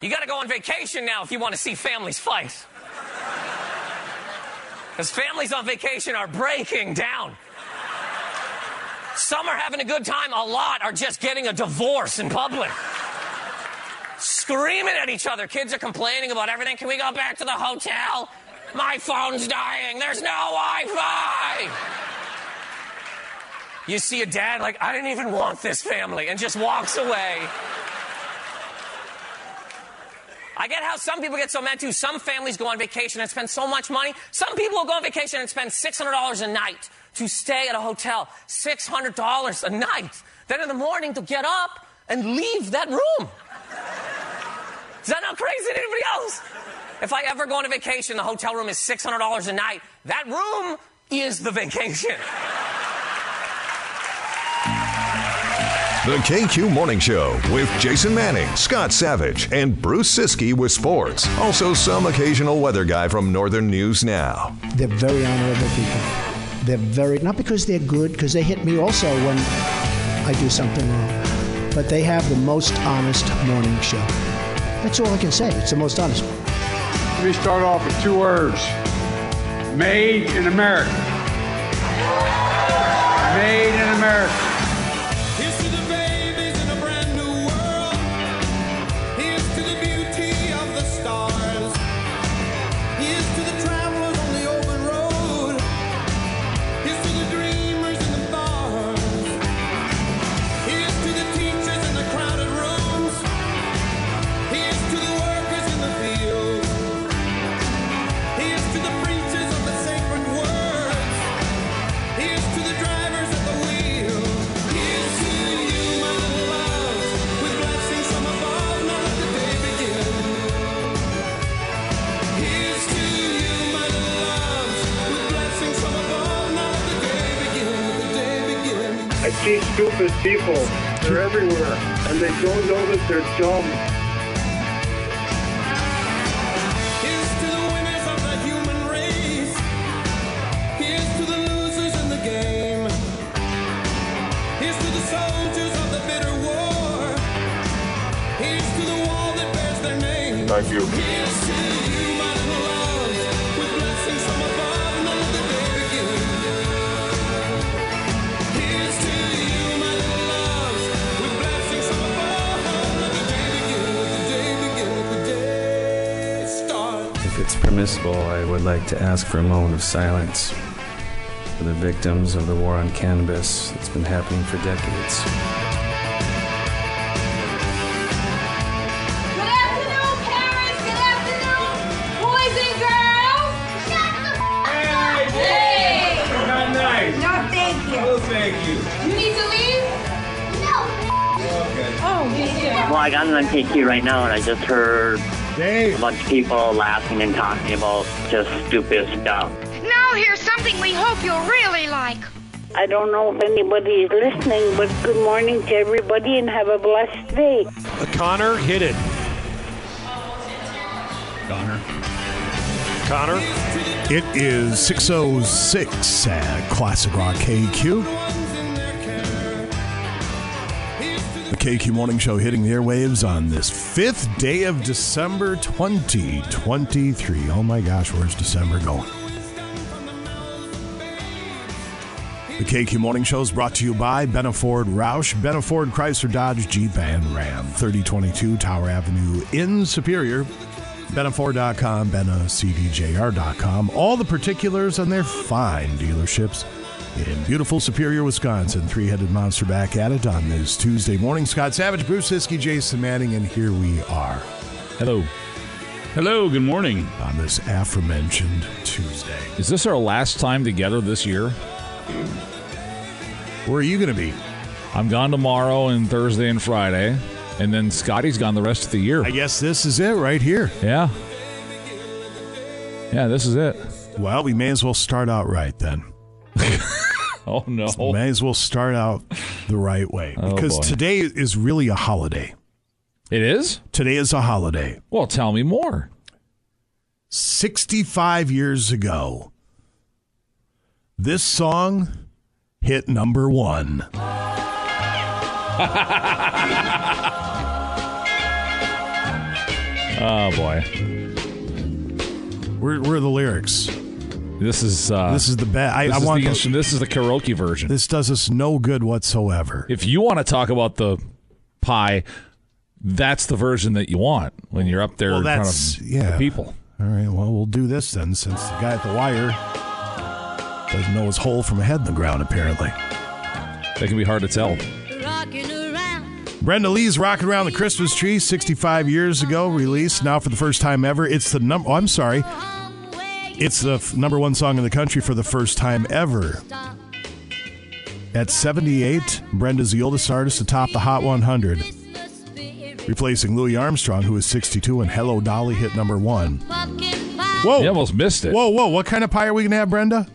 You got to go on vacation now if you want to see families fight. Because families on vacation are breaking down. Some are having a good time, a lot are just getting a divorce in public. Screaming at each other. Kids are complaining about everything. Can we go back to the hotel? My phone's dying. There's no Wi Fi. You see a dad like, I didn't even want this family, and just walks away. I get how some people get so mad too. Some families go on vacation and spend so much money. Some people will go on vacation and spend $600 a night to stay at a hotel. $600 a night. Then in the morning to get up and leave that room. Is that not crazy to anybody else? If I ever go on a vacation, the hotel room is $600 a night. That room is the vacation. The KQ Morning Show with Jason Manning, Scott Savage, and Bruce Siski with sports. Also, some occasional weather guy from Northern News Now. They're very honorable people. They're very, not because they're good, because they hit me also when I do something wrong, but they have the most honest morning show. That's all I can say. It's the most honest one. Let me start off with two words Made in America. Made in America. Don't know that they're dumb. For a moment of silence for the victims of the war on cannabis that's been happening for decades. Good afternoon, parents. Good afternoon, boys and girls. Shut the f- up. Hey. Not nice. No, thank you. Thank you. You need to leave? No. Oh, yeah. Well, I got on KQ right now, and I just heard a bunch of people laughing and talking about just stupid stuff. Now here's something we hope you'll really like. I don't know if anybody is listening, but good morning to everybody and have a blessed day. Uh, Connor hit it. Connor. Connor. It is 606 at Classic Rock KQ. KQ Morning Show hitting the airwaves on this fifth day of December 2023. Oh my gosh, where's December going? The KQ Morning Show is brought to you by Benaford Roush, Benaford Chrysler Dodge Jeep and Ram, 3022 Tower Avenue in Superior. Benaford.com, BenaCDJR.com. All the particulars on their fine dealerships in beautiful Superior, Wisconsin. Three headed monster back at it on this Tuesday morning. Scott Savage, Bruce Hiskey, Jason Manning, and here we are. Hello. Hello, good morning. On this aforementioned Tuesday. Is this our last time together this year? Where are you going to be? I'm gone tomorrow and Thursday and Friday. And then Scotty's gone the rest of the year. I guess this is it right here. Yeah. Yeah, this is it. Well, we may as well start out right then. Oh, no. May as well start out the right way Oh, because boy. today is really a holiday. It is? Today is a holiday. Well, tell me more. 65 years ago, this song hit number one. Oh boy. Where, where are the lyrics? This is uh, This is the best. I, this, I is want the, the- this is the karaoke version. This does us no good whatsoever. If you want to talk about the pie, that's the version that you want when you're up there Well, in front of yeah. the people. All right. Well, we'll do this then, since the guy at the wire doesn't know his hole from a head in the ground. Apparently, that can be hard to tell. Brenda Lee's "Rocking Around the Christmas Tree" 65 years ago, released now for the first time ever. It's the number. Oh, I'm sorry. It's the f- number one song in the country for the first time ever. At 78, Brenda's the oldest artist to top the Hot 100, replacing Louis Armstrong, who is 62, and "Hello Dolly" hit number one. Whoa! You almost missed it. Whoa, whoa! What kind of pie are we gonna have, Brenda?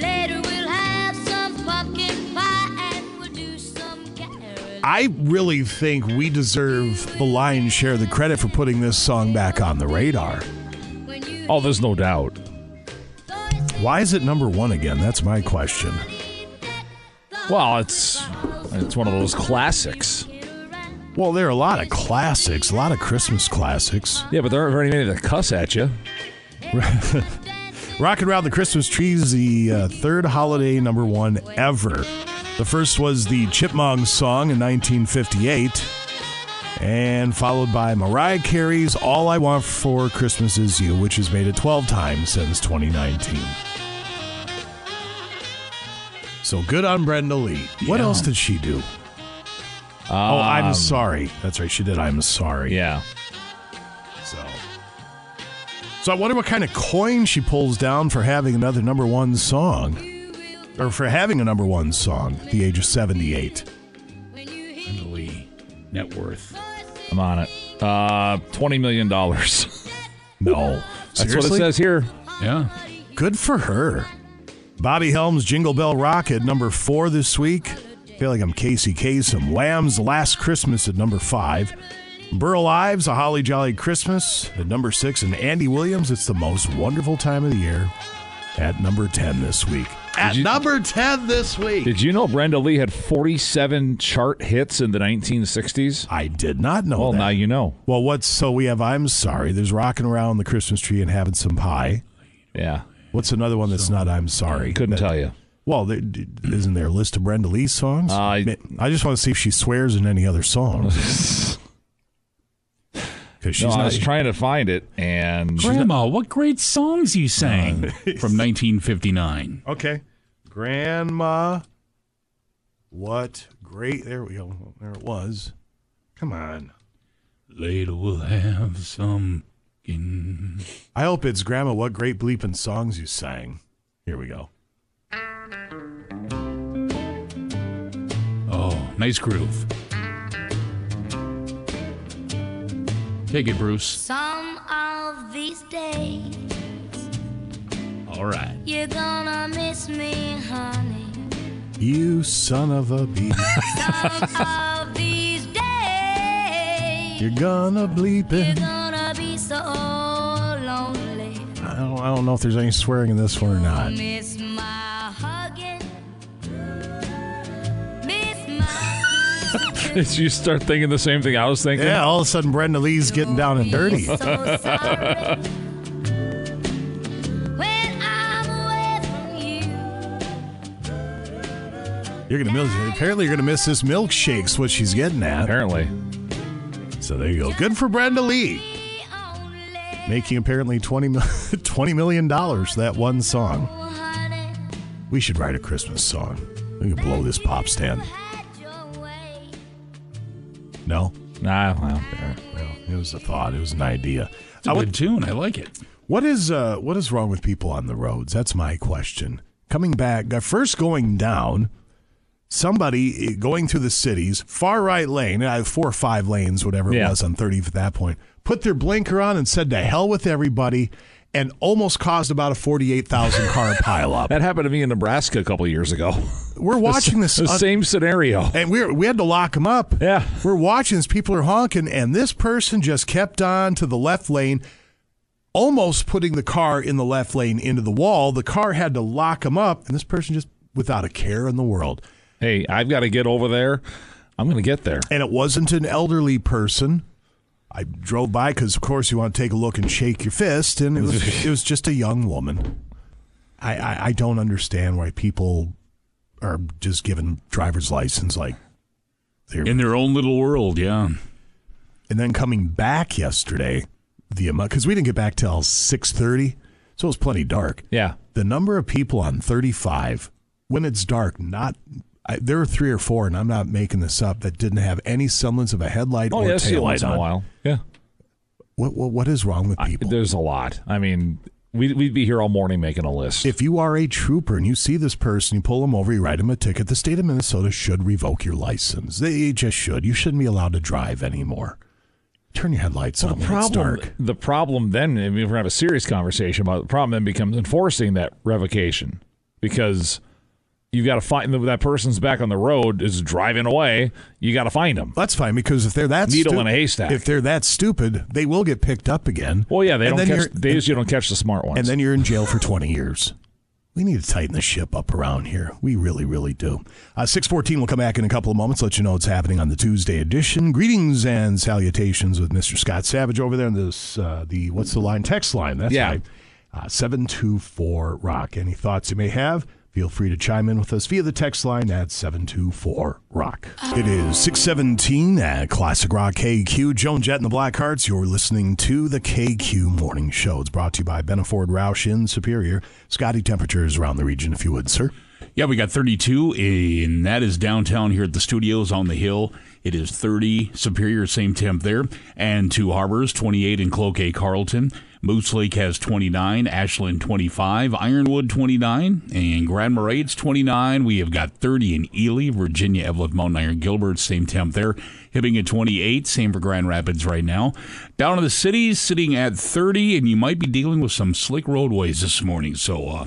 Later we'll have some pumpkin pie and we'll do some carol. I really think we deserve the lion's share of the credit for putting this song back on the radar. Oh, there's no doubt. Why is it number one again? That's my question. Well, it's it's one of those classics. Well, there are a lot of classics, a lot of Christmas classics. Yeah, but there aren't very many that cuss at you. Rockin' Around the Christmas Tree is the uh, third holiday number one ever. The first was the Chipmunks song in 1958, and followed by Mariah Carey's All I Want for Christmas Is You, which has made it 12 times since 2019. So good on Brenda Lee. What Yeah. else did she do? oh, I'm Um, sorry. That's right. She did. I'm sorry. Yeah. So, so I wonder what kind of coin she pulls down for having another number one song, or for having a number one song at the age of 78. Brenda Lee, net worth. I'm on it. Uh, twenty million dollars. No, That's what it says here. Yeah. Good for her. Bobby Helms' Jingle Bell Rock at number four this week. feel like I'm Casey Kasem. Wham!'s Last Christmas at number five. Burl Ives, A Holly Jolly Christmas at number six. And Andy Williams, It's the Most Wonderful Time of the Year at number 10 this week. At you- number 10 this week. Did you know Brenda Lee had 47 chart hits in the 1960s? I did not know Well, that. now you know. Well, what's so we have I'm sorry. There's rocking around the Christmas tree and having some pie. Yeah. What's another one that's not I'm sorry? Couldn't That- tell you. Well, there, isn't there a list of Brenda Lee songs? I- I just want to see if she swears in any other songs. Because she's No, I not. was trying to find it, and Grandma, what great songs you sang uh, from 1959. okay, Grandma. What great? There we go. There it was. Come on. Later we'll have some. in- I hope it's Grandma. What great bleeping songs you sang. Here we go. Oh, nice groove. Take it, Bruce. Some of these days All right. you're gonna miss me, honey. You son of a bee. Some of these days You're gonna bleep you're gonna be so lonely. I don't, I don't know if there's any swearing in this one or not. Miss you start thinking the same thing I was thinking? Yeah, all of a sudden Brenda Lee's getting down and dirty. so when I'm away from you. You're gonna miss. Apparently, you're gonna miss this milkshake's what she's getting at. Apparently. So there you go. Good for Brenda Lee, making apparently 20, mil- $20 million that one song. Oh, we should write a Christmas song. We can blow this pop stand. No, Nah, well, Yeah, well, it was a thought. It was an idea. It's a I good would- tune. I like it. What is uh, what is wrong with people on the roads? That's my question. Coming back, uh, first going down, somebody uh, going through the cities, far right lane, I have four or five lanes, whatever it Yeah. was on 30 at that point, put their blinker on and said to hell with everybody, and almost caused about a 48,000 car pileup. that happened to me in Nebraska a couple years ago. We're watching this. the un- same scenario. and we we had to lock them up. Yeah. We're watching as people are honking, and this person just kept on to the left lane, almost putting the car in the left lane into the wall. The car had to lock him up, and this person just without a care in the world. Hey, I've got to get over there. I'm going to get there. And it wasn't an elderly person. I drove by because, of course, you want to take a look and shake your fist, and it was it was just a young woman. I, I, I don't understand why people are just given driver's license like they're In their own little world, yeah. and then coming back yesterday, the amount because we didn't get back till six thirty, so it was plenty dark. Yeah. The number of people on thirty five when it's dark, not I, there are three or four, and I'm not making this up, that didn't have any semblance of a headlight Oh, or yeah, I see tail light light in a while. Yeah. What, what what is wrong with people? There's a lot. I mean, we'd, we'd be here all morning making a list. If you are a trooper and you see this person, you pull them over, you write them a ticket, the state of Minnesota should revoke your license. They just should. You shouldn't be allowed to drive anymore. Turn your headlights Well, on the when it's problem, dark. the problem then, I mean, if we're going to have a serious conversation about it, the problem then becomes enforcing that revocation because you got to find that person's back on the road is driving away. You got to find them. That's fine because if they're that Needle stu- in a haystack. if they're that stupid, they will get picked up again. Well, yeah, they And don't catch. They usually don't catch the smart ones. and then you're in jail for 20 years. We need to tighten the ship up around here. We really, really do. Uh, 614 will come back in a couple of moments, let you know what's happening on the Tuesday edition. Greetings and salutations with Mr. Scott Savage over there in this, uh, the, what's the line? Text line. That's Yeah. right. Uh, 724 Rock. Any thoughts you may have? Feel free to chime in with us via the text line at 724 Rock. It is 617 at Classic Rock KQ. Joan Jett and the Blackhearts. You're listening to the KQ Morning Show. It's brought to you by Benaford Roush in Superior. Scotty temperatures around the region, if you would, sir. Yeah, we got 32, and that is downtown here at the studios on the hill. It is 30 Superior, same temp there. And Two Harbors, 28 in Cloquet, Carlton. Moose Lake has 29, Ashland 25, Ironwood 29, and Grand Marais 29. We have got 30 in Ely, Virginia, Evelyn, Mount Iron, Gilbert, same temp there. Hibbing at 28, same for Grand Rapids right now. Down in the cities, sitting at 30, and you might be dealing with some slick roadways this morning. So uh,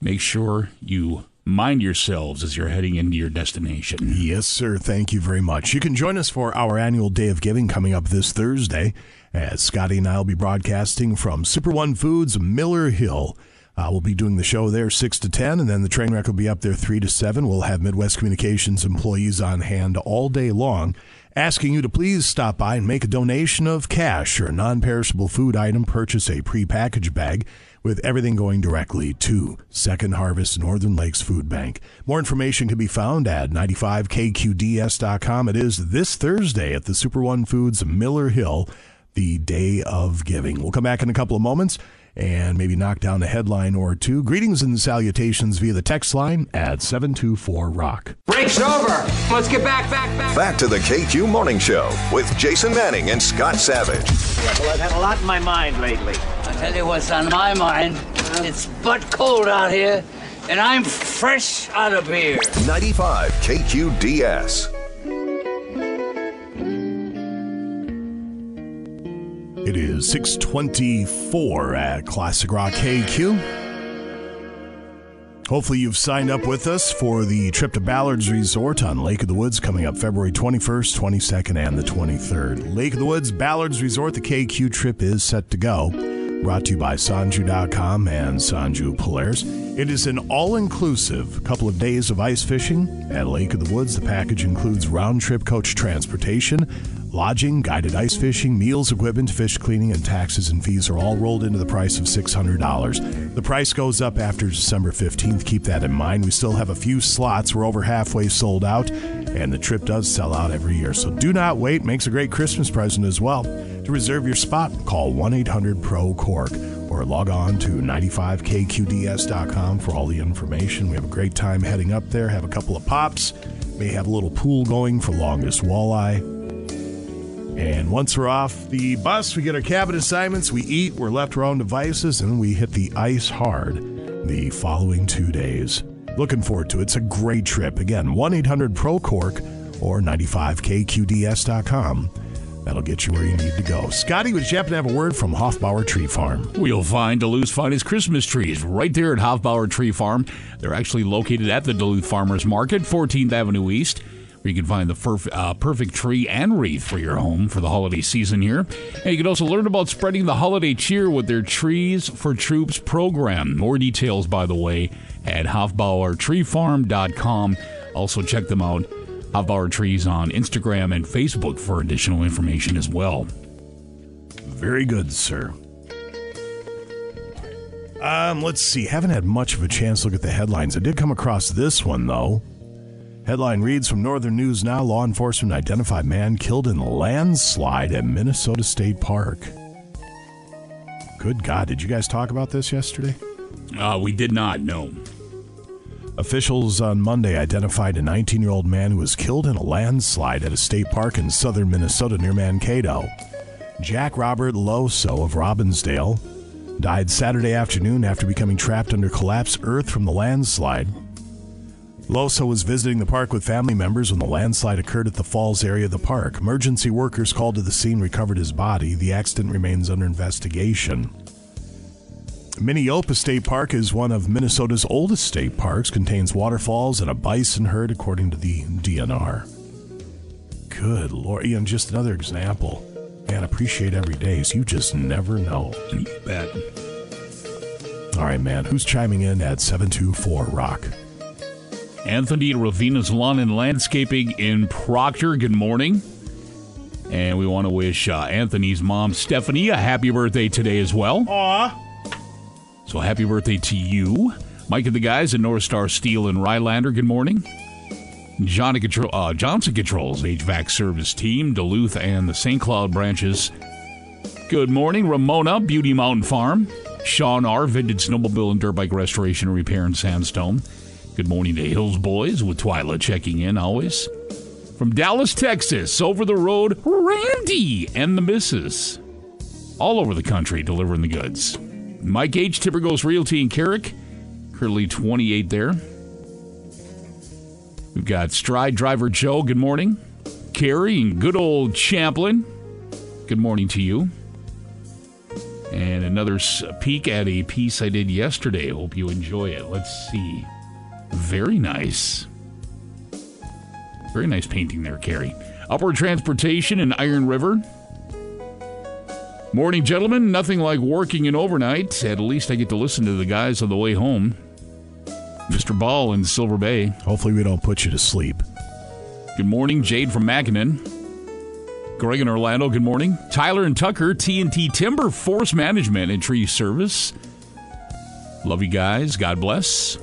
make sure you mind yourselves as you're heading into your destination. Yes, sir. Thank you very much. You can join us for our annual Day of Giving coming up this Thursday, as Scotty and I will be broadcasting from Super One Foods, Miller Hill. Uh, we'll be doing the show there 6 to 10, and then the train wreck will be up there 3 to 7. We'll have Midwest Communications employees on hand all day long, asking you to please stop by and make a donation of cash or a non perishable food item, purchase a prepackaged bag with everything going directly to Second Harvest Northern Lakes Food Bank. More information can be found at 95kqds.com. It is this Thursday at the Super One Foods Miller Hill, the day of giving. We'll come back in a couple of moments and maybe knock down a headline or two. Greetings and salutations via the text line at 724 Rock. Break's over. Let's get back, back, back. Back to the KQ Morning Show with Jason Manning and Scott Savage. Well, I've had a lot in my mind lately. I tell you what's on my mind. It's butt cold out here, and I'm fresh out of beer. 95 KQDS. It is 624 at Classic Rock KQ. Hopefully, you've signed up with us for the trip to Ballard's Resort on Lake of the Woods coming up February 21st, 22nd, and the 23rd. Lake of the Woods, Ballard's Resort, the KQ trip is set to go. Brought to you by Sanju.com and Sanju Polaris. It is an all inclusive couple of days of ice fishing at Lake of the Woods. The package includes round trip coach transportation, lodging, guided ice fishing, meals, equipment, fish cleaning, and taxes and fees are all rolled into the price of $600. The price goes up after December 15th. Keep that in mind. We still have a few slots. We're over halfway sold out, and the trip does sell out every year. So do not wait. Makes a great Christmas present as well. To reserve your spot, call 1 800 PRO CORK or log on to 95kqds.com for all the information. We have a great time heading up there, have a couple of pops, may have a little pool going for longest walleye. And once we're off the bus, we get our cabin assignments, we eat, we're left our own devices, and we hit the ice hard the following two days. Looking forward to it. It's a great trip. Again, 1 800 PRO CORK or 95kqds.com. That'll get you where you need to go. Scotty, would you happen to have a word from Hofbauer Tree Farm? We'll find Duluth's finest Christmas trees right there at Hofbauer Tree Farm. They're actually located at the Duluth Farmers Market, 14th Avenue East, where you can find the perf- uh, perfect tree and wreath for your home for the holiday season here. And you can also learn about spreading the holiday cheer with their Trees for Troops program. More details, by the way, at hofbauertreefarm.com. Also, check them out. Hofbauer Trees on Instagram and Facebook for additional information as well. Very good, sir. Um, let's see. Haven't had much of a chance to look at the headlines. I did come across this one though. Headline reads from Northern News Now: Law enforcement identified man killed in landslide at Minnesota State Park. Good God! Did you guys talk about this yesterday? Uh, we did not. No. Officials on Monday identified a 19 year old man who was killed in a landslide at a state park in southern Minnesota near Mankato. Jack Robert Loso of Robbinsdale died Saturday afternoon after becoming trapped under collapsed earth from the landslide. Loso was visiting the park with family members when the landslide occurred at the falls area of the park. Emergency workers called to the scene recovered his body. The accident remains under investigation. Minneopa State Park is one of Minnesota's oldest state parks, contains waterfalls and a bison herd, according to the DNR. Good lord, Ian, just another example. Man, appreciate every day, so you just never know. You bet. All right, man, who's chiming in at 724 Rock? Anthony Ravina's Lawn and Landscaping in Proctor. Good morning. And we want to wish uh, Anthony's mom, Stephanie, a happy birthday today as well. Aw. So happy birthday to you. Mike and the guys at North Star Steel in Rylander, good morning. Johnny Control, uh, Johnson Controls HVAC service team, Duluth and the St. Cloud branches. Good morning, Ramona, Beauty Mountain Farm. Sean R., Vintage Snowmobile and Dirt Bike Restoration and Repair in Sandstone. Good morning to Hills Boys with Twyla checking in always. From Dallas, Texas, over the road, Randy and the missus. All over the country delivering the goods. Mike H. Tipper Ghost Realty in Carrick, currently 28 there. We've got Stride Driver Joe, good morning. Carrie and good old Champlin, good morning to you. And another peek at a piece I did yesterday. Hope you enjoy it. Let's see. Very nice. Very nice painting there, Carrie. Upward Transportation in Iron River. Morning, gentlemen. Nothing like working in overnight. At least I get to listen to the guys on the way home. Mr. Ball in Silver Bay. Hopefully, we don't put you to sleep. Good morning, Jade from Mackinnon. Greg in Orlando, good morning. Tyler and Tucker, TNT Timber Force Management and Tree Service. Love you guys. God bless.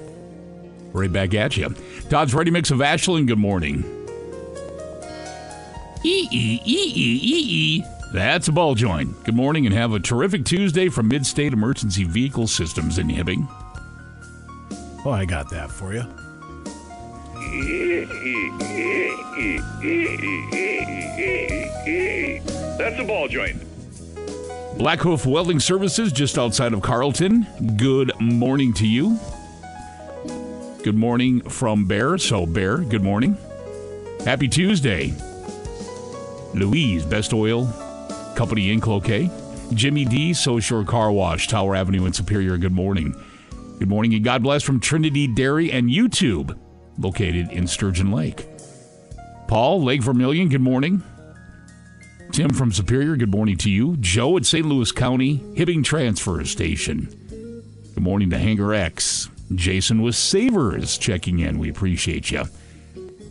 Right back at you. Todd's Ready Mix of Ashland, good morning. E E E E E E. That's a ball joint. Good morning and have a terrific Tuesday from Midstate Emergency Vehicle Systems in Hibbing. Oh, I got that for you. That's a ball joint. Blackhoof Welding Services just outside of Carlton. Good morning to you. Good morning from Bear. So, Bear, good morning. Happy Tuesday. Louise, Best Oil Company in Cloquet. Jimmy D, So Shore Car Wash, Tower Avenue in Superior. Good morning. Good morning and God bless from Trinity Dairy and YouTube, located in Sturgeon Lake. Paul, Lake Vermilion, good morning. Tim from Superior, good morning to you. Joe at St. Louis County, Hibbing Transfer Station. Good morning to Hanger X. Jason with Savers checking in. We appreciate you.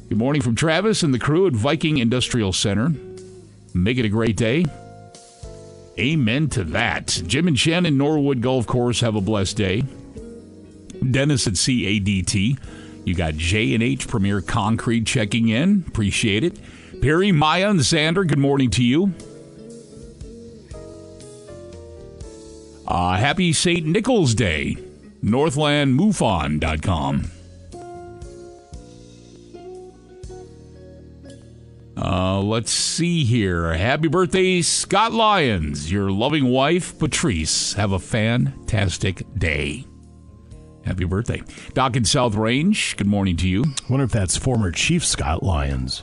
Good morning from Travis and the crew at Viking Industrial Center. Make it a great day. Amen to that. Jim and Shannon Norwood Golf Course have a blessed day. Dennis at CADT. You got J and H Premier Concrete checking in. Appreciate it. Perry, Maya, and Xander, good morning to you. Uh, happy St. Nicholas Day. NorthlandMufon.com. Uh, let's see here. Happy birthday, Scott Lyons. Your loving wife, Patrice. Have a fantastic day. Happy birthday. Doc in South Range, good morning to you. Wonder if that's former Chief Scott Lyons.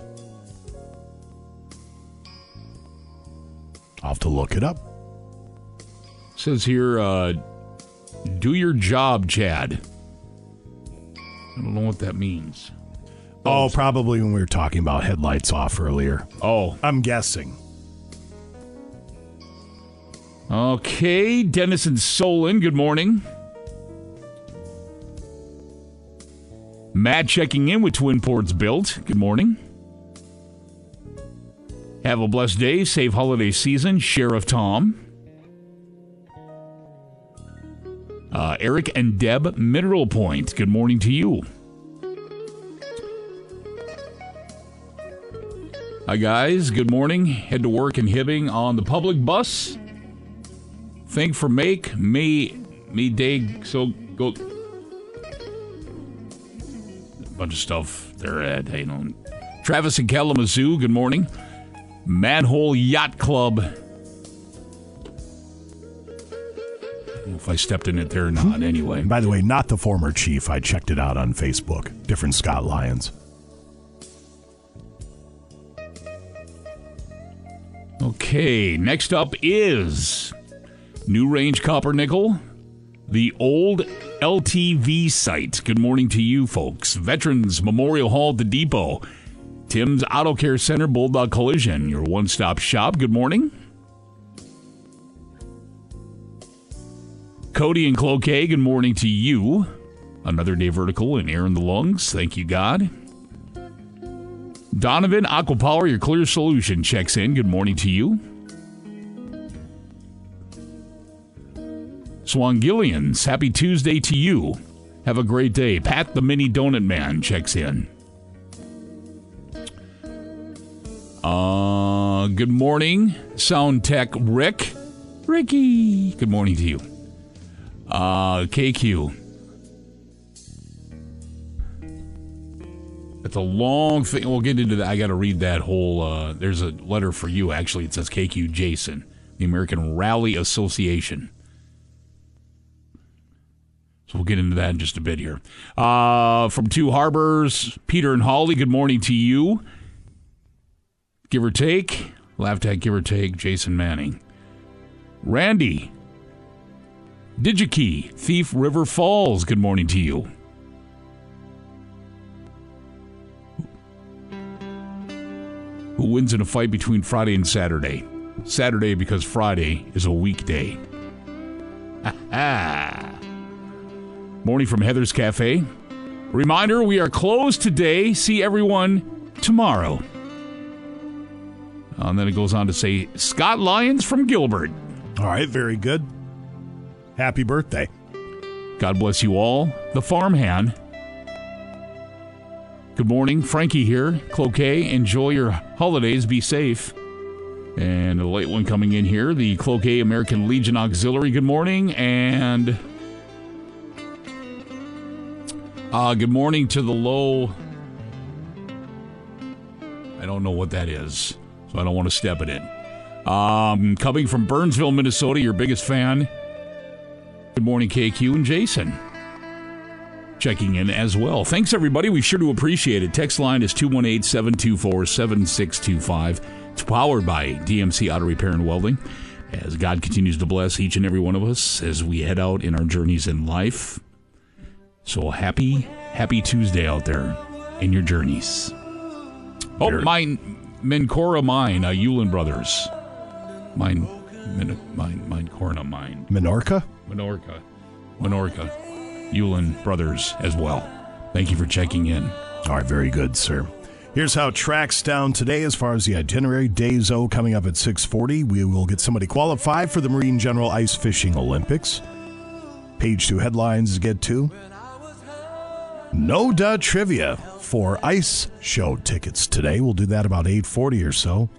I'll have to look it up. Says here, uh, do your job, Chad. I don't know what that means. Oh, probably when we were talking about headlights off earlier. Oh. I'm guessing. Okay, Dennis and Solon, good morning. Matt checking in with Twin Ports Built. Good morning. Have a blessed day. Safe holiday season. Sheriff Tom. Uh, Eric and Deb Mineral Point, good morning to you. Hi, guys. Good morning. Head to work in Hibbing on the public bus. Think for make me me dig so go. A bunch of stuff there at you know. Travis and Kalamazoo. Good morning. Manhole Yacht Club. If I stepped in it there or not. Anyway, By the way, not the former chief. I checked it out on Facebook. Different Scott Lyons. Okay, next up is New Range Copper Nickel, the old LTV site. Good morning to you, folks. Veterans Memorial Hall at the Depot, Tim's Auto Care Center, Bulldog Collision, your one stop shop. Good morning. Cody and Cloquet, good morning to you. Another day vertical and air in the lungs. Thank you, God. Donovan Aquapower, your clear solution, checks in. Good morning to you. Swan Gillians, happy Tuesday to you. Have a great day. Pat the Mini Donut Man checks in. Uh, good morning, Sound Tech Rick. Ricky, good morning to you. Uh, KQ. It's a long thing. We'll get into that. I got to read that whole. Uh, there's a letter for you, actually. It says KQ Jason, the American Rally Association. So we'll get into that in just a bit here. Uh, from Two Harbors, Peter and Holly, good morning to you. Give or take, laugh tag, give or take, Jason Manning. Randy, Digikey, Thief River Falls, good morning to you. Who wins in a fight between Friday and Saturday? Saturday because Friday is a weekday. Ah. Morning from Heather's Cafe. Reminder we are closed today. See everyone tomorrow. And then it goes on to say Scott Lyons from Gilbert. All right, very good. Happy birthday. God bless you all. The farmhand. Good morning. Frankie here. Cloquet. Enjoy your holidays. Be safe. And a late one coming in here. The Cloquet American Legion Auxiliary. Good morning. And uh, good morning to the low. I don't know what that is, so I don't want to step it in. Um, coming from Burnsville, Minnesota, your biggest fan. Good morning, KQ and Jason. Checking in as well. Thanks, everybody. We sure do appreciate it. Text line is 218 724 7625. It's powered by DMC Auto Repair and Welding. As God continues to bless each and every one of us as we head out in our journeys in life. So happy, happy Tuesday out there in your journeys. Oh, mine, Mencora Mine, uh, Yulin Brothers. Mine, Min, mine, mine, Corna Mine. Minorca? Minorca. Minorca. Yulin Brothers as well. Thank you for checking in. All right, very good, sir. Here's how tracks down today as far as the itinerary. Days O coming up at 640. We will get somebody qualified for the Marine General Ice Fishing Olympics. Page two headlines get to. No duh trivia for ice show tickets today. We'll do that about 840 or so.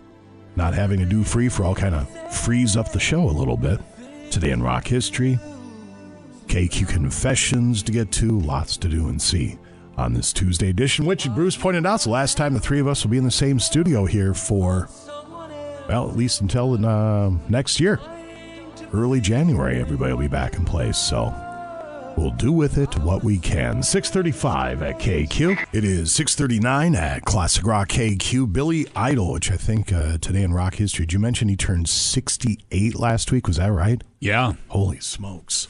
Not having a do free for all kind of freeze up the show a little bit. Today in rock history. KQ confessions to get to. Lots to do and see on this Tuesday edition, which Bruce pointed out is the last time the three of us will be in the same studio here for, well, at least until uh, next year. Early January, everybody will be back in place. So we'll do with it what we can. 635 at KQ. It is 639 at Classic Rock KQ. Billy Idol, which I think uh, today in rock history, did you mention he turned 68 last week? Was that right? Yeah. Holy smokes.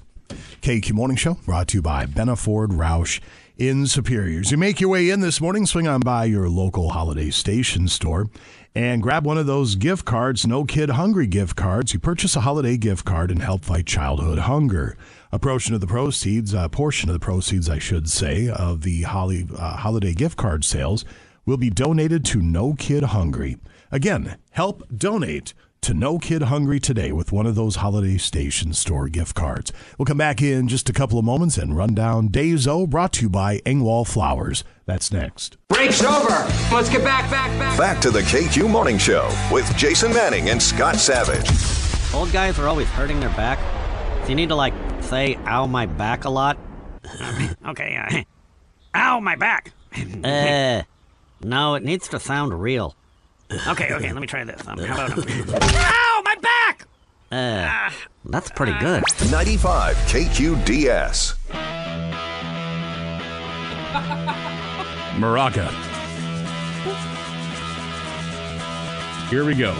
KQ Morning Show brought to you by Benaford Roush in Superiors. You make your way in this morning, swing on by your local holiday station store and grab one of those gift cards, No Kid Hungry gift cards. You purchase a holiday gift card and help fight childhood hunger. A portion of the proceeds, a portion of the proceeds, I should say, of the holly, uh, holiday gift card sales will be donated to No Kid Hungry. Again, help donate to No Kid Hungry today with one of those holiday station store gift cards. We'll come back in just a couple of moments and run down Days O brought to you by Engwall Flowers. That's next. Break's over. Let's get back, back, back. Back to the KQ Morning Show with Jason Manning and Scott Savage. Old guys are always hurting their back. So you need to like say "ow my back" a lot. Okay, uh, ow, my back. Uh, no, it needs to sound real. Okay, okay, let me try this. Um, how about, ow, my back! Uh, that's pretty good. 95 KQDS. Maraca. Here we go.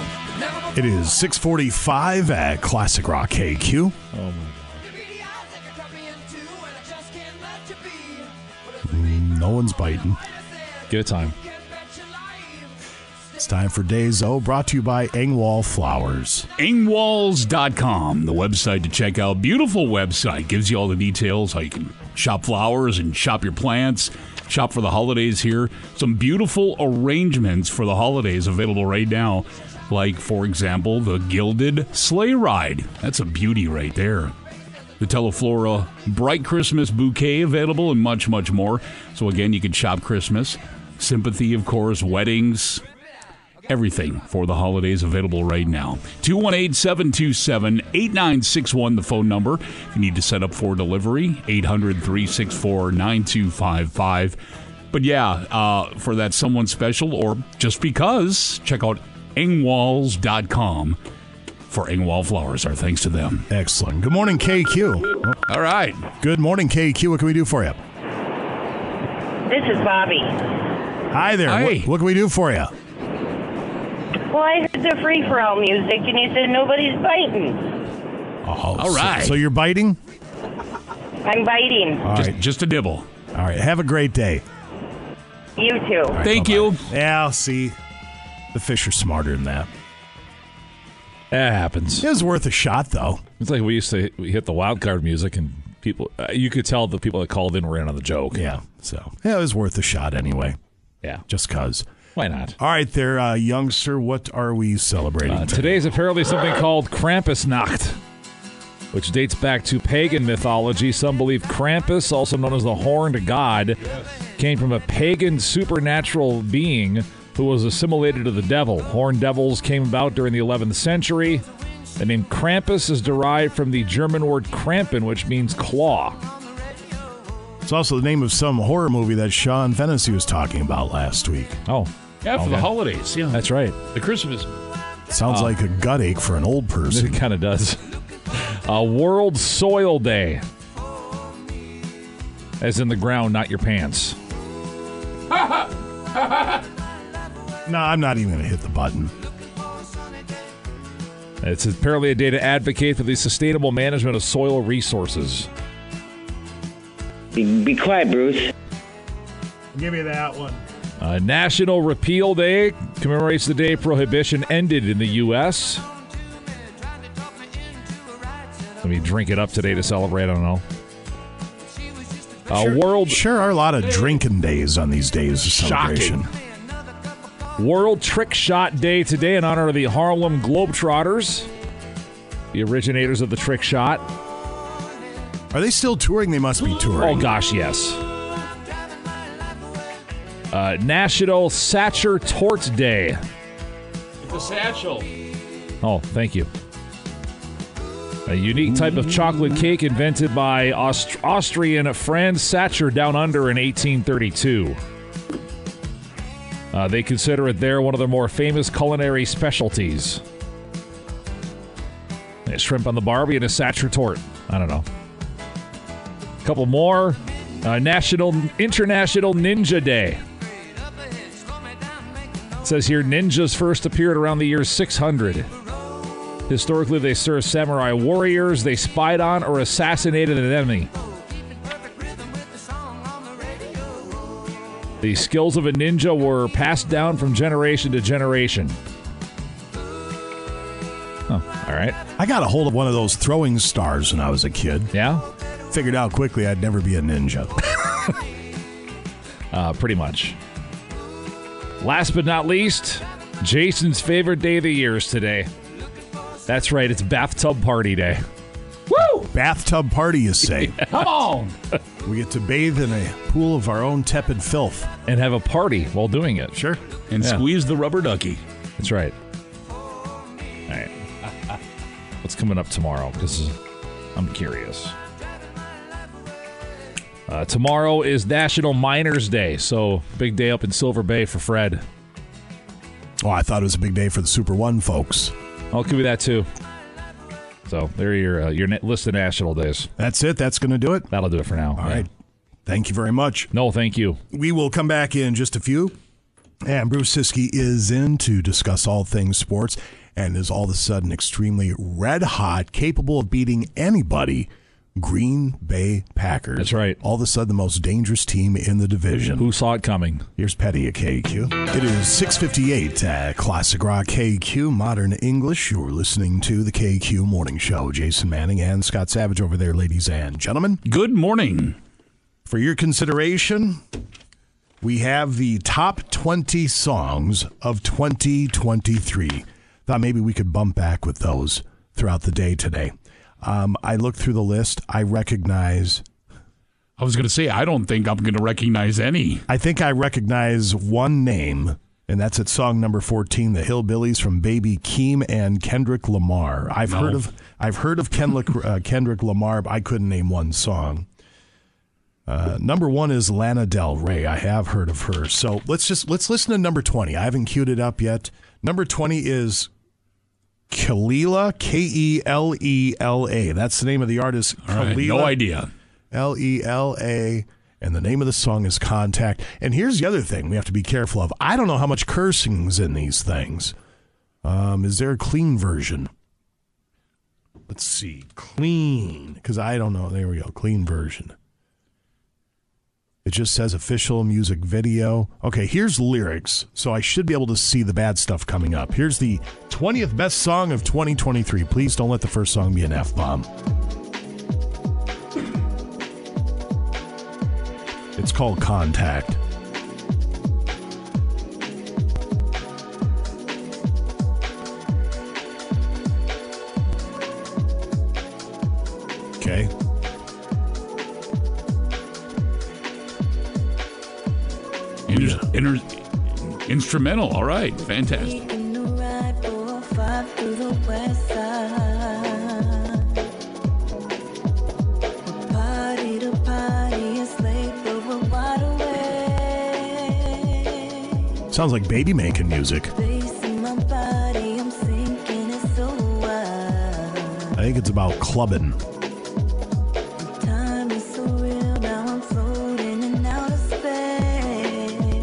It is 645 at Classic Rock KQ. Oh, my No one's biting. Give it time. It's time for Days O, brought to you by Engwall Flowers. Engwalls.com, the website to check out. Beautiful website. Gives you all the details how you can shop flowers and shop your plants, shop for the holidays here. Some beautiful arrangements for the holidays available right now. Like, for example, the Gilded Sleigh Ride. That's a beauty right there. The Teleflora Bright Christmas Bouquet available and much, much more. So, again, you can shop Christmas. Sympathy, of course, weddings, everything for the holidays available right now. 218 727 8961, the phone number. If you need to set up for delivery, 800 364 9255. But yeah, uh, for that someone special or just because, check out engwalls.com for Engwall Flowers. Our thanks to them. Excellent. Good morning, KQ. All right. Good morning, KQ. What can we do for you? This is Bobby. Hi there. Hi. What, what can we do for you? Well, I heard the free for all music, and you said nobody's biting. Oh, All so- right. So, you're biting? I'm biting. All just, right. just a dibble. All right. Have a great day. You too. All right, Thank bye-bye. you. Yeah, I'll see. The fish are smarter than that. That happens. It was worth a shot, though. It's like we used to we hit the wild card music, and people, uh, you could tell the people that called in were in on the joke. Yeah. So, yeah, it was worth a shot anyway. Yeah. Just because. Why not? All right, there, uh, youngster. What are we celebrating? Uh, today? today's apparently something called Krampusnacht, which dates back to pagan mythology. Some believe Krampus, also known as the Horned God, came from a pagan supernatural being who was assimilated to the devil. Horned devils came about during the 11th century. The name Krampus is derived from the German word Krampen, which means claw. It's also the name of some horror movie that Sean Fennessy was talking about last week. Oh, Yeah, for the holidays. Yeah. that's right. the Christmas. Sounds Oh. like a gut ache for an old person. It kind of does. Uh, World Soil Day. As in the ground, not your pants. No, I'm not even going to hit the button. It's apparently a day to advocate for the sustainable management of soil resources. Be, be quiet, Bruce. Give me that one. Uh, National Repeal Day commemorates the day prohibition ended in the U.S. Let me drink it up today to celebrate. I don't know. Uh, sure, World Sure are a lot of drinking days on these days of celebration. World Trick Shot Day today in honor of the Harlem Globetrotters, the originators of the trick shot. Are they still touring? They must be touring. Oh gosh, yes. Uh, National Sacher Torte Day. The satchel. Oh, thank you. A unique type of chocolate cake invented by Aust- Austrian Franz Sacher down under in 1832. Uh, they consider it there one of their more famous culinary specialties. A shrimp on the Barbie and a tort. I don't know. A couple more. Uh, National International Ninja Day. It says here ninjas first appeared around the year 600. Historically, they served samurai warriors, they spied on or assassinated an enemy. The skills of a ninja were passed down from generation to generation. Oh, all right. I got a hold of one of those throwing stars when I was a kid. Yeah? Figured out quickly I'd never be a ninja. Uh, pretty much. Last but not least, Jason's favorite day of the year is today. That's right. It's bathtub party day. Bathtub party, you say? Come on. We get to bathe in a pool of our own tepid filth. And have a party while doing it. Sure. And Yeah. squeeze the rubber ducky. That's right. All right. What's coming up tomorrow? Because I'm curious. Uh, tomorrow is National Miners Day, so big day up in Silver Bay for Fred. Oh, I thought it was a big day for the Super One folks. Oh, it could be that too. So there are your uh, your list of national days. That's it. That's going to do it. That'll do it for now. All right. Thank you very much. No, thank you. We will come back in just a few. And Bruce Siskey is in to discuss all things sports and is all of a sudden extremely red hot, capable of beating anybody. Green Bay Packers. That's right. All of a sudden, the most dangerous team in the division. Who saw it coming? Here's Petty at KQ. It is 658 at Classic Rock KQ, Modern English. You're listening to the KQ Morning Show. Jason Manning and Scott Savage over there, ladies and gentlemen. Good morning. For your consideration, we have the top 20 songs of 2023. Thought maybe we could bump back with those throughout the day today. Um, I looked through the list. I recognize. I was going to say, I don't think I'm going to recognize any. I think I recognize one name, and that's at song number 14, The Hillbillies from Baby Keem and Kendrick Lamar. I've No. heard of I've heard of Kendrick, uh, Kendrick Lamar, but I couldn't name one song. Uh, number one is Lana Del Rey. I have heard of her. So let's just let's listen to number 20. I haven't queued it up yet. Number 20 is Kelela, K E L E L A. That's the name of the artist. Right, no idea. L E L A, and the name of the song is Contact. And here's the other thing we have to be careful of. I don't know how much cursing's in these things. Um, is there a clean version? Let's see. Clean. Because I don't know. There we go. Clean version. It just says official music video. Okay, here's lyrics. So I should be able to see the bad stuff coming up. Here's the 20th best song of 2023. Please don't let the first song be an F bomb. It's called Contact. Okay. Inter- inter- instrumental. All right. Fantastic. Sounds like baby making music. I think it's about clubbing.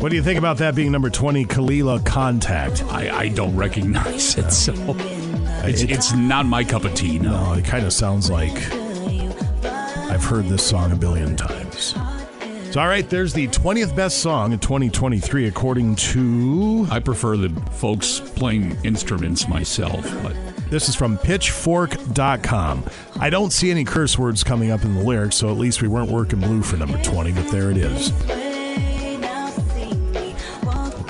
What do you think about that being number 20, Kelela Contact? I, I don't recognize it, so it's, it's not my cup of tea. No. No, it kind of sounds like I've heard this song a billion times. So, all right, there's the 20th best song in 2023, according to. I prefer the folks playing instruments myself, but This is from pitchfork.com. I don't see any curse words coming up in the lyrics, so at least we weren't working blue for number 20, but there it is.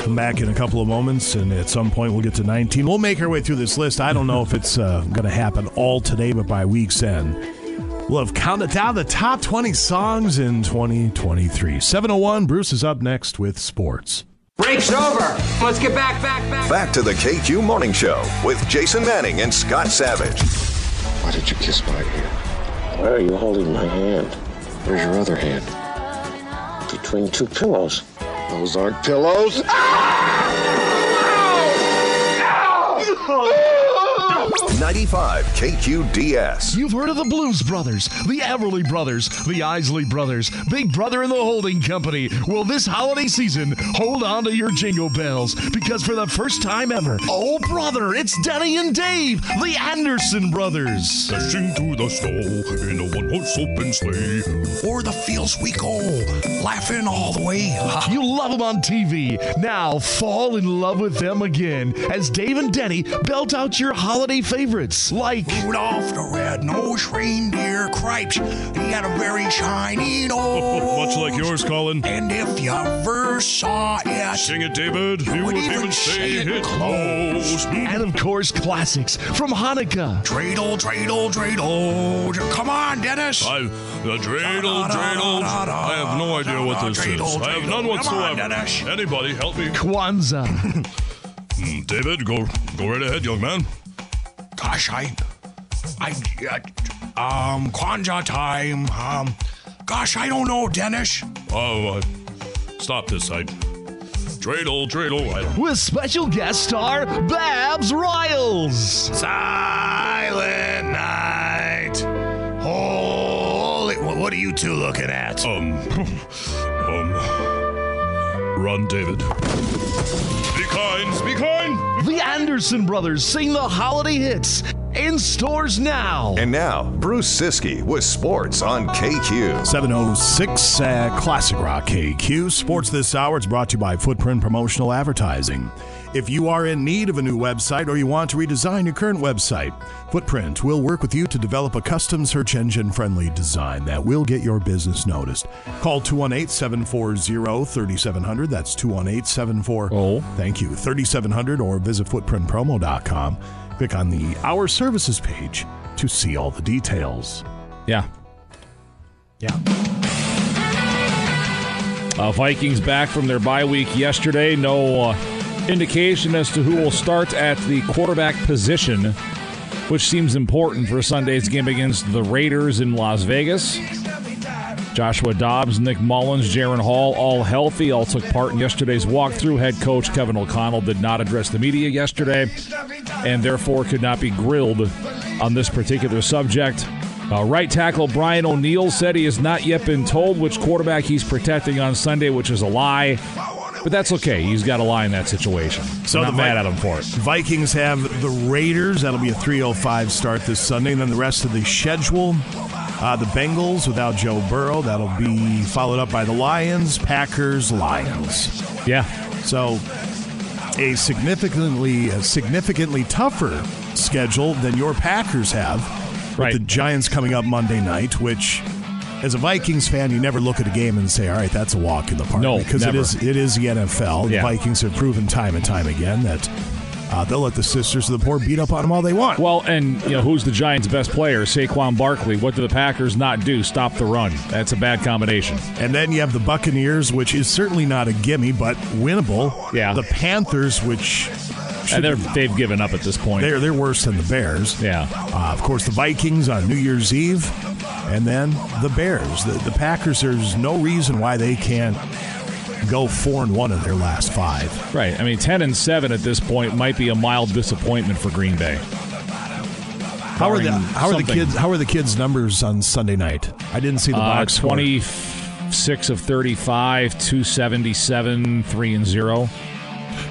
Come back in a couple of moments, and at some point we'll get to 19. We'll make our way through this list. I don't know if it's uh, going to happen all today, but by week's end, we'll have counted down the top 20 songs in 2023. 701, Bruce is up next with sports. Break's over. Let's get back, back, back. Back to the KQ Morning Show with Jason Manning and Scott Savage. Why did you kiss my hand? Why are you holding my hand? Where's your other hand? Between two pillows. Those aren't pillows. Ah! 95 KQDS. You've heard of the Blues Brothers, the Everly Brothers, the Isley Brothers, Big Brother and the Holding Company. Well, this holiday season, hold on to your jingle bells because for the first time ever, oh brother, it's Denny and Dave, the Anderson Brothers. Dashing through the snow in a one-horse open sleigh. O'er the fields we go, laughing all the way. You love them on TV. Now fall in love with them again as Dave and Denny belt out your holiday holiday favorites like Rudolph the red-nosed reindeer cripes. He had a very shiny nose. Much like yours, Colin. And if you ever saw it, Sing it, David. You would even say it close. and of course classics from Hanukkah. dreidel, dreidel, dreidel. Come on, Dennis. I, the dreidel, dreidel. I have no idea what this is. I have none whatsoever. Anybody help me? Kwanzaa. David, go go right ahead, young man. Gosh, I, I, uh, um, Kwanzaa time. Um, gosh, I don't know, Dennis. Oh, uh, stop this. I dreidel, dreidel. I don't. with special guest star Babs Riles. Silent night. Holy, what are you two looking at? Um, um, run, David. Be kind, be kind. The Anderson brothers sing the holiday hits in stores now. And now, Bruce Siski with sports on KQ. 706 uh, Classic Rock KQ. Sports this hour is brought to you by Footprint Promotional Advertising. If you are in need of a new website or you want to redesign your current website, Footprint will work with you to develop a custom search engine friendly design that will get your business noticed. Call 218 740 3700. That's 218 740. Thank you. 3700 or visit footprintpromo.com. Click on the Our Services page to see all the details. Yeah. Yeah. Uh, Vikings back from their bye week yesterday. No uh, indication as to who will start at the quarterback position, which seems important for Sunday's game against the Raiders in Las Vegas. Joshua Dobbs, Nick Mullens, Jaren Hall, all healthy, all took part in yesterday's walkthrough. Head coach Kevin O'Connell did not address the media yesterday and therefore could not be grilled on this particular subject. Uh, right tackle Brian O'Neill said he has not yet been told which quarterback he's protecting on Sunday, which is a lie. But that's okay. He's got a lie in that situation. So not the mad Vi- at him for it. Vikings have the Raiders. That'll be a 3:05 start this Sunday. And then the rest of the schedule: uh, the Bengals without Joe Burrow. That'll be followed up by the Lions, Packers, Lions. Yeah. So a significantly a significantly tougher schedule than your Packers have. With the Giants coming up Monday night, which. As a Vikings fan, you never look at a game and say, "All right, that's a walk in the park." No, because never. it is it is the NFL. Yeah. The Vikings have proven time and time again that uh, they'll let the sisters of the poor beat up on them all they want. Well, and you know who's the Giants' best player? Saquon Barkley. What do the Packers not do? Stop the run. That's a bad combination. And then you have the Buccaneers, which is certainly not a gimme, but winnable. Yeah. The Panthers, which And they're they've given up at this point. they're they're worse than the Bears. Yeah. Uh, of course, the Vikings on New Year's Eve, and then the Bears. The, the Packers. There's no reason why they can't go four and one in their last five. Right. I mean, ten and seven at this point might be a mild disappointment for Green Bay. How are the how are the kids how are the kids numbers on Sunday night? I didn't see the Uh, box 26 of 35, 277, 3 and 0.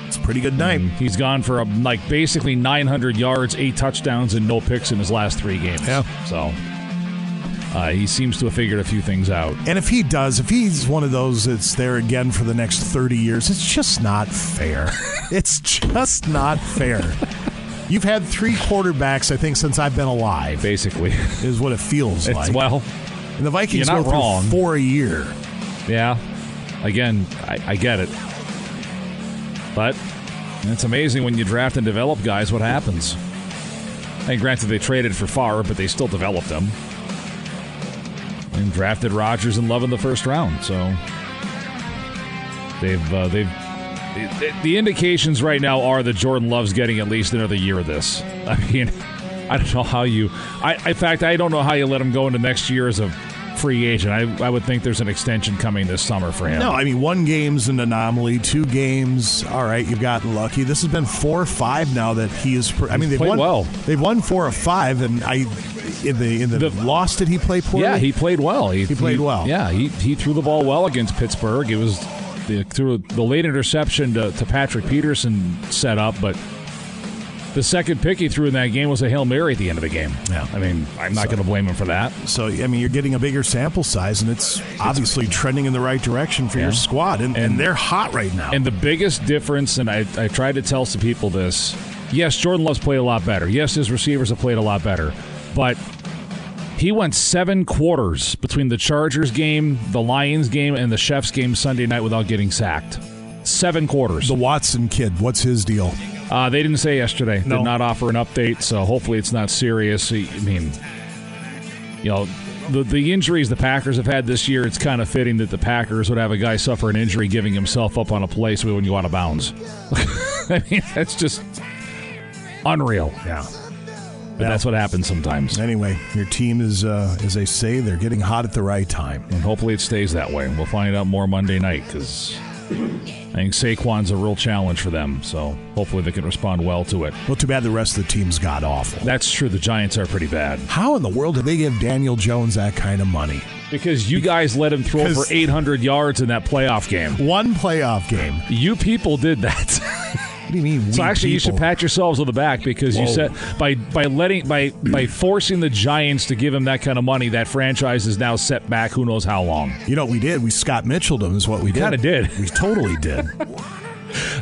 It's a pretty good night. He's gone for a, like basically 900 yards, eight touchdowns, and no picks in his last three games. Yeah. So uh, he seems to have figured a few things out. And if he does, if he's one of those that's there again for the next 30 years, it's just not fair. it's just not fair. You've had three quarterbacks, I think, since I've been alive. Basically, is what it feels It's- like. well, and the Vikings go through wrong. four a year. Yeah. Again, I, I get it. But it's amazing when you draft and develop guys what happens. And granted, they traded for Favre, but they still developed them. And drafted Rodgers and Love in the first round. So they've uh, they've the, the indications right now are that Jordan Love's getting at least another year of this. I mean, I don't know how you. I in fact, I don't know how you let him go into next year as a free agent. I, I would think there's an extension coming this summer for him. No, I mean one game's an anomaly. Two games, all right, you've gotten lucky. This has been four or five now that he is. I mean, they've won well. They've won four or five, and I in the in the, loss did he play poorly? Yeah, he played well. He, played well. Yeah, he, he threw the ball well against Pittsburgh. It was the, through the late interception to, to Patrick Peterson set up, but the second pick he threw in that game was a hail mary at the end of the game. Yeah, I mean, I'm not So- going to blame him for that. So I mean, you're getting a bigger sample size, and it's obviously trending in the right direction for Yeah. your squad, and, and, they're hot right now. And the biggest difference, and I, I tried to tell some people this, Yes, Jordan Love's played a lot better. Yes, his receivers have played a lot better. But he went seven quarters between the Chargers game, the Lions game, and the Chefs game Sunday night without getting sacked. Seven quarters. The Watson kid, what's his deal? Uh, they didn't say yesterday. No. Did not offer an update, so hopefully it's not serious. I mean, you know, the the injuries the Packers have had this year, it's kind of fitting that the Packers would have a guy suffer an injury giving himself up on a play so he wouldn't go out of bounds. I mean, that's just unreal. Yeah. But that's what happens sometimes. Anyway, your team is, uh, as they say, they're getting hot at the right time. And hopefully it stays that way. We'll find out more Monday night because I think Saquon's a real challenge for them. So hopefully they can respond well to it. Well, too bad the rest of the team's got awful. That's true. The Giants are pretty bad. How in the world did they give Daniel Jones that kind of money? Because you guys let him throw for 800 yards in that playoff game. One playoff game. You people did that. What do you mean? so actually, you should pat yourselves on the back because you said by by letting by by forcing the Giants to give him that kind of money, that franchise is now set back. Who knows how long? You know what we did? We Scott Mitchelled him is what we did. Kind of did. We totally did.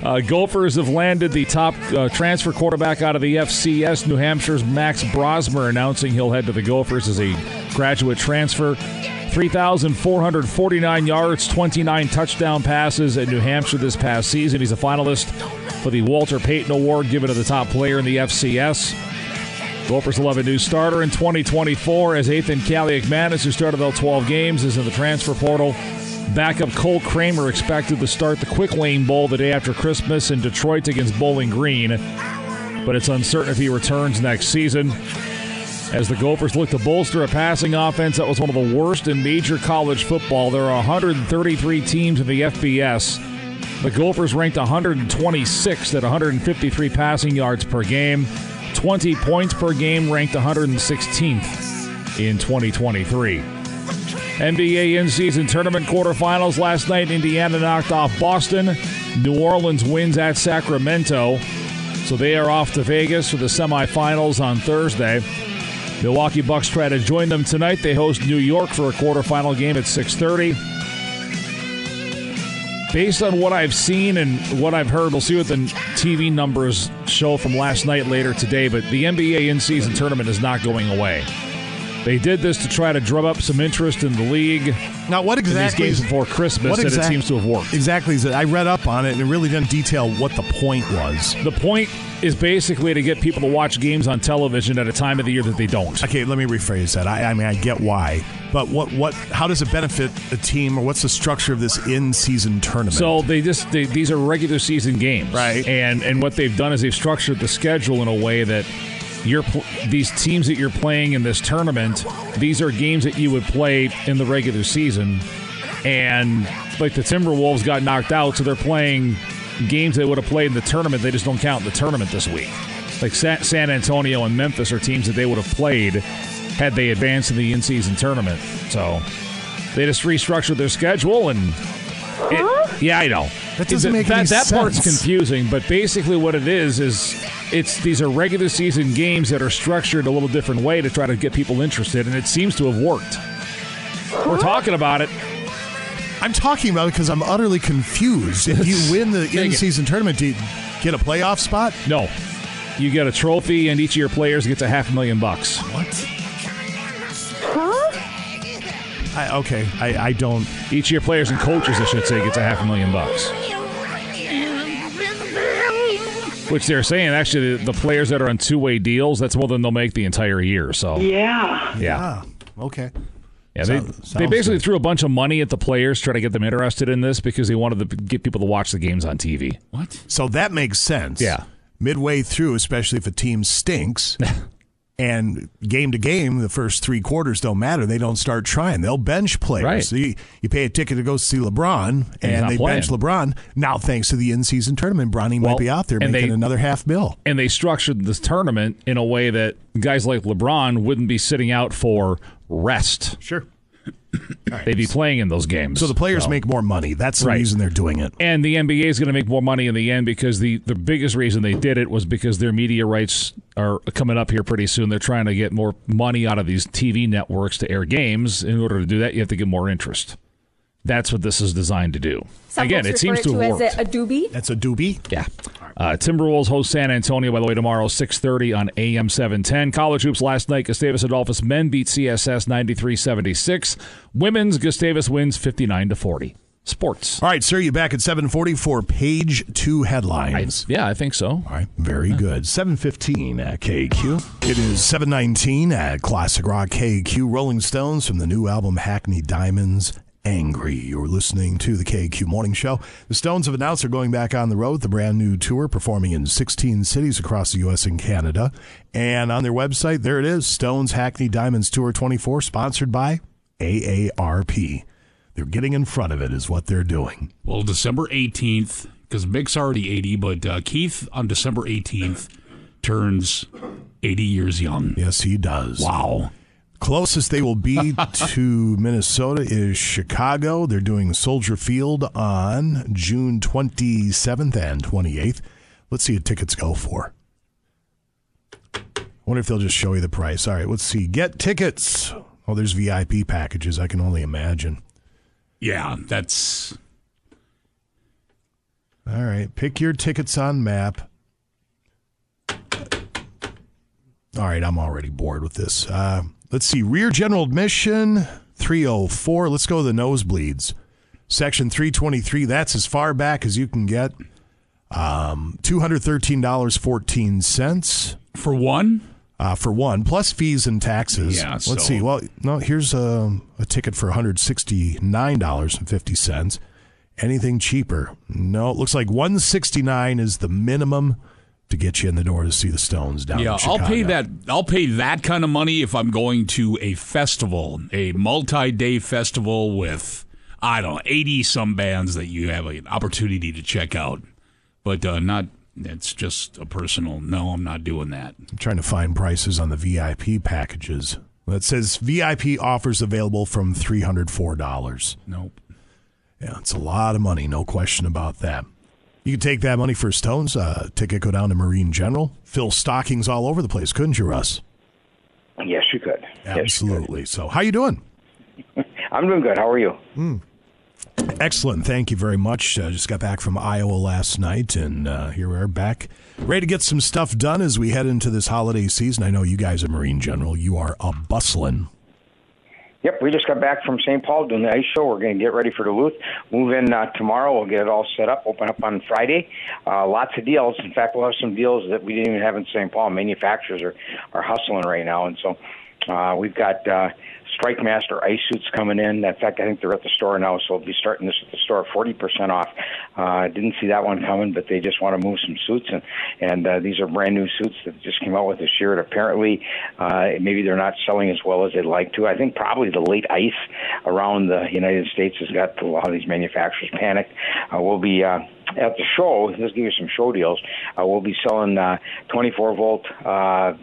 Uh, Gophers have landed the top uh, transfer quarterback out of the FCS. New Hampshire's Max Brosmer announcing he'll head to the Gophers as a graduate transfer. 3,449 yards, 29 touchdown passes at New Hampshire this past season. He's a finalist for the Walter Payton Award given to the top player in the FCS. Gophers will have a new starter in 2024 as Ethan Kaliakmanis, who started all 12 games, is in the transfer portal. Backup Cole Kramer expected to start the Quick Lane Bowl the day after Christmas in Detroit against Bowling Green, but it's uncertain if he returns next season. As the Gophers look to bolster a passing offense that was one of the worst in major college football, there are 133 teams in the FBS. The Gophers ranked 126th at 153 passing yards per game, 20 points per game, ranked 116th in 2023. NBA in-season tournament quarterfinals last night. Indiana knocked off Boston. New Orleans wins at Sacramento, so they are off to Vegas for the semifinals on Thursday. Milwaukee Bucks try to join them tonight. They host New York for a quarterfinal game at 6:30. Based on what I've seen and what I've heard, we'll see what the TV numbers show from last night later today. But the NBA in-season tournament is not going away. They did this to try to drum up some interest in the league. Now, what exactly? these exactly games before Christmas, what and it seems to have worked. Exactly. is it- I read up on it and it really didn't detail what the point was. The point is basically to get people to watch games on television at a time of the year that they don't. Okay, let me rephrase that. I, I mean, I get why, but what, what, how does it benefit a team, or what's the structure of this in-season tournament? So they just they, these are regular season games, Right. And and what they've done is they've structured the schedule in a way that you're pl- these teams that you're playing in this tournament. These are games that you would play in the regular season, and like the Timberwolves got knocked out, so they're playing games they would have played in the tournament. They just don't count in the tournament this week. Like Sa- San Antonio and Memphis are teams that they would have played had they advanced in the in-season tournament. So they just restructured their schedule and. It, yeah, I know. That doesn't make that, any that part's confusing, but basically what it is is it's these are regular season games that are structured a little different way to try to get people interested, and it seems to have worked. We're talking about it. I'm talking about it because I'm utterly confused. If you win the in-season tournament, do you get a playoff spot? No, you get a trophy, and each of your players gets a half a million bucks. What? I, okay, I, I don't. Each of your players and coaches, I should say, gets a half a million bucks. Which they're saying actually the, the players that are on two way deals, that's more than they'll make the entire year. So Yeah. yeah. Ah, okay. Yeah, they, Sounds- they basically good. threw a bunch of money at the players, trying to get them interested in this because they wanted to get people to watch the games on TV. What? So that makes sense. Yeah. Midway through, especially if a team stinks, and game to game, the first three quarters don't matter. They don't start trying. They'll bench players. Right. So you, you pay a ticket to go see LeBron, he's and they playing. bench LeBron. Now, thanks to the in-season tournament, Bronny Well, might be out there making they- another half bill. And they structured this tournament in a way that guys like LeBron wouldn't be sitting out for rest. Sure. They'd be playing in those games. So the players So- make more money. That's the Right. reason they're doing it. And the NBA is going to make more money in the end because the, the biggest reason they did it was because their media rights are coming up here pretty soon. They're trying to get more money out of these TV networks to air games. In order to do that, you have to get more interest. That's what this is designed to do. Some Again, it seems refer to have worked. as a, a doobie. That's a doobie. Yeah. Uh, Timberwolves host San Antonio, by the way, tomorrow, 6.30 on AM 710. College hoops last night, Gustavus Adolphus men beat CSS 93-76. Women's, Gustavus wins 59 to 40. Sports. All right, sir, you back at 740 for page two headlines. yeah, I think so. All right, very good. 715 at KQ. It is 719 at Classic Rock KQ. Rolling Stones from the new album Hackney Diamonds. Angry. You're listening to the KQ Morning Show. The Stones have announced they're going back on the road, the brand new tour, performing in 16 cities across the U.S. and Canada. And on their website, there it is Stones Hackney Diamonds Tour 24, sponsored by AARP. They're getting in front of it, is what they're doing. Well, December 18th, because Mick's already 80, but uh, Keith on December 18th turns 80 years young. Yes, he does. Wow. Closest they will be to Minnesota is Chicago. They're doing Soldier Field on June 27th and 28th. Let's see what tickets go for. I wonder if they'll just show you the price. All right, let's see. Get tickets. Oh, there's VIP packages. I can only imagine. Yeah, that's. All right, pick your tickets on map. All right, I'm already bored with this. Uh, let's see. Rear general admission 304. Let's go to the nosebleeds. Section 323. That's as far back as you can get. Um, $213.14. For one? Uh, for one, plus fees and taxes. Yeah, Let's so- see. Well, no, here's a, a ticket for $169.50. Anything cheaper? No, it looks like 169 is the minimum to get you in the door to see the Stones down yeah, in Chicago. I'll pay that. I'll pay that kind of money if I'm going to a festival, a multi-day festival with I don't know eighty some bands that you have an opportunity to check out, but uh, not. It's just a personal. No, I'm not doing that. I'm trying to find prices on the VIP packages. It says VIP offers available from $304. Nope. Yeah, it's a lot of money, no question about that. You could take that money for Stones uh, ticket, go down to Marine General, fill stockings all over the place, couldn't you, Russ? Yes, you could. Absolutely. So, how you doing? I'm doing good. How are you? Excellent. Thank you very much. Uh, just got back from Iowa last night, and uh, here we are back, ready to get some stuff done as we head into this holiday season. I know you guys are Marine General. You are a bustling. Yep, we just got back from St. Paul doing the ice show. We're going to get ready for Duluth. Move in uh, tomorrow. We'll get it all set up. Open up on Friday. Uh, lots of deals. In fact, we'll have some deals that we didn't even have in St. Paul. Manufacturers are are hustling right now, and so uh, we've got. Uh, Strike Master ice suits coming in. In fact, I think they're at the store now, so we'll be starting this at the store, forty percent off. Uh, didn't see that one coming, but they just want to move some suits, and and uh, these are brand new suits that just came out with this year. And apparently, uh, maybe they're not selling as well as they'd like to. I think probably the late ice around the United States has got a lot of these manufacturers panicked. Uh, we'll be. Uh, at the show, let's give you some show deals. Uh, we'll be selling uh, 24 volt uh,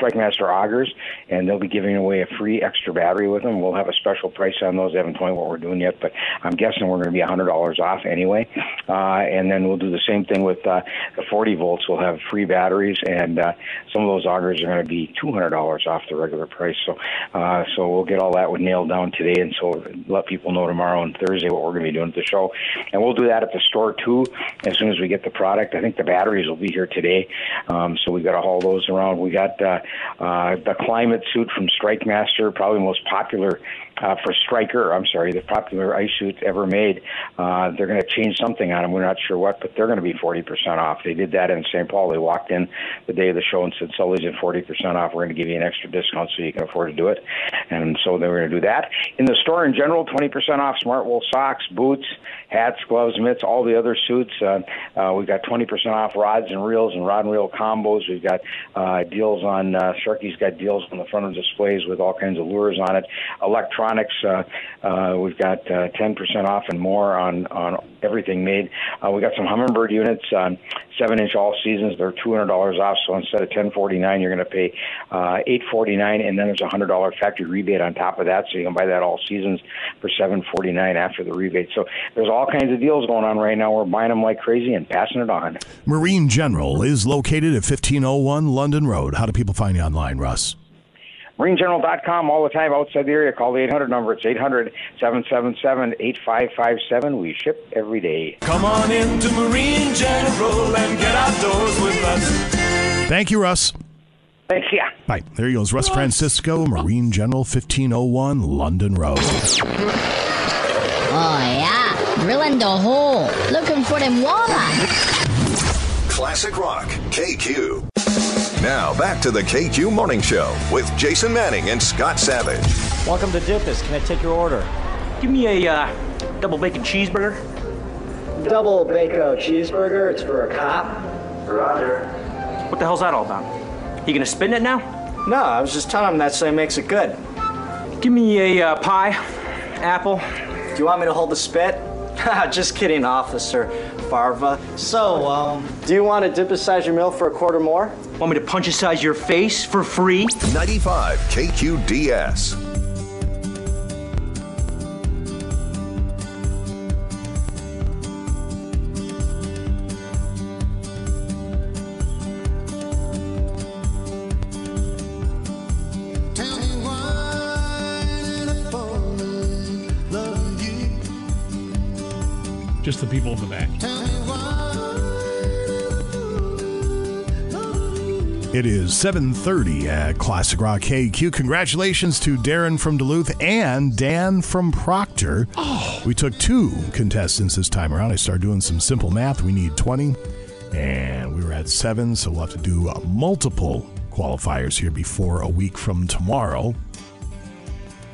Strike Master augers, and they'll be giving away a free extra battery with them. We'll have a special price on those. They haven't told me what we're doing yet, but I'm guessing we're going to be $100 off anyway. Uh, and then we'll do the same thing with uh, the 40 volts. We'll have free batteries, and uh, some of those augers are going to be $200 off the regular price. So, uh, so we'll get all that nailed down today, and so let people know tomorrow and Thursday what we're going to be doing at the show. And we'll do that at the store too as soon as we get the product. I think the batteries will be here today, um, so we've got to haul those around. We got uh, uh, the climate suit from Strike Master, probably the most popular uh, for Striker. I'm sorry, the popular ice suit ever made. Uh, they're going to change something on them. We're not sure what, but they're going to be 40% off. They did that in St. Paul. They walked in the day of the show and said, Sully's at 40% off. We're going to give you an extra discount so you can afford to do it. And so they were going to do that. In the store in general, 20% off smart wool socks, boots, hats, gloves, mitts, all the other suits. Uh, uh, we've got 20% off rods and reels and rod and reel combos. We've got uh, deals on, uh, Sharky's got deals on the front of displays with all kinds of lures on it. Electronics, uh, uh, we've got uh, 10% off and more on, on everything made. Uh, we got some Humminbird units on seven inch all seasons. They're $200 off. So instead of 1049 you're going to pay uh, 849 and then there's a $100 factory rebate on top of that. So you can buy that all seasons for 749 after the rebate. So there's all kinds of deals going on right now. We're buying them like crazy and passing it on. Marine General is located at 1501 London Road. How do people find you online, Russ? MarineGeneral.com all the time outside the area. Call the 800 number. It's 800 777 8557. We ship every day. Come on into Marine General and get outdoors with us. Thank you, Russ. Thanks, yeah. Bye. There he goes, Russ Francisco, Marine General, 1501 London Road. Oh, yeah. Drilling the hole. Looking for them walleye. Classic Rock, KQ. Now back to the KQ Morning Show with Jason Manning and Scott Savage. Welcome to Dippus. Can I take your order? Give me a uh, double bacon cheeseburger. Double bacon cheeseburger. It's for a cop. Roger. What the hell's that all about? You gonna spin it now? No, I was just telling him that so he makes it good. Give me a uh, pie, apple. Do you want me to hold the spit? just kidding, Officer Farva. So, um, do you want to dip size your meal for a quarter more? Want me to punch a size your face for free? 95 KQDS. Just the people in the back. It is 7:30 at Classic Rock KQ. Congratulations to Darren from Duluth and Dan from Proctor. Oh. We took two contestants this time around. I started doing some simple math. We need 20 and we were at 7, so we'll have to do multiple qualifiers here before a week from tomorrow.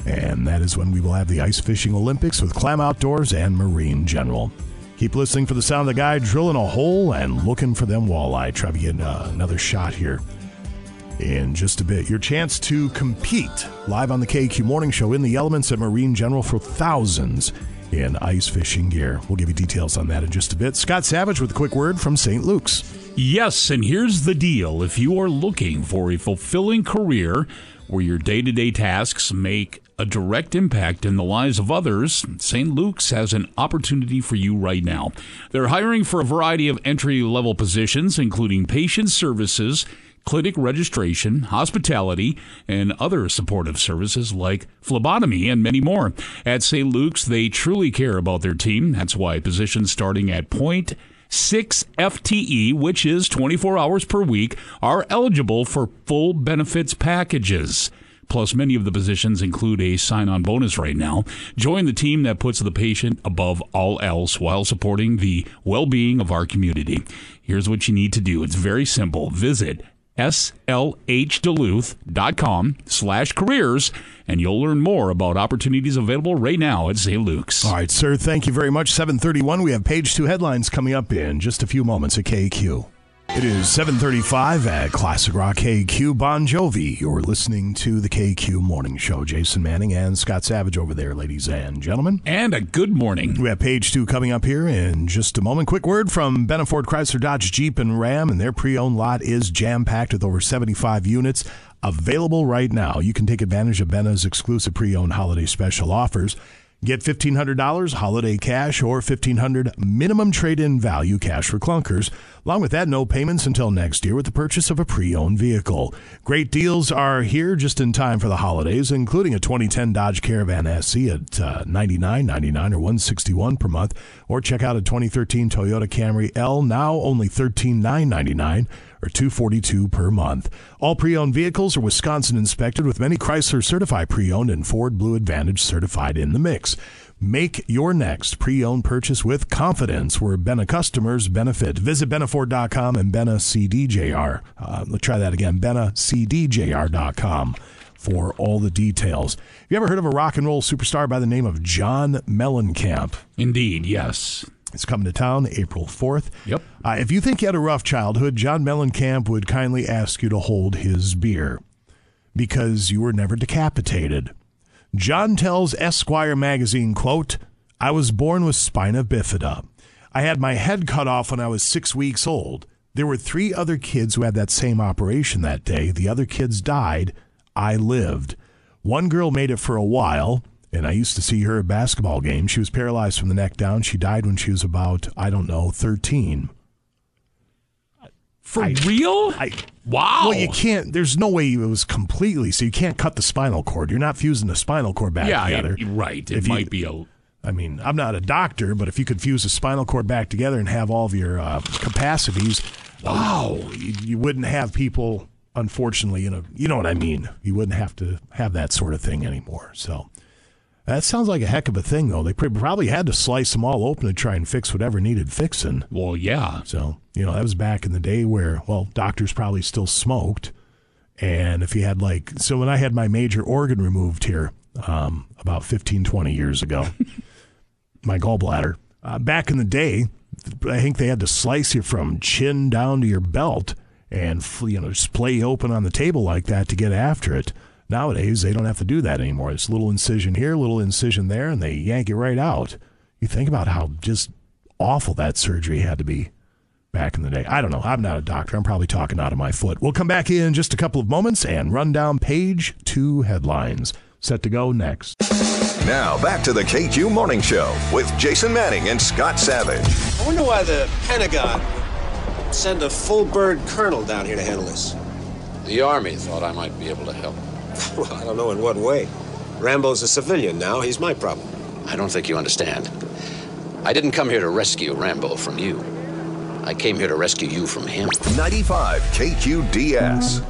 And that is when we will have the Ice Fishing Olympics with Clam Outdoors and Marine General. Keep listening for the sound of the guy drilling a hole and looking for them walleye. Try to get uh, another shot here in just a bit. Your chance to compete live on the KQ Morning Show in the elements at Marine General for thousands in ice fishing gear. We'll give you details on that in just a bit. Scott Savage with a quick word from St. Luke's. Yes, and here's the deal. If you are looking for a fulfilling career where your day to day tasks make a direct impact in the lives of others, St. Luke's has an opportunity for you right now. They're hiring for a variety of entry level positions, including patient services, clinic registration, hospitality, and other supportive services like phlebotomy and many more. At St. Luke's, they truly care about their team. That's why positions starting at point. 6 FTE, which is 24 hours per week, are eligible for full benefits packages. Plus, many of the positions include a sign on bonus right now. Join the team that puts the patient above all else while supporting the well being of our community. Here's what you need to do it's very simple. Visit slhduluth.com slash careers and you'll learn more about opportunities available right now at St. Luke's. All right, sir. Thank you very much. 731. We have page two headlines coming up in just a few moments at KQ. It is 735 at Classic Rock KQ Bon Jovi. You're listening to the KQ Morning Show. Jason Manning and Scott Savage over there, ladies and gentlemen. And a good morning. We have page two coming up here in just a moment. Quick word from Benaford Chrysler Dodge Jeep and Ram, and their pre-owned lot is jam-packed with over 75 units available right now. You can take advantage of Bena's exclusive pre-owned holiday special offers. Get $1,500 holiday cash or 1,500 minimum trade in value cash for clunkers. Along with that, no payments until next year with the purchase of a pre owned vehicle. Great deals are here just in time for the holidays, including a 2010 Dodge Caravan SE at uh, $99.99 or 161 per month. Or check out a 2013 Toyota Camry L, now only $13,999 or 242 per month. All pre-owned vehicles are Wisconsin inspected with many Chrysler certified pre-owned and Ford Blue Advantage certified in the mix. Make your next pre-owned purchase with confidence where Bena customers benefit. Visit Benaford.com and Bena CDJR. Uh, let's try that again. BenaCDJR.com for all the details. Have you ever heard of a rock and roll superstar by the name of John Mellencamp? Indeed, yes. It's coming to town April 4th. Yep. Uh, if you think you had a rough childhood, John Mellencamp would kindly ask you to hold his beer because you were never decapitated. John tells Esquire magazine, quote, I was born with spina bifida. I had my head cut off when I was six weeks old. There were three other kids who had that same operation that day. The other kids died. I lived. One girl made it for a while, and I used to see her at basketball games. She was paralyzed from the neck down. She died when she was about, I don't know, 13. For real? I wow. Well, you can't. There's no way it was completely. So you can't cut the spinal cord. You're not fusing the spinal cord back yeah, together. it- right. It If you- might be a. I mean, I'm not a doctor, but if you could fuse the spinal cord back together and have all of your uh, capacities, wow, you, you wouldn't have people. Unfortunately, you know, you know what I mean. You wouldn't have to have that sort of thing anymore. So that sounds like a heck of a thing, though. They probably had to slice them all open to try and fix whatever needed fixing. Well, yeah. So you know, that was back in the day where, well, doctors probably still smoked. And if you had like, so when I had my major organ removed here um, about 15, 20 years ago, my gallbladder, uh, back in the day, I think they had to slice you from chin down to your belt and, you know, splay you open on the table like that to get after it. Nowadays, they don't have to do that anymore. It's a little incision here, a little incision there, and they yank it right out. You think about how just awful that surgery had to be back in the day. I don't know. I'm not a doctor. I'm probably talking out of my foot. We'll come back in just a couple of moments and run down page two headlines. Set to go next. Now back to the KQ Morning Show with Jason Manning and Scott Savage. I wonder why the Pentagon sent a full bird colonel down here to handle this. The Army thought I might be able to help. Well, I don't know in what way. Rambo's a civilian now. He's my problem. I don't think you understand. I didn't come here to rescue Rambo from you. I came here to rescue you from him. 95 KQDS.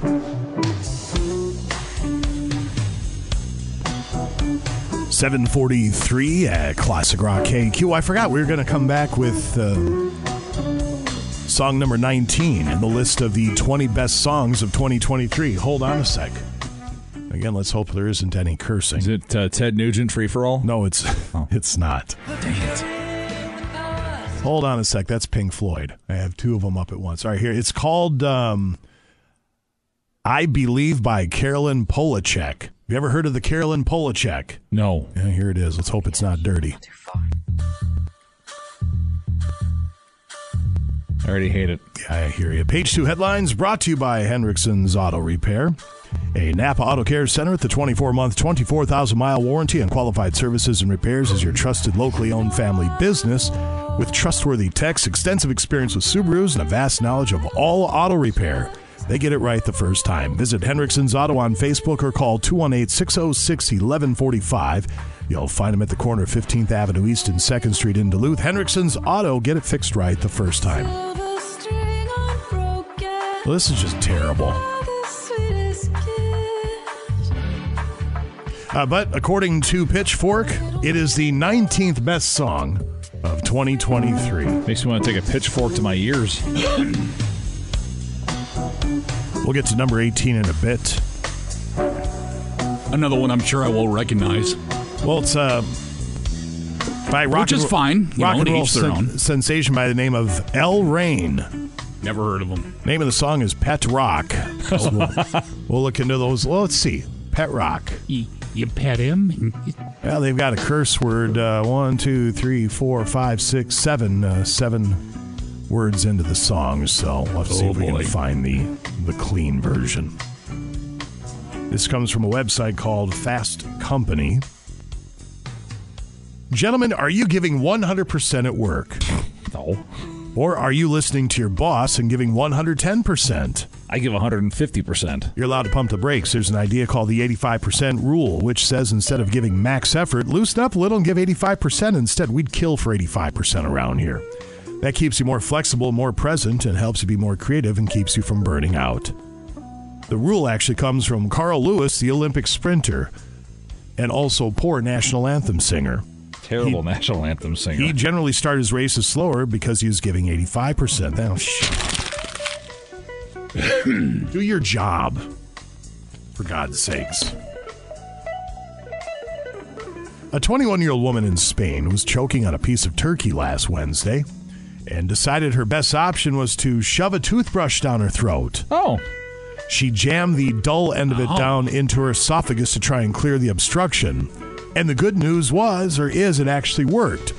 743 at Classic Rock KQ. I forgot we were going to come back with uh, song number 19 in the list of the 20 best songs of 2023. Hold on a sec. Again, let's hope there isn't any cursing. Is it uh, Ted Nugent Free for All? No, it's it's not. Hold on a sec. That's Pink Floyd. I have two of them up at once. All right, here. It's called um, I Believe by Carolyn Polachek. Have you ever heard of the Carolyn Polachek? No. Yeah, here it is. Let's hope it's not dirty. I already hate it. Yeah, I hear you. Page two headlines brought to you by Hendrickson's Auto Repair. A Napa Auto Care Center with the 24 month, 24,000 mile warranty on qualified services and repairs is your trusted locally owned family business with trustworthy techs, extensive experience with Subarus, and a vast knowledge of all auto repair. They get it right the first time. Visit Hendrickson's Auto on Facebook or call 218 606 1145. You'll find them at the corner of 15th Avenue East and 2nd Street in Duluth. Hendrickson's Auto, get it fixed right the first time. Well, this is just terrible. Uh, but according to Pitchfork, it is the 19th best song of 2023. Makes me want to take a pitchfork to my ears. We'll get to number 18 in a bit. Another one I'm sure I will recognize. Well, it's uh, by rock Which is ro- fine. You rock know, and roll sen- own. sensation by the name of L'Rain. Never heard of them. Name of the song is Pet Rock. So we'll, we'll look into those. Well, let's see. Pet Rock. You pet him. Well, they've got a curse word. Uh, one, two, three, four, five, six, seven, uh, seven words into the song. So let's see Oh, if we can find the the clean version. This comes from a website called Fast Company. Gentlemen, are you giving 100% at work? No. Or are you listening to your boss and giving 110%? I give 150%. You're allowed to pump the brakes. There's an idea called the 85% rule, which says instead of giving max effort, loosen up a little and give 85%. Instead, we'd kill for 85% around here. That keeps you more flexible, more present, and helps you be more creative and keeps you from burning out. The rule actually comes from Carl Lewis, the Olympic sprinter, and also poor national anthem singer. Terrible national anthem singer. He generally started his races slower because he was giving 85%. Now, shit. Do your job, for God's sakes. A 21 year old woman in Spain was choking on a piece of turkey last Wednesday and decided her best option was to shove a toothbrush down her throat. Oh. She jammed the dull end of it Oh. down into her esophagus to try and clear the obstruction. And the good news was, or is, it actually worked.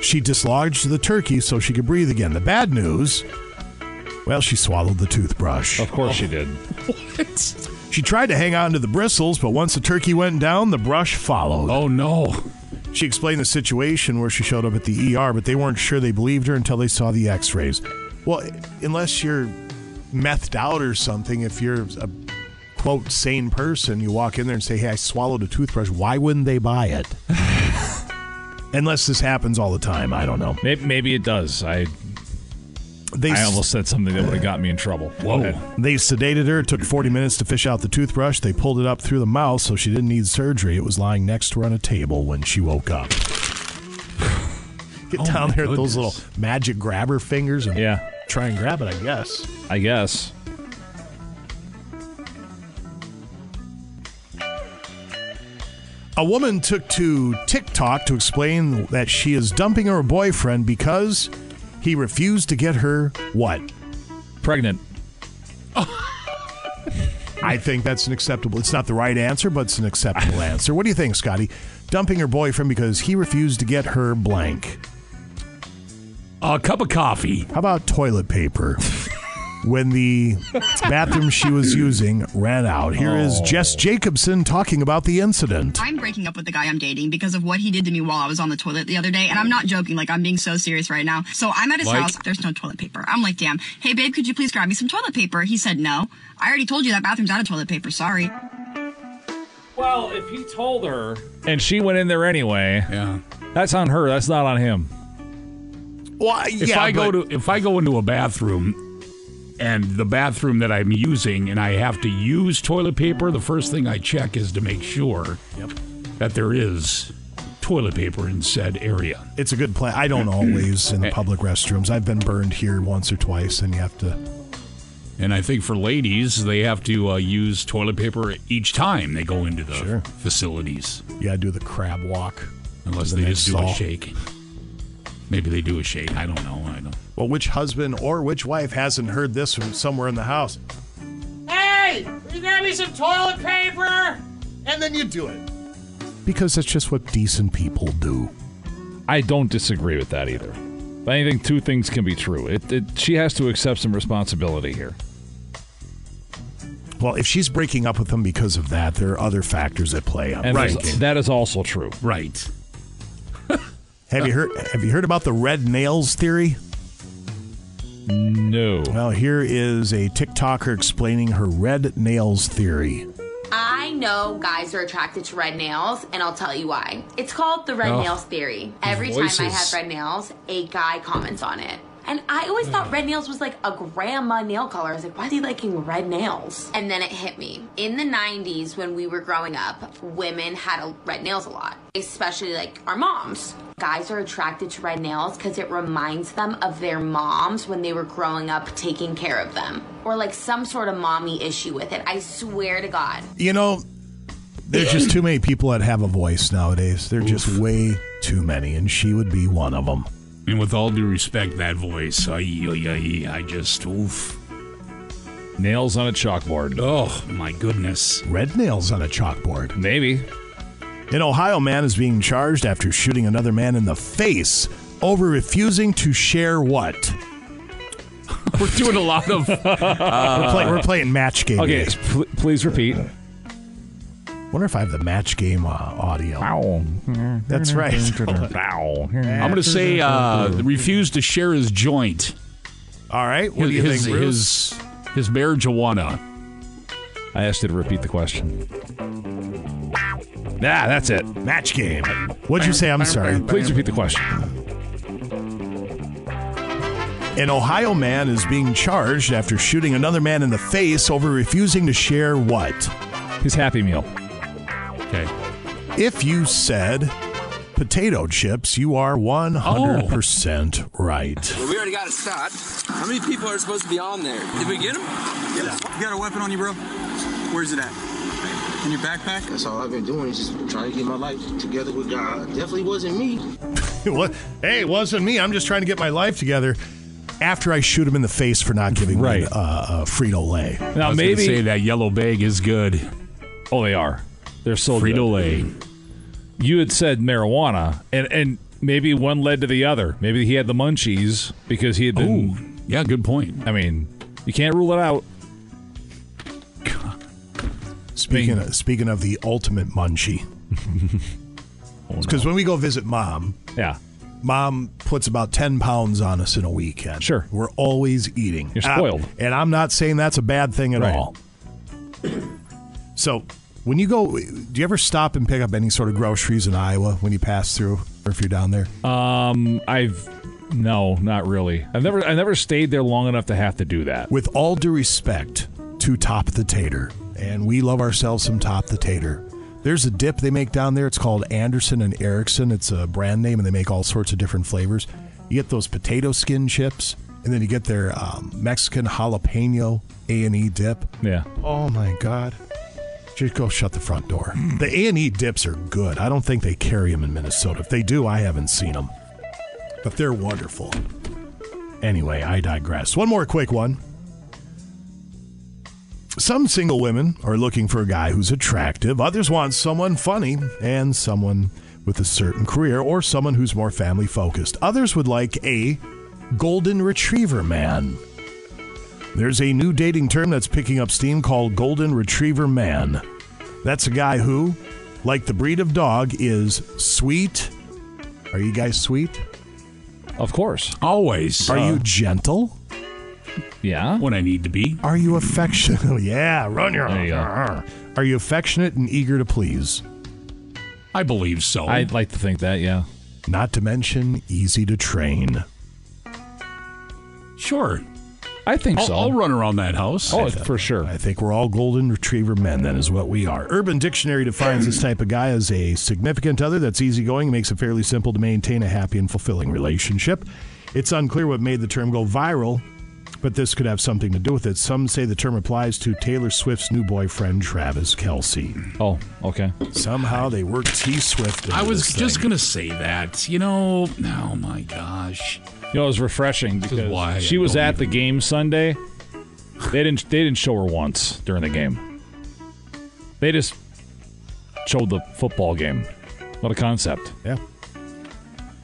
She dislodged the turkey so she could breathe again. The bad news, well, she swallowed the toothbrush. Of course she did. What? She tried to hang on to the bristles, but once the turkey went down, the brush followed. Oh, no. She explained the situation where she showed up at the ER, but they weren't sure they believed her until they saw the x rays. Well, unless you're methed out or something, if you're a quote sane person, you walk in there and say, "Hey, I swallowed a toothbrush." Why wouldn't they buy it? Unless this happens all the time, I don't know. Maybe, maybe it does. I They I almost said something that would have got me in trouble. Whoa. Oh. They sedated her. It took 40 minutes to fish out the toothbrush. They pulled it up through the mouth so she didn't need surgery. It was lying next to her on a table when she woke up. Get Oh, down there with those little magic grabber fingers and Yeah. try and grab it, I guess. I guess. A woman took to TikTok to explain that she is dumping her boyfriend because he refused to get her what? Pregnant. I think that's an acceptable. It's not the right answer, but it's an acceptable answer. What do you think, Scotty? Dumping her boyfriend because he refused to get her blank. A cup of coffee. How about toilet paper? when the bathroom she was using ran out. Here is Oh. Jess Jacobson talking about the incident. I'm breaking up with the guy I'm dating because of what he did to me while I was on the toilet the other day. And I'm not joking. Like, I'm being so serious right now. So I'm at his Like? house. There's no toilet paper. I'm like, damn. Hey, babe, could you please grab me some toilet paper? He said no. I already told you that bathroom's out of toilet paper. Sorry. Well, if he told her and she went in there anyway, yeah, that's on her. That's not on him. Well, if I go to if I go into a bathroom and the bathroom that I'm using and I have to use toilet paper, the first thing I check is to make sure that there is toilet paper in said area. It's a good plan. I don't always in the public restrooms. I've been burned here once or twice, and you have to. And I think for ladies, they have to uh, use toilet paper each time they go into the facilities. Yeah, do the crab walk. Unless To they just do next a shake. Maybe they do a shake. I don't know. I don't. Well, which husband or which wife hasn't heard this from somewhere in the house? Hey, will you grab me some toilet paper? And then you do it. Because that's just what decent people do. I don't disagree with that either. But I think two things can be true. It, it, she has to accept some responsibility here. Well, if she's breaking up with him because of that, there are other factors at play. I'm And there's- that is also true. Right. Have you heard? Have you heard about the red nails theory? No. Well, here is a TikToker explaining her red nails theory. I know guys are attracted to red nails, and I'll tell you why. It's called the red Oh. Nails theory. Every time I have red nails, a guy comments on it. And I always thought red nails was like a grandma nail color. I was like, why is he liking red nails? And then it hit me. In the 90s, when we were growing up, women had a, red nails a lot, especially like our moms. Guys are attracted to red nails because it reminds them of their moms when they were growing up taking care of them. Or like some sort of mommy issue with it. I swear to God. You know, there's just too many people that have a voice nowadays. There are just way too many, and she would be one of them. And with all due respect, that voice, ay, ay, ay, I just oof. Nails on a chalkboard. Oh my goodness. Red nails on a chalkboard. Maybe. An Ohio man is being charged after shooting another man in the face over refusing to share what? We're doing a lot of. we're, play, we're playing match game. Okay, pl- please repeat. Wonder if I have the match game uh, audio. That's right. Bow. I'm going to say uh, refused to share his joint. All right. What do you his, think, Bruce? His, his marijuana. I asked you to repeat the question. Yeah, that's it. Match game. What'd you say? I'm sorry. Please repeat the question. An Ohio man is being charged after shooting another man in the face over refusing to share what? His Happy Meal. Okay. If you said potato chips, you are 100% right. Well, we already got a start. How many people are supposed to be on there? Did we get them? Yeah. You got a weapon on you, bro? Where's it at? In your backpack? That's all I've been doing is just trying to get my life together with God. Definitely wasn't me. what? Hey, it wasn't me. I'm just trying to get my life together. After I shoot him in the face for not giving Right. me uh, uh, Frito Lay. I Now was gonna maybe say that yellow bag is good. Oh, they are. They're so good. Frito Lay. You had said marijuana, and and maybe one led to the other. Maybe he had the munchies because he had been. yeah, good point. I mean, you can't rule it out. Speaking of, speaking of the ultimate munchie, because when we go visit mom, Yeah. Mom puts about 10 pounds on us in a weekend. Sure. We're always eating. You're Uh, spoiled. and I'm not saying that's a bad thing at Right. all. So, when you go, do you ever stop and pick up any sort of groceries in Iowa when you pass through, or if you're down there? Um, I've no, not really. I've never, I never stayed there long enough to have to do that. With all due respect to Top the Tater, and we love ourselves some Top the Tater. There's a dip they make down there. It's called Anderson and Erickson. It's a brand name, and they make all sorts of different flavors. You get those potato skin chips, and then you get their um, Mexican jalapeno A and E dip. Yeah. Oh my God! Just go shut the front door. The A and E dips are good. I don't think they carry them in Minnesota. If they do, I haven't seen them, but they're wonderful. Anyway, I digress. One more quick one. Some single women are looking for a guy who's attractive. Others want someone funny and someone with a certain career or someone who's more family focused. Others would like a golden retriever man. There's a new dating term that's picking up steam called golden retriever man. That's a guy who, like the breed of dog, is sweet. Are you guys sweet? Of course. Always. Are Uh, you gentle? Yeah. When I need to be. Are you affectionate? Oh, yeah, run your. There you go. Are you affectionate and eager to please? I believe so. I'd like to think that. Yeah. Not to mention easy to train. Sure. I think I'll, so. I'll run around that house. Oh, for sure. I think we're all golden retriever men, then, is what we are. Urban Dictionary defines this type of guy as a significant other that's easygoing and makes it fairly simple to maintain a happy and fulfilling relationship. It's unclear what made the term go viral, but this could have something to do with it. Some say the term applies to Taylor Swift's new boyfriend, Travis Kelce. Oh, okay. Somehow they worked T Swift. I was this just thing. going to say that. You know, oh my gosh. You know, it was refreshing because why she was don't at the game Sunday. They didn't. They didn't show her once during the game. They just showed the football game. What a concept! Yeah.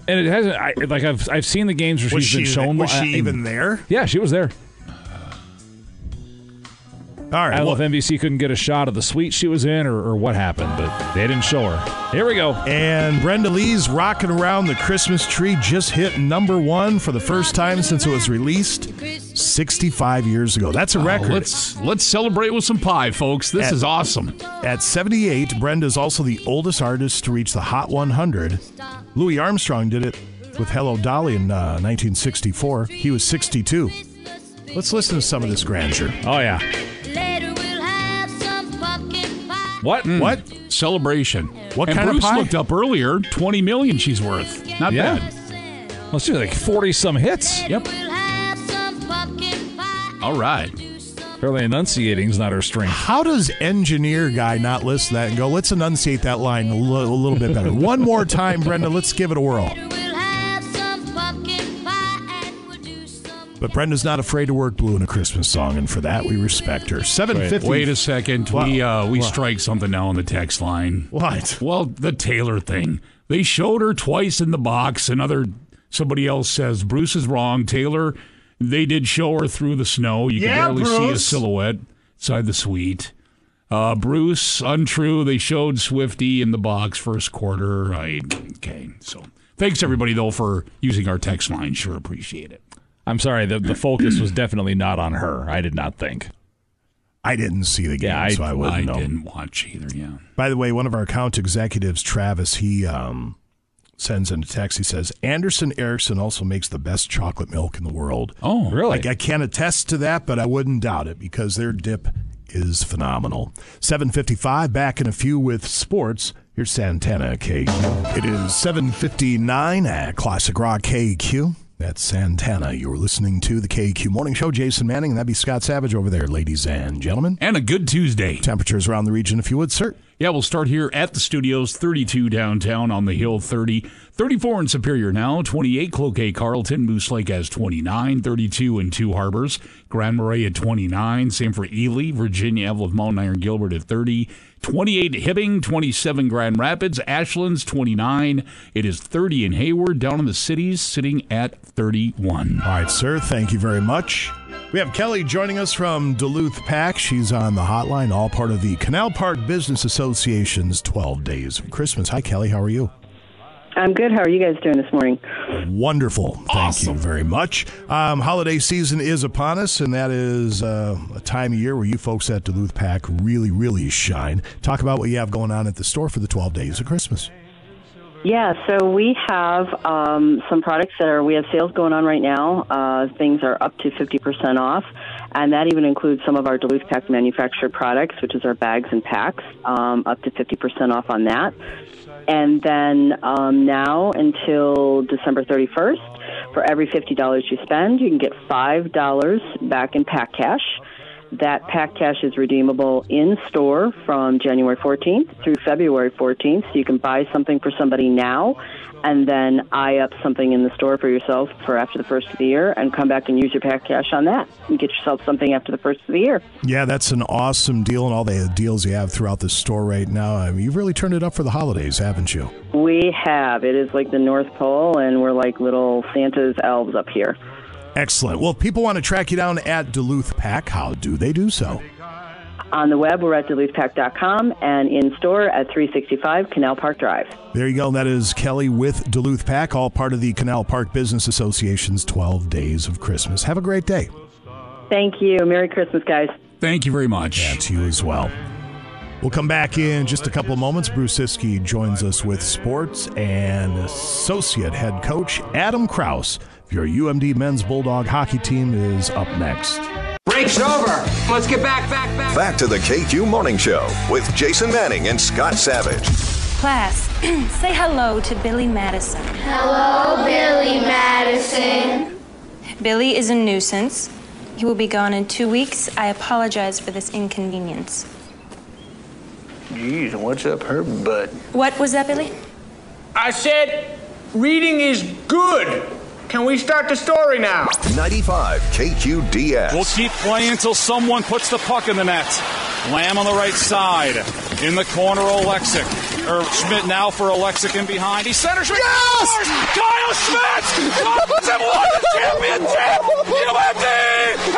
And it hasn't. I, like I've I've seen the games where Was she's been she- shown. was she I- even there? Yeah, she was there. All right. I don't well- know if NBC couldn't get a shot of the suite she was in or, or what happened, but they didn't show her. Here we go. And Brenda Lee's Rocking Around the Christmas Tree just hit number one for the first time since it was released 65 years ago. That's a record. let's let's celebrate with some pie, folks. This At- is awesome. At 78, Brenda is also the oldest artist to reach the Hot 100. Louis Armstrong did it with Hello Dolly in uh, 1964. He was 62. Let's listen to some of this grandeur. Oh yeah. What? Mm. What? Celebration. What and kind of pie? looked up earlier. Twenty million she's worth. Not Yeah. bad. Let's do like forty some hits. Yep. All right. Fairly is not her strength. How does engineer guy not listen to that and go, let's enunciate that line a li- a little bit better? One more time, Brenda. Let's give it a whirl. But Brenda's not afraid to work blue in a Christmas song, and for that we respect her. Seven fifty. Wait a second. We uh, we strike something now on the text line. What? Well, the Taylor thing. They showed her twice in the box. Another somebody else says Bruce is wrong. Taylor, they did show her through the snow. You Yeah, could barely see a silhouette inside the suite. Uh, Bruce, untrue. They showed Swifty in the box first quarter. I okay. So thanks everybody though for using our text line. Sure appreciate it. I'm sorry. The the focus was definitely not on her. I did not think. I didn't see the game, Yeah, I- so I wouldn't I know. didn't watch either. Yeah. By the way, one of our account executives, Travis, he um, sends in a text. He says Anderson Erickson also makes the best chocolate milk in the world. Oh, really? I, I can't attest to that, but I wouldn't doubt it because their dip is phenomenal. 755, back in a few with sports. Here's Santana KQ. It is 759 at Classic Rock KQ. That's Santana. You're listening to the KQ Morning Show. Jason Manning, and that'd be Scott Savage over there, ladies and gentlemen. And a good Tuesday. Temperatures around the region, if you would, sir. Yeah, we'll start here at the studios, 32 downtown on the hill, 30. 34 in Superior now, 28 Cloquet Carlton. Moose Lake has 29, 32 in Two Harbors. Grand Marais at 29. Same for Ely, Virginia, Eveleth, Mount Iron, Gilbert at 30. 28 Hibbing, 27 Grand Rapids. Ashland's 29. It is 30 in Hayward. Down in the cities, sitting at 31. All right, sir. Thank you very much. We have Kelly joining us from Duluth Pack. She's on the hotline, all part of the Canal Park Business Association's 12 Days of Christmas. Hi, Kelly. How are you? I'm good. How are you guys doing this morning? Wonderful. Thank you very much. Um, holiday season is upon us, and that is uh, a time of year where you folks at Duluth Pack really, really shine. Talk about what you have going on at the store for the 12 days of Christmas. Yeah, so we have um, some products that are, we have sales going on right now. Uh, things are up to 50% off, and that even includes some of our Duluth Pack manufactured products, which is our bags and packs, um, up to 50% off on that. And then um, now until December 31st, for every $50 you spend, you can get $5 back in pack cash. That pack cash is redeemable in store from January 14th through February 14th. So you can buy something for somebody now and then eye up something in the store for yourself for after the first of the year and come back and use your pack cash on that and get yourself something after the first of the year. Yeah, that's an awesome deal, and all the deals you have throughout the store right now. I mean, you've really turned it up for the holidays, haven't you? We have. It is like the North Pole, and we're like little Santa's elves up here. Excellent. Well, if people want to track you down at Duluth Pack, how do they do so? On the web, we're at DuluthPack.com and in store at 365 Canal Park Drive. There you go. That is Kelly with Duluth Pack, all part of the Canal Park Business Association's 12 Days of Christmas. Have a great day. Thank you. Merry Christmas, guys. Thank you very much. Yeah, to you as well. We'll come back in just a couple of moments. Bruce Ciskie joins us with sports and associate head coach Adam Krause. Your UMD men's Bulldog hockey team is up next. Break's over. Let's get back, back, back. Back to the KQ Morning Show with Jason Manning and Scott Savage. Class, say hello to Billy Madison. Hello, Billy Madison. Billy is a nuisance. He will be gone in two weeks. I apologize for this inconvenience. Geez, what's up her butt? What was that, Billy? I said, reading is good. Can we start the story now? 95 KQDS. We'll keep playing until someone puts the puck in the net. Lamb on the right side. In the corner, Oleksuk. Or er, Schmidt now for Oleksuk in behind. He centers. Schmidt Yes! scores! Kyle Schmidt! Cubs have won the championship! UMD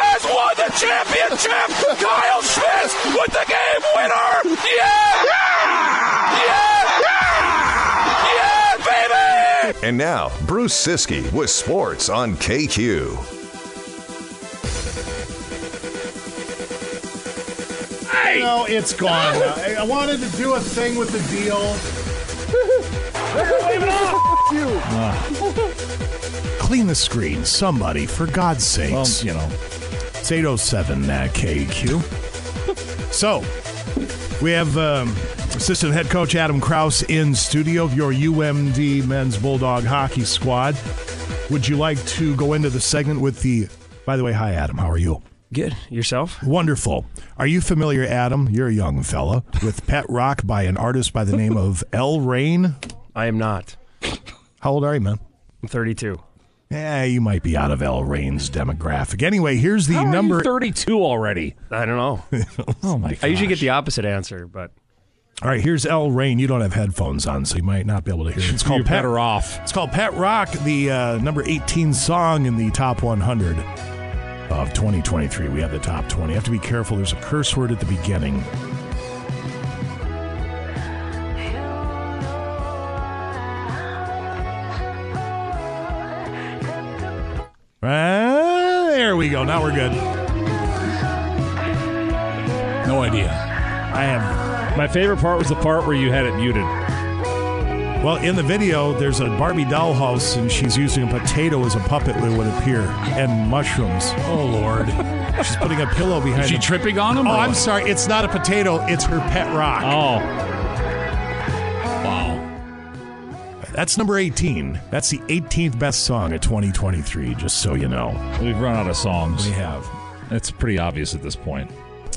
has won the championship! Kyle Schmidt with the game winner! Yeah! Yeah! Yeah, And now, Bruce Ciskie with sports on KQ. No, it's gone. I I wanted to do a thing with the deal. Clean the screen, somebody, for God's sakes. Well, you know. It's 807 at uh, KQ. So, we have um, assistant head coach Adam Krause in studio of your UMD men's Bulldog hockey squad. Would you like to go into the segment with the. By the way, hi, Adam. How are you? Good. Yourself? Wonderful. Are you familiar, Adam? You're a young fella with Pet Rock by an artist by the name of L'Rain. I am not. How old are you, man? I'm 32. Yeah, you might be out of L'Rain's demographic. Anyway, here's the How are you number. 32 already. I don't know. oh my! I usually get the opposite answer, but All right, here's L. Rain. You don't have headphones on, so you might not be able to hear it. It's called You're Pet better off. It's called Pet Rock, the uh, number 18 song in the top 100 of 2023. We have the top 20. You have to be careful. There's a curse word at the beginning. Ah, there we go. Now we're good. No idea. I have. My favorite part was the part where you had it muted. Well, in the video, there's a Barbie dollhouse, and she's using a potato as a puppet, it would appear, and mushrooms. Oh, Lord. She's putting a pillow behind Is she tripping on him? Oh, or I'm what? sorry. It's not a potato. It's her pet rock. Oh. That's number 18. That's the 18th best song of 2023, just so you know. We've run out of songs. We have. It's pretty obvious at this point.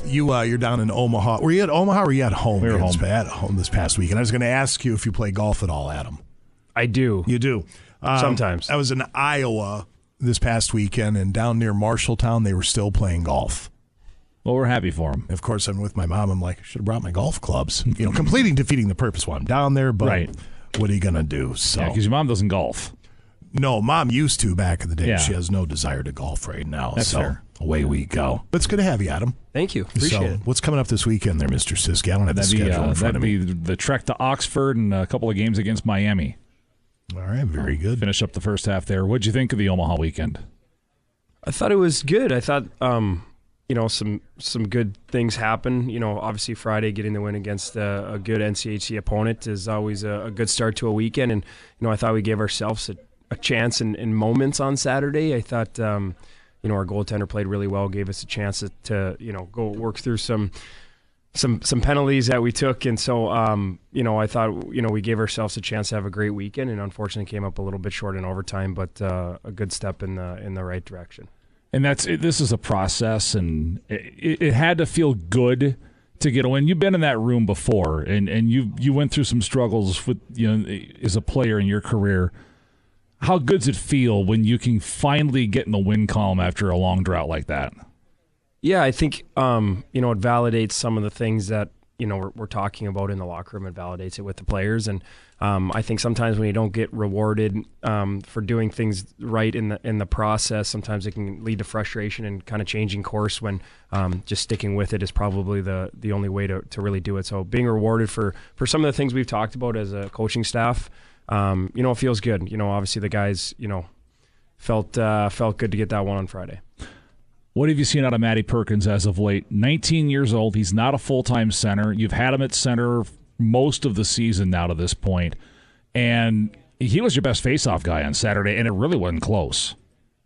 You, uh, you're down in Omaha. Were you at Omaha or were you at home? We were home. At home this past week. And I was going to ask you if you play golf at all, Adam. I do. You do. Um, Sometimes. I was in Iowa this past weekend, and down near Marshalltown, they were still playing golf. Well, we're happy for him. Of course, I'm with my mom. I'm like, I should have brought my golf clubs. You know, completing defeating the purpose while I'm down there, but Right. What are you going to do? So, Yeah, because your mom doesn't golf. no, mom used to back in the day. Yeah. She has no desire to golf right now. That's so fair. away we go. But it's good to have you, Adam. Thank you. Appreciate so, it. what's coming up this weekend there, Mr. Ciskie? I don't have the That'd be, schedule uh, in front that'd of me. be the trek to Oxford and a couple of games against Miami. All right, very good. Finish up the first half there. What'd you think of the Omaha weekend? I thought it was good. I thought, um, you know, some some good things happen. You know, obviously Friday getting the win against a, a good NCHC opponent is always a, a, good start to a weekend. And you know, I thought we gave ourselves a, a chance in, in, moments on Saturday. I thought, um, you know, our goaltender played really well, gave us a chance to, to you know go work through some some some penalties that we took, and so um, you know I thought you know we gave ourselves a chance to have a great weekend, and unfortunately came up a little bit short in overtime, but uh, a good step in the in the right direction. And that's it, this is a process, and it, it, had to feel good to get a win. You've been in that room before, and and you you went through some struggles with you know as a player in your career. How good does it feel when you can finally get in the win column after a long drought like that? Yeah, I think um, you know it validates some of the things that you know we're, we're, talking about in the locker room. and validates it with the players, and um, I think sometimes when you don't get rewarded um, for doing things right in the in the process, sometimes it can lead to frustration and kind of changing course. When um, just sticking with it is probably the the only way to, to really do it. So being rewarded for for some of the things we've talked about as a coaching staff, um, you know, it feels good. You know, obviously the guys, you know, felt uh, felt good to get that one on Friday. What have you seen out of Matty Perkins as of late? 19 years old. He's not a full time center. You've had him at center most of the season now to this point, and he was your best faceoff guy on Saturday, and it really wasn't close.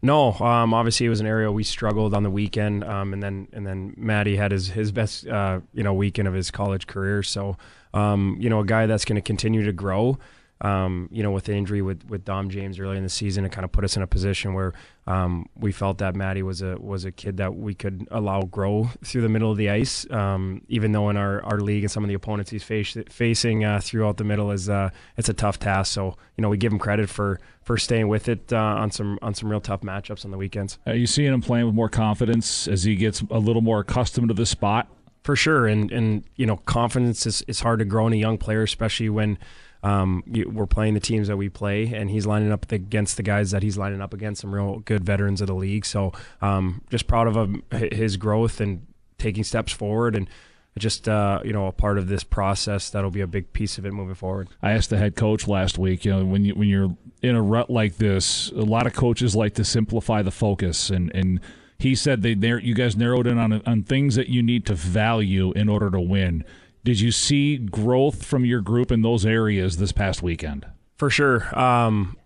No, um, obviously it was an area we struggled on the weekend, um, and then and then Matty had his his best uh, you know weekend of his college career. So um, you know a guy that's going to continue to grow um, you know, with the injury with, with Dom James early in the season, it kind of put us in a position where um, we felt that Matty was a was a kid that we could allow grow through the middle of the ice. Um, even though in our, our league and some of the opponents he's face, facing uh, throughout the middle is uh, it's a tough task. So you know we give him credit for for staying with it uh, on some on some real tough matchups on the weekends. Are you seeing him playing with more confidence as he gets a little more accustomed to the spot? For sure, and and you know confidence is, is hard to grow in a young player, especially when um, we're playing the teams that we play, and he's lining up against the guys that he's lining up against, some real good veterans of the league. So um, just proud of him, his growth and taking steps forward, and just uh, you know a part of this process that'll be a big piece of it moving forward. I asked the head coach last week. You know, when you when you're in a rut like this, a lot of coaches like to simplify the focus, and and he said they you guys narrowed in on on things that you need to value in order to win did you see growth from your group in those areas this past weekend? For sure. Um,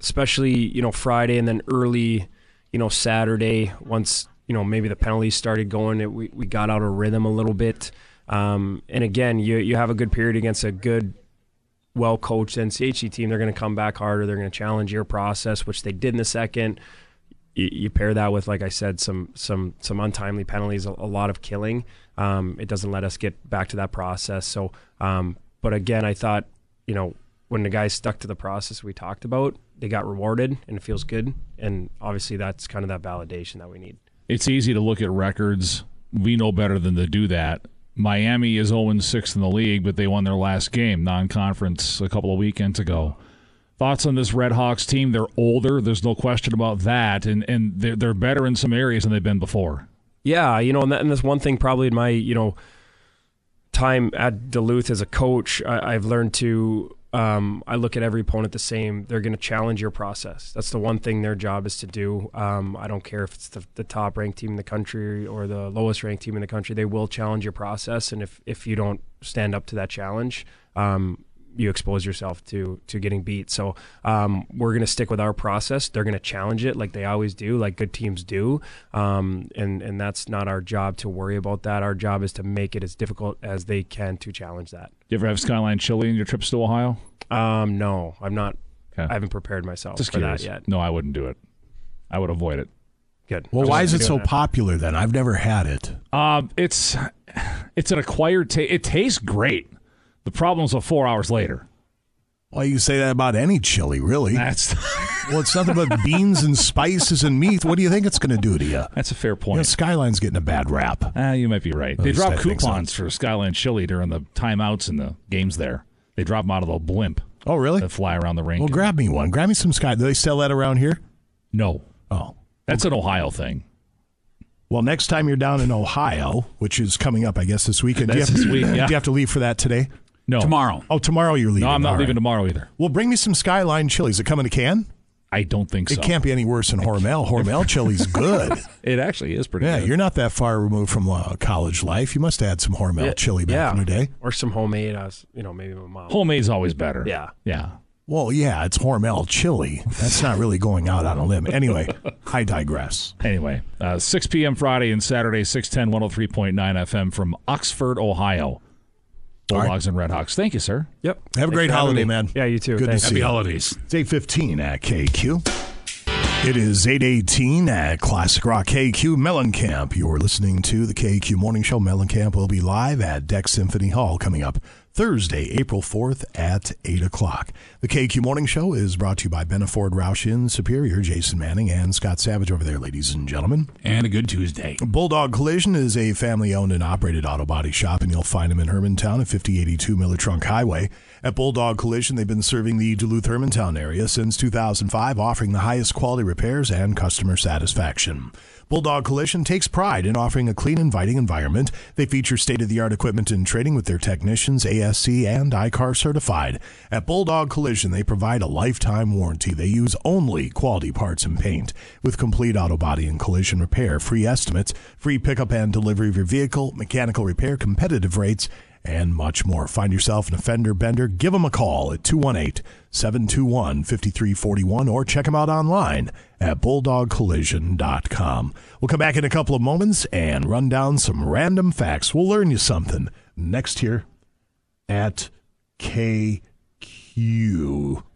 especially, you know, Friday and then early, you know, Saturday, once, you know, maybe the penalties started going, it, we, we got out of rhythm a little bit. Um, and again, you, you have a good period against a good, well coached NCHC team. They're going to come back harder. They're going to challenge your process, which they did in the second you, you, pair that with, like I said, some some some untimely penalties, a, a lot of killing. Um, it doesn't let us get back to that process. So, um, but again, I thought, you know, when the guys stuck to the process we talked about, they got rewarded, and it feels good. And obviously, that's kind of that validation that we need. It's easy to look at records. We know better than to do that. Miami is 0 6 in the league, but they won their last game, non conference, a couple of weekends ago. Thoughts on this Red Hawks team? They're older. There's no question about that, and and they're they're better in some areas than they've been before. Yeah, you know, and, that, and that's one thing probably in my you know time at Duluth as a coach, I, have learned to. Um, I look at every opponent the same. They're going to challenge your process. That's the one thing their job is to do. Um, I don't care if it's the, the top ranked team in the country or the lowest ranked team in the country. They will challenge your process, and if if you don't stand up to that challenge, um, you expose yourself to to getting beat. So um, we're going to stick with our process. They're going to challenge it like they always do, like good teams do. Um, and and that's not our job to worry about that. Our job is to make it as difficult as they can to challenge that. You ever have Skyline Chili in your trips to Ohio? Um, no, I'm not. Okay. I haven't prepared myself Just for curious. that yet. No, I wouldn't do it. I would avoid it. Good. Well, why is it so popular then? I've never had it. Um, it's it's an acquired taste. It tastes great. The problems are four hours later. Well, you say that about any chili, really. That's well, it's nothing but beans and spices and meat. What do you think it's going to do to you? That's a fair point. You know, Skyline's getting a bad rap. Ah, you might be right. They drop coupons for Skyline chili during the timeouts and the games there. They drop them out of the blimp. Oh, really? That fly around the ring. Well, grab me one. Grab me some Sky. Do they sell that around here? No. Oh, that's an Ohio thing. Well, next time you're down in Ohio, which is coming up, I guess this weekend. That's do you have, this week. Yeah. Do you have to leave for that today? No. Tomorrow. Oh, tomorrow you're leaving. No, I'm not All leaving right. tomorrow either. Well, bring me some Skyline chilies. It come in a can? I don't think so. It can't be any worse than Hormel. Hormel chili's good. It actually is pretty Yeah, good. you're not that far removed from uh, college life. You must have had some Hormel Yeah, chili back yeah. in the day. Or some homemade, uh, you know, maybe my mom. Homemade's always better. Yeah. Yeah. Well, yeah, it's Hormel chili. That's not really going out on a limb. Anyway, I digress. Anyway, uh, 6 p.m. Friday and Saturday, 610 103.9 FM from Oxford, Ohio. Bulldogs and Redhawks. Thank you, sir. Yep. Have a great holiday, me. man. Yeah, you too. Good Thanks. to see Happy you. holidays. It's 815 at KQ. It is 818 at Classic Rock KQ Mellencamp. You're listening to the KQ Morning Show. Mellencamp will be live at DECC Symphony Hall coming up Thursday, April 4th at 8 o'clock. The KQ Morning Show is brought to you by Benaford Roush in Superior, Jason Manning and Scott Savage over there, ladies and gentlemen. And a good Tuesday. Bulldog Collision is a family owned and operated auto body shop, and you'll find them in Hermantown at 5082 Miller Trunk Highway. At Bulldog Collision, they've been serving the Duluth Hermantown area since 2005, offering the highest quality repairs and customer satisfaction. Bulldog Collision takes pride in offering a clean, inviting environment. They feature state of the art equipment and training with their technicians, ASE and ICAR certified. At Bulldog Collision, they provide a lifetime warranty. They use only quality parts and paint with complete auto body and collision repair, free estimates, free pickup and delivery of your vehicle, mechanical repair, competitive rates, and much more. Find yourself an offender bender? Give them a call at 218 721 5341 or check them out online at bulldogcollision.com. We'll come back in a couple of moments and run down some random facts. We'll learn you something next here at KQ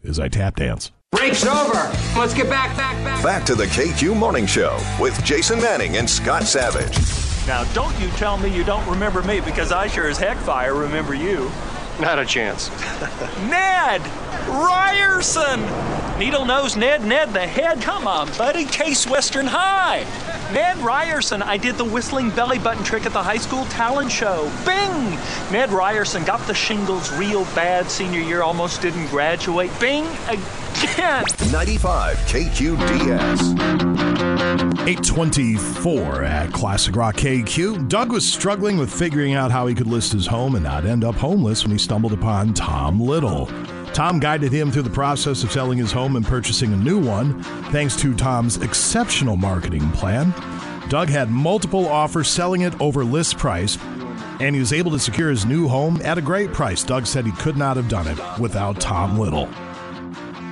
as I tap dance. Break's over. Let's get back, back, back. Back to the KQ Morning Show with Jason Manning and Scott Savage. Now, don't you tell me you don't remember me because I sure as heck fire remember you. Not a chance. Ned Ryerson! Needle nose Ned, Ned the head. Come on, buddy. Case Western High. Ned Ryerson, I did the whistling belly button trick at the high school talent show. Bing! Ned Ryerson got the shingles real bad senior year, almost didn't graduate. Bing again! 95 KQDS. 824 at Classic Rock KQ. Doug was struggling with figuring out how he could list his home and not end up homeless when he stumbled upon Tom Little. Tom guided him through the process of selling his home and purchasing a new one. Thanks to Tom's exceptional marketing plan, Doug had multiple offers selling it over list price, and he was able to secure his new home at a great price. Doug said he could not have done it without Tom Little.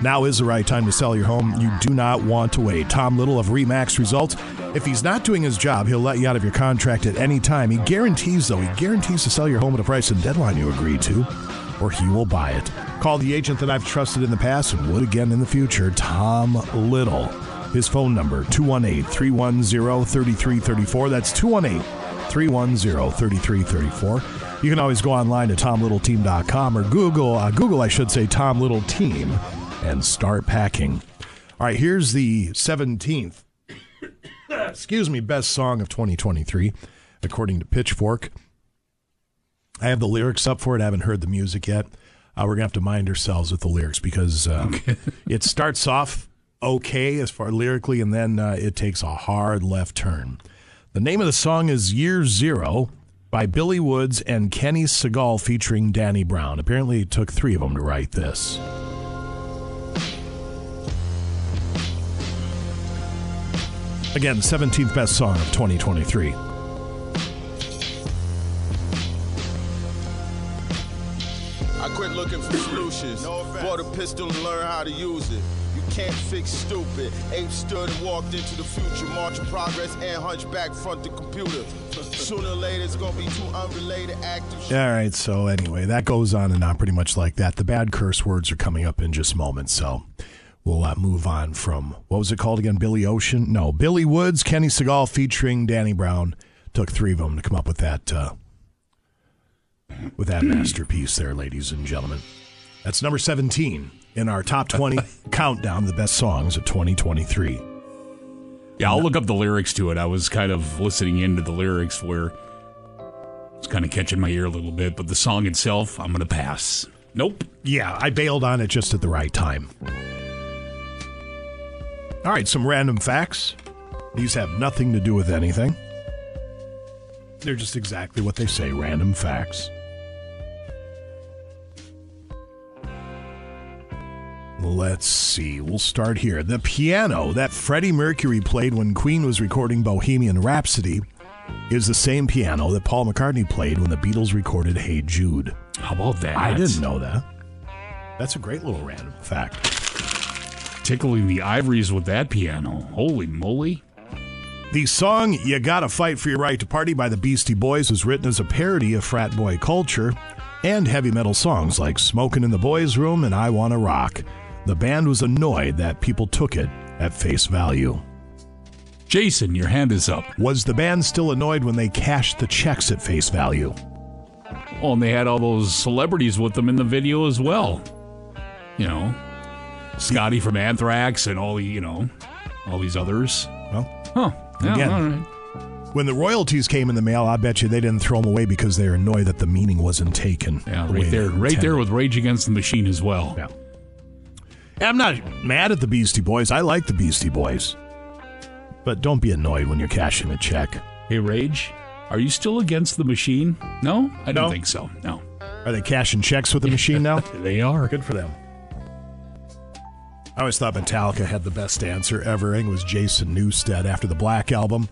Now is the right time to sell your home. You do not want to wait. Tom Little of Remax Results. If he's not doing his job, he'll let you out of your contract at any time. He guarantees, though, he guarantees to sell your home at a price and deadline you agree to, or he will buy it. Call the agent that I've trusted in the past and would again in the future, Tom Little. His phone number, 218 310 3334. That's 218 310 3334. You can always go online to tomlittleteam.com or Google, uh, Google, I should say, Tom Little Team and start packing. All right, here's the 17th, excuse me, best song of 2023, according to Pitchfork. I have the lyrics up for it. I haven't heard the music yet. Uh, we're going to have to mind ourselves with the lyrics because uh, it starts off okay as far lyrically, and then uh, it takes a hard left turn. The name of the song is Year Zero by Billy Woods and Kenny Segal featuring Danny Brown. Apparently, it took three of them to write this. Again, 17th best song of 2023. I quit looking for solutions. Bought a pistol and learned how to use it. You can't fix stupid. Abe stood and walked into the future. March of progress and hunchback front the computer. Sooner or later, it's gonna be two unrelated active. All right, so anyway, that goes on and on pretty much like that. The bad curse words are coming up in just moments, so we'll uh, move on from what was it called again? Billy Ocean? No, Billy Woods, Kenny Segal featuring Danny Brown. Took three of them to come up with that uh, with that masterpiece there, ladies and gentlemen. That's number 17 in our top 20 countdown the best songs of 2023. Yeah, I'll look up the lyrics to it. I was kind of listening into the lyrics where it's kind of catching my ear a little bit, but the song itself, I'm going to pass. Nope. Yeah, I bailed on it just at the right time. All right, some random facts. These have nothing to do with anything. They're just exactly what they say random facts. Let's see. We'll start here. The piano that Freddie Mercury played when Queen was recording Bohemian Rhapsody is the same piano that Paul McCartney played when the Beatles recorded Hey Jude. How about that? I didn't know that. That's a great little random fact. Tickling the ivories with that piano. Holy moly. The song You Gotta Fight for Your Right to Party by the Beastie Boys was written as a parody of frat boy culture and heavy metal songs like Smokin' in the Boys Room and I Wanna Rock. The band was annoyed that people took it at face value. Jason, your hand is up. Was the band still annoyed when they cashed the checks at face value? Oh, and they had all those celebrities with them in the video as well. You know, Scotty from Anthrax and all the, you know, all these others. Well, huh. Yeah, Again. all right. When the royalties came in the mail, I bet you they didn't throw them away because they were annoyed that the meaning wasn't taken. Yeah, the right there, right there with Rage Against the Machine as well. Yeah. I'm not mad at the Beastie Boys. I like the Beastie Boys. But don't be annoyed when you're cashing a check. Hey, Rage, are you still against the machine? No, I don't No. think so. No, Are they cashing checks with the machine now? they are. Good for them. I always thought Metallica had the best answer ever. I think it was Jason Newsted after the Black Album.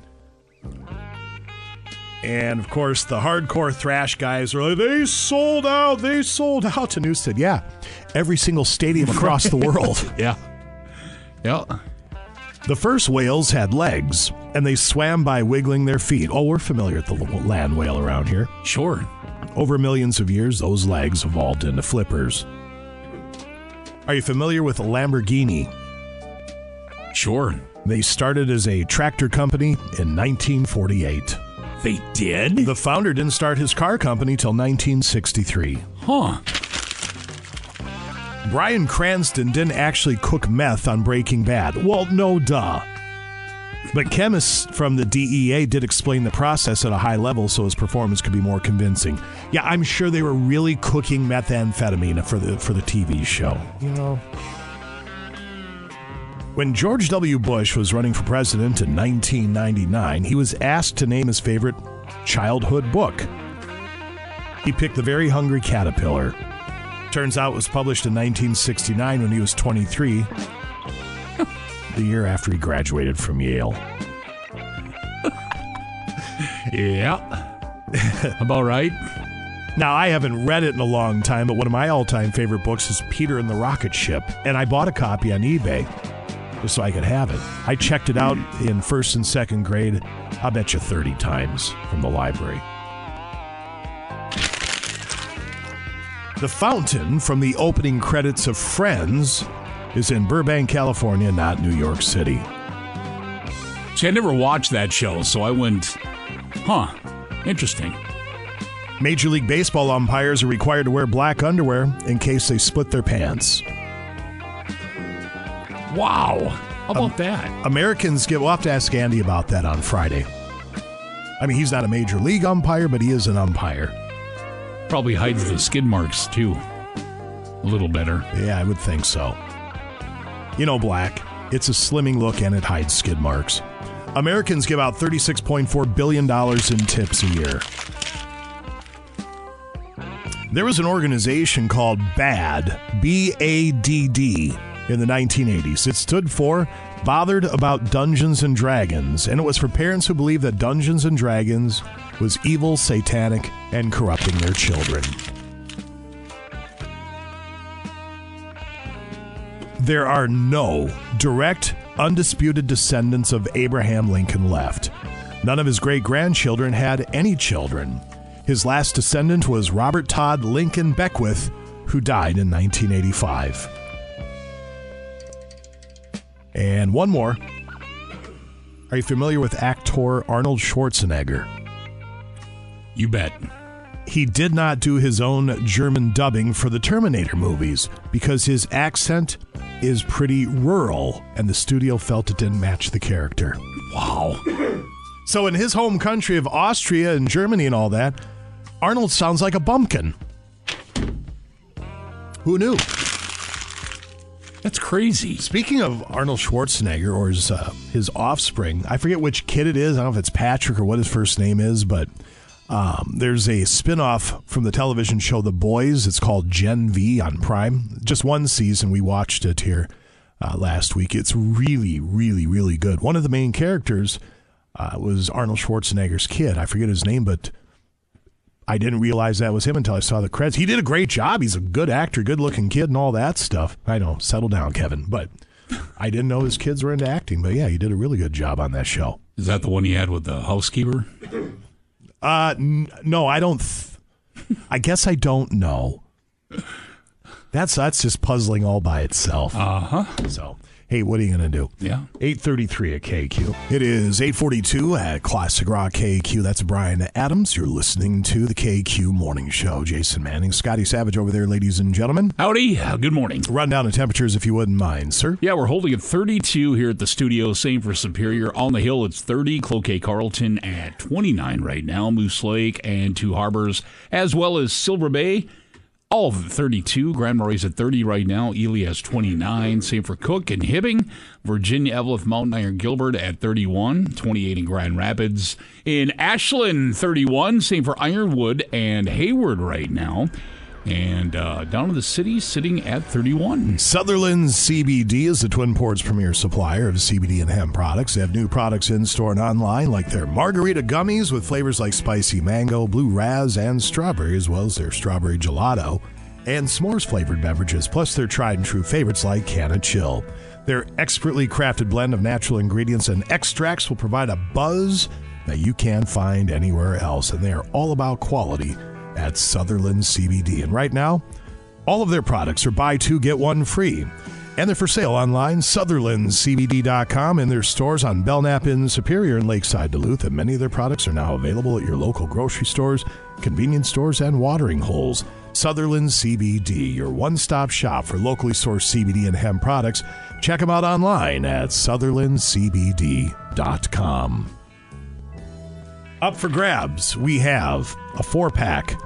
And of course, the hardcore thrash guys are like, they sold out, they sold out to Newsted. Yeah, every single stadium across the world. Yeah, yeah. The first whales had legs, and they swam by wiggling their feet. Oh, we're familiar with the land whale around here. Sure. Over millions of years, those legs evolved into flippers. Are you familiar with Lamborghini? Sure. They started as a tractor company in 1948. They did? The founder didn't start his car company till 1963. Huh. Bryan Cranston didn't actually cook meth on Breaking Bad. Well, no duh. But chemists from the DEA did explain the process at a high level so his performance could be more convincing. Yeah, I'm sure they were really cooking methamphetamine for the for the TV show. You know. When George W. Bush was running for president in 1999, he was asked to name his favorite childhood book. He picked The Very Hungry Caterpillar. Turns out it was published in 1969 when he was 23, the year after he graduated from Yale. Yeah. About right. Now, I haven't read it in a long time, but one of my all time favorite books is Peter and the Rocket Ship, and I bought a copy on eBay just so I could have it. I checked it out in first and second grade, I bet you 30 times from the library. The fountain from the opening credits of Friends is in Burbank, California, not New York City. See, I never watched that show, so I went, huh, interesting. Major League Baseball umpires are required to wear black underwear in case they split their pants. Wow. How about that? Americans get, we'll have to ask Andy about that on Friday. I mean, he's not a major league umpire, but he is an umpire. Probably hides the skid marks, too. A little better. Yeah, I would think so. You know, black, it's a slimming look and it hides skid marks. Americans give out $36.4 billion in tips a year. There was an organization called BAD, B A D D, in the 1980s. It stood for Bothered About Dungeons and Dragons, and it was for parents who believed that Dungeons and Dragons was evil, satanic, and corrupting their children. There are no direct, undisputed descendants of Abraham Lincoln left. None of his great grandchildren had any children. His last descendant was Robert Todd Lincoln Beckwith, who died in 1985. And one more. Are you familiar with actor Arnold Schwarzenegger? You bet. He did not do his own German dubbing for the Terminator movies because his accent is pretty rural and the studio felt it didn't match the character. Wow. So in his home country of Austria and Germany and all that, Arnold sounds like a bumpkin. Who knew? That's crazy. Speaking of Arnold Schwarzenegger or his uh, his offspring, I forget which kid it is. I don't know if it's Patrick or what his first name is, but Um, there's a spin-off from the television show The Boys. It's called Gen V on Prime. Just one season. We watched it here uh, last week. It's really, really, really good. One of the main characters uh, was Arnold Schwarzenegger's kid. I forget his name, but I didn't realize that was him until I saw the credits. He did a great job. He's a good actor, good looking kid, and all that stuff. I know, settle down, Kevin. But I didn't know his kids were into acting. But yeah, he did a really good job on that show. Is that the one he had with the housekeeper? Uh, n- no, I don't. Th- I guess I don't know. That's that's just puzzling all by itself. Uh huh. So, hey, what are you gonna do? Yeah. Eight thirty three at KQ. It is eight forty two at Classic Rock KQ. That's Bryan Adams. You're listening to the KQ Morning Show. Jason Manning, Scotty Savage over there, ladies and gentlemen. Howdy. Good morning. Run down the temperatures if you wouldn't mind, sir. Yeah, we're holding at 32 here at the studio. Same for Superior. On the hill, it's 30. Cloquet Carlton at 29 right now. Moose Lake and Two Harbors, as well as Silver Bay. All of it 32. Grand Marais at 30 right now. Ely has 29. Same for Cook and Hibbing. Virginia, Eveleth, Mountain Iron, Gilbert at 31. 28 in Grand Rapids. In Ashland, 31. Same for Ironwood and Hayward right now. And uh, down in the city, sitting at 31. Sutherland CBD is the Twin Ports premier supplier of CBD and hemp products. They have new products in store and online, like their margarita gummies with flavors like spicy mango, blue raz, and strawberry, as well as their strawberry gelato and s'mores flavored beverages, plus their tried and true favorites like Canna Chill. Their expertly crafted blend of natural ingredients and extracts will provide a buzz that you can't find anywhere else, and they are all about quality at Sutherland CBD. And right now, all of their products are buy two, get one free. And they're for sale online, SutherlandCBD.com, in their stores on Belknap in Superior and Lakeside Duluth. And many of their products are now available at your local grocery stores, convenience stores, and watering holes. Sutherland CBD, your one stop shop for locally sourced CBD and hemp products. Check them out online at SutherlandCBD.com. Up for grabs, we have a four pack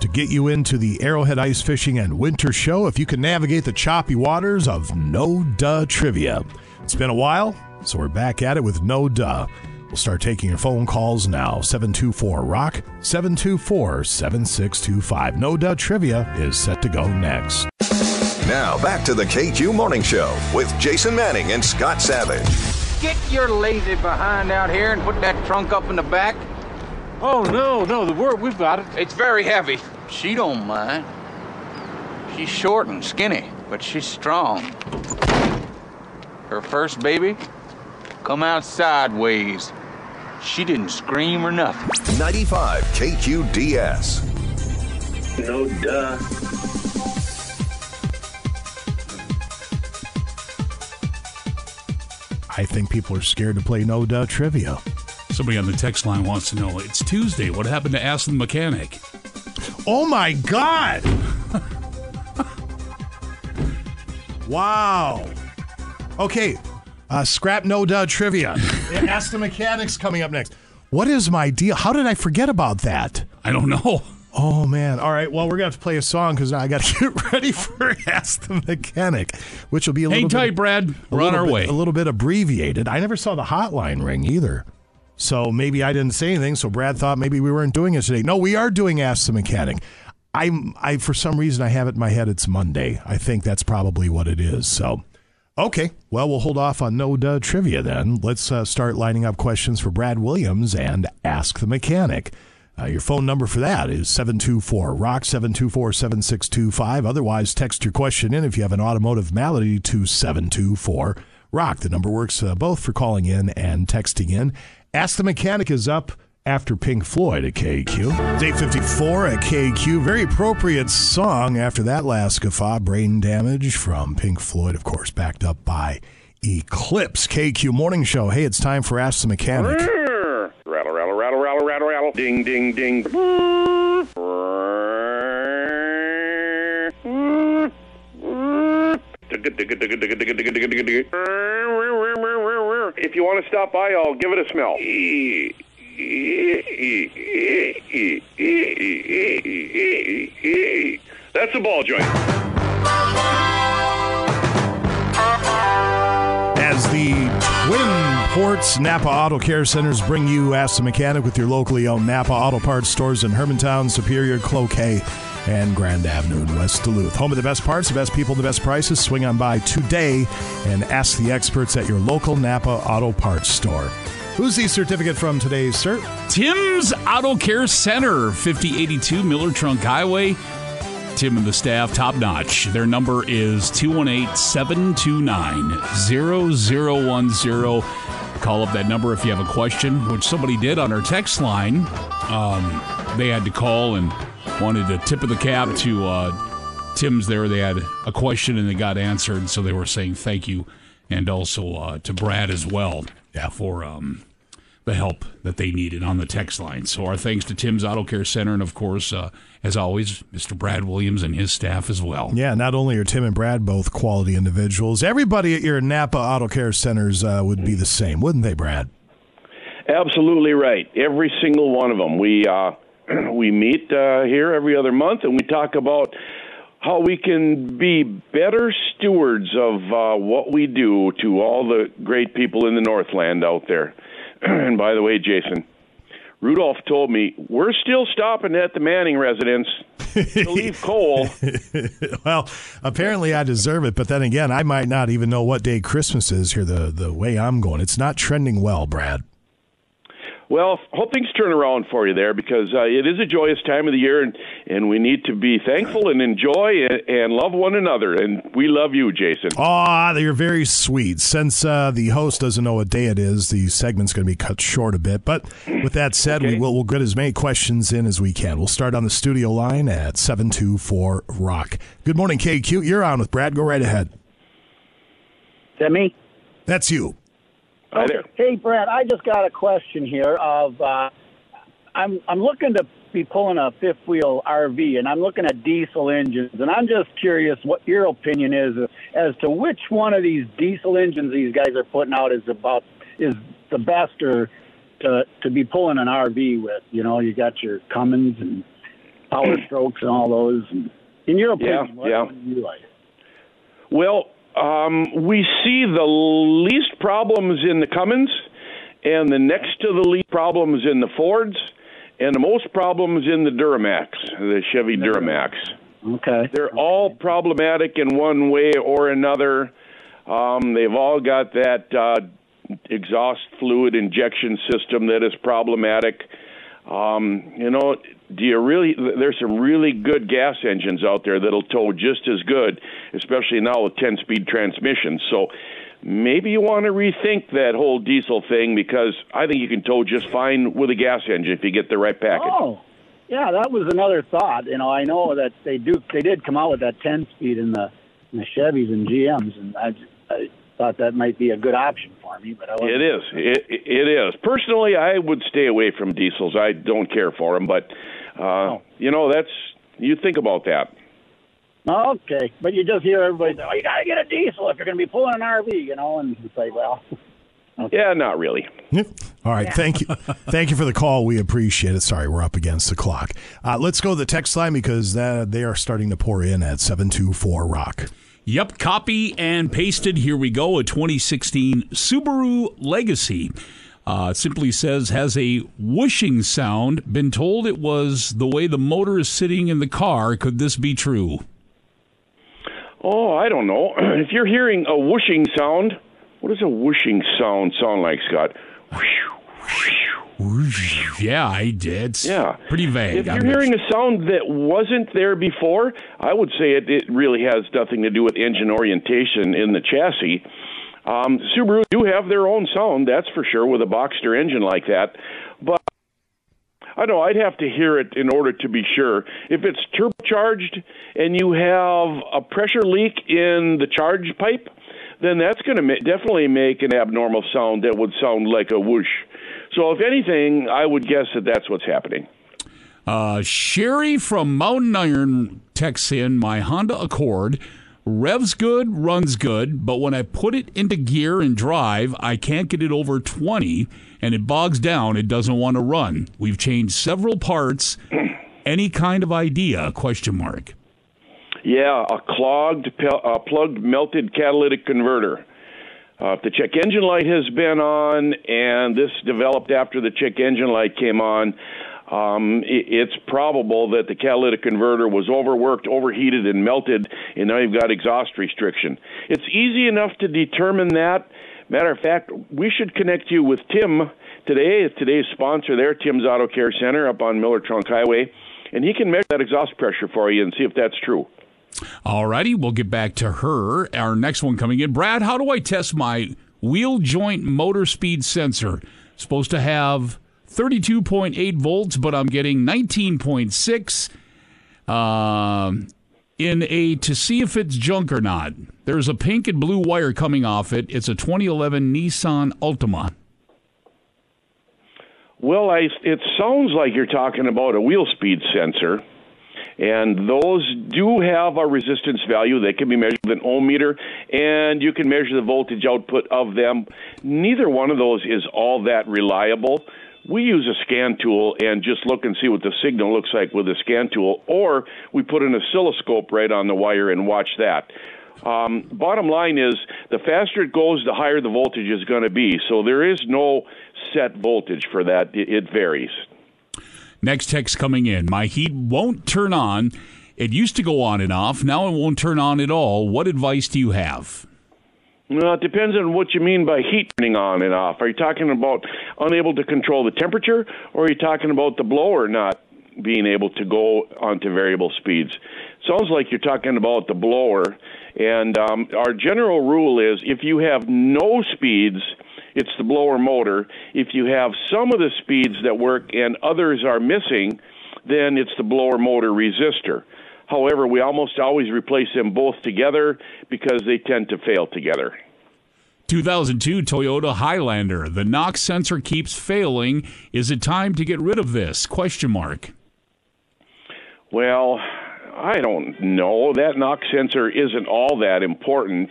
to get you into the Arrowhead Ice Fishing and Winter Show if you can navigate the choppy waters of No Duh Trivia. It's been a while, so we're back at it with No Duh. We'll start taking your phone calls now. 724 Rock, 724 7625. No Duh Trivia is set to go next. Now back to the KQ Morning Show with Jason Manning and Scott Savage. Get your lazy behind out here and put that trunk up in the back. Oh, no, no, the word we've got it. It's very heavy. She don't mind. She's short and skinny, but she's strong. Her first baby come out sideways. She didn't scream or nothing. 95 KQDS. No duh. I think people are scared to play No Duh Trivia. Somebody on the text line wants to know it's Tuesday. What happened to Ask the Mechanic? Oh my God! wow. Okay, uh, scrap no duh trivia. Ask the mechanics coming up next. What is my deal? How did I forget about that? I don't know. Oh man! All right. Well, we're gonna have to play a song because now I got to get ready for Ask the Mechanic, which will be a Hang little tight, bit, Brad. We're on our bit- way. A little bit abbreviated. I never saw the hotline ring either. So maybe I didn't say anything. So Brad thought maybe we weren't doing it today. No, we are doing Ask the Mechanic. I'm I for some reason I have it in my head it's Monday. I think that's probably what it is. So okay, well we'll hold off on no duh trivia then. Let's uh, start lining up questions for Brad Williams and Ask the Mechanic. Uh, your phone number for that is 724 Rock 724 7625. Otherwise, text your question in if you have an automotive malady to 724 Rock. The number works uh, both for calling in and texting in. Ask the Mechanic is up after Pink Floyd at KQ. It's 854 at KQ. Very appropriate song after that last guffaw, Brain Damage from Pink Floyd, of course, backed up by Eclipse. KQ Morning Show. Hey, it's time for Ask the Mechanic. Ding, ding, ding. If you want to stop by, I'll give it a smell. That's a ball joint. As the Twin Sports. Napa Auto Care Centers bring you Ask the Mechanic with your locally owned Napa Auto Parts stores in Hermantown, Superior, Cloquet, and Grand Avenue in West Duluth. Home of the best parts, the best people, the best prices. Swing on by today and ask the experts at your local Napa Auto Parts store. Who's the certificate from today, sir? Tim's Auto Care Center, 5082 Miller Trunk Highway. Tim and the staff, top notch. Their number is 218 729 0010. Call up that number if you have a question, which somebody did on our text line. Um, they had to call and wanted a tip of the cap to uh, Tim's there. They had a question and they got answered, so they were saying thank you. And also uh, to Brad as well yeah. for um, the help that they needed on the text line. So our thanks to Tim's Auto Care Center, and of course, uh, as always, Mr. Brad Williams and his staff as well. Yeah, not only are Tim and Brad both quality individuals, everybody at your Napa Auto Care Centers uh, would be the same, wouldn't they, Brad? Absolutely right. Every single one of them. We uh, we meet uh, here every other month, and we talk about how we can be better stewards of uh, what we do to all the great people in the Northland out there. and by the way, Jason, Rudolph told me we're still stopping at the Manning residence to leave coal. well, apparently I deserve it, but then again, I might not even know what day Christmas is here. The the way I'm going, it's not trending well, Brad. Well, hope things turn around for you there because uh, it is a joyous time of the year, and, and we need to be thankful and enjoy and, and love one another. And we love you, Jason. Ah, you're very sweet. Since uh, the host doesn't know what day it is, the segment's going to be cut short a bit. But with that said, okay. we will we'll get as many questions in as we can. We'll start on the studio line at 724 Rock. Good morning, KQ. You're on with Brad. Go right ahead. Is that me? That's you. Hi there. Hey, Brad, I just got a question here. Of uh, I'm I'm looking to be pulling a fifth wheel RV, and I'm looking at diesel engines, and I'm just curious what your opinion is as to which one of these diesel engines these guys are putting out is about is the best or to to be pulling an RV with. You know, you got your Cummins and Power Strokes and all those. And in your opinion, yeah, what yeah. do you like? Well, um, we see the least problems in the Cummins, and the next to the least problems in the Fords, and the most problems in the Duramax, the Chevy Duramax. Okay. They're all problematic in one way or another. Um, they've all got that uh, exhaust fluid injection system that is problematic. Um, you know, do you really? There's some really good gas engines out there that'll tow just as good, especially now with 10-speed transmissions. So maybe you want to rethink that whole diesel thing because I think you can tow just fine with a gas engine if you get the right package. Oh, yeah, that was another thought. You know, I know that they do. They did come out with that 10-speed in the in the Chevys and GMs, and I, I thought that might be a good option for me. But I it is. It, it is. Personally, I would stay away from diesels. I don't care for them, but uh, oh. you know that's you think about that. Okay, but you just hear everybody say, "Oh, you got to get a diesel if you're going to be pulling an RV," you know, and it's like, well. Okay. Yeah, not really. All right, Yeah. thank you, thank you for the call. We appreciate it. Sorry, we're up against the clock. Uh, let's go to the text line because that, they are starting to pour in at seven two four rock. Yep, copy and pasted. Here we go. A 2016 Subaru Legacy. Uh, simply says has a whooshing sound. Been told it was the way the motor is sitting in the car. Could this be true? Oh, I don't know. if you're hearing a whooshing sound, what does a whooshing sound sound like, Scott? Yeah, I did. Yeah. Pretty vague. If you're I'm hearing a sound that wasn't there before, I would say it, it really has nothing to do with engine orientation in the chassis. Um, Subaru do have their own sound, that's for sure, with a boxer engine like that. But I know, I'd have to hear it in order to be sure. If it's turbocharged and you have a pressure leak in the charge pipe, then that's going to ma- definitely make an abnormal sound that would sound like a whoosh. So, if anything, I would guess that that's what's happening. Uh, Sherry from Mountain Iron texts in my Honda Accord. Revs good, runs good, but when I put it into gear and drive, I can't get it over 20 and it bogs down. It doesn't want to run. We've changed several parts. Any kind of idea? Question mark. Yeah, a clogged, uh, plugged, melted catalytic converter. Uh, if the check engine light has been on, and this developed after the check engine light came on, um, it's probable that the catalytic converter was overworked, overheated, and melted, and now you've got exhaust restriction. It's easy enough to determine that. Matter of fact, we should connect you with Tim today. Today's sponsor there, Tim's Auto Care Center up on Miller Trunk Highway, and he can measure that exhaust pressure for you and see if that's true. All righty, we'll get back to her. Our next one coming in. Brad, how do I test my wheel joint motor speed sensor? Supposed to have 32.8 volts, but I'm getting 19.6 um, in a to see if it's junk or not. There's a pink and blue wire coming off it. It's a 2011 Nissan Altima. Well, I, it sounds like you're talking about a wheel speed sensor. And those do have a resistance value. They can be measured with an ohm meter, and you can measure the voltage output of them. Neither one of those is all that reliable. We use a scan tool and just look and see what the signal looks like with a scan tool, or we put an oscilloscope right on the wire and watch that. Um, bottom line is, the faster it goes, the higher the voltage is going to be. So there is no set voltage for that. It, it varies. Next text coming in. My heat won't turn on. It used to go on and off. Now it won't turn on at all. What advice do you have? Well, it depends on what you mean by heat turning on and off. Are you talking about unable to control the temperature, or are you talking about the blower not being able to go onto variable speeds? Sounds like you're talking about the blower. And um, our general rule is if you have no speeds, it's the blower motor. If you have some of the speeds that work and others are missing, then it's the blower motor resistor. However, we almost always replace them both together because they tend to fail together. 2002 Toyota Highlander. The knock sensor keeps failing. Is it time to get rid of this? Question mark. Well, I don't know. That knock sensor isn't all that important.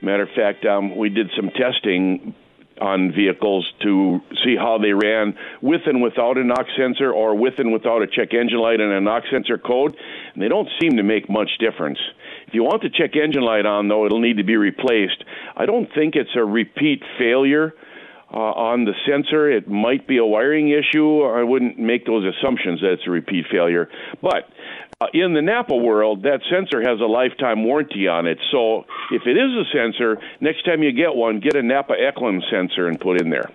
Matter of fact, um, we did some testing on vehicles to see how they ran with and without a knock sensor or with and without a check engine light and a knock sensor code, and they don't seem to make much difference. If you want the check engine light on, though, it'll need to be replaced. I don't think it's a repeat failure. Uh, on the sensor, it might be a wiring issue. I wouldn't make those assumptions that it's a repeat failure. But in the Napa world, that sensor has a lifetime warranty on it. So if it is a sensor, next time you get one, get a Napa Echlin sensor and put in there.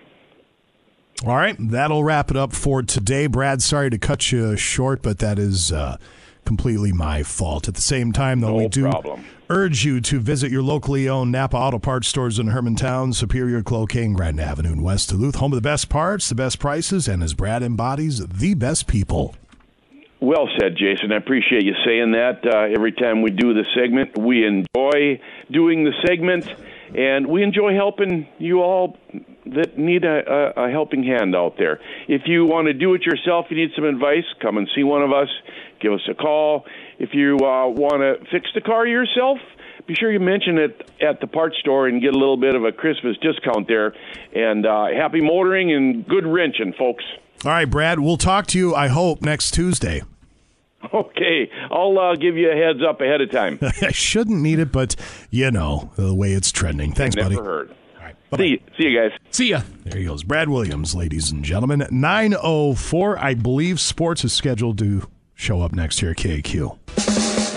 All right, that'll wrap it up for today. Brad, sorry to cut you short, but that is uh, completely my fault. At the same time, though, no we do problem. urge you to visit your locally owned Napa Auto Parts stores in Hermantown, Superior, Cloquet, Grand Avenue, and West Duluth. Home of the best parts, the best prices, and as Brad embodies, the best people. Well said, Jason. I appreciate you saying that. Uh, every time we do the segment, we enjoy doing the segment, and we enjoy helping you all that need a, a, a helping hand out there. If you want to do it yourself, you need some advice, come and see one of us. Give us a call. If you uh, want to fix the car yourself, be sure you mention it at the parts store and get a little bit of a Christmas discount there. And uh, happy motoring and good wrenching, folks. All right, Brad, we'll talk to you, I hope, next Tuesday. Okay, I'll uh, give you a heads up ahead of time. I shouldn't need it, but you know the way it's trending. Thanks, Never buddy. heard. All right, see you, see you guys. See ya. There he goes. Brad Williams, ladies and gentlemen. 904, I believe sports is scheduled to show up next here at KQ.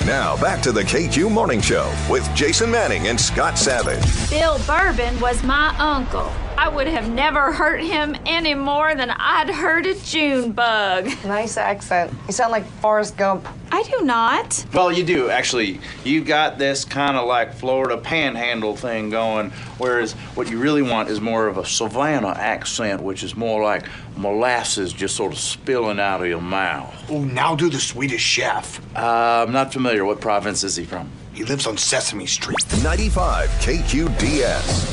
Now back to the KQ Morning Show with Jason Manning and Scott Savage. Bill Bourbon was my uncle. I would have never hurt him any more than I'd hurt a June bug. Nice accent. You sound like Forrest Gump. I do not. Well, you do, actually. You've got this kind of like Florida panhandle thing going, whereas what you really want is more of a Savannah accent, which is more like molasses just sort of spilling out of your mouth. Oh, now do the Swedish chef. Uh, I'm not familiar. What province is he from? He lives on Sesame Street. 95 KQDS.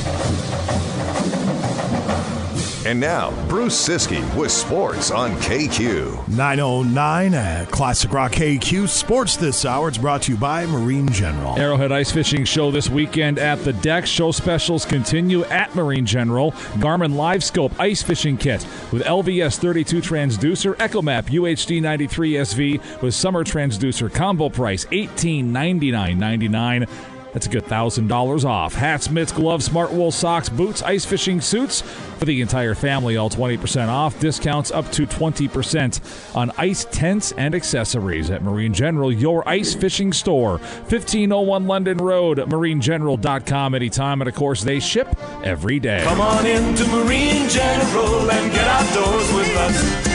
And now, Bruce Ciskie with sports on KQ. 909 at uh, Classic Rock KQ Sports this hour. It's brought to you by Marine General. Arrowhead Ice Fishing Show this weekend at the DECC. Show specials continue at Marine General. Garmin LiveScope Ice Fishing Kit with LVS 32 transducer, EchoMap UHD 93 SV with summer transducer combo price $1899.99. That's a good $1,000 off. Hats, mitts, gloves, smart wool socks, boots, ice fishing suits for the entire family, all 20% off. Discounts up to 20% on ice tents and accessories at Marine General, your ice fishing store. 1501 London Road, marinegeneral.com anytime. And of course, they ship every day. Come on into Marine General and get outdoors with us.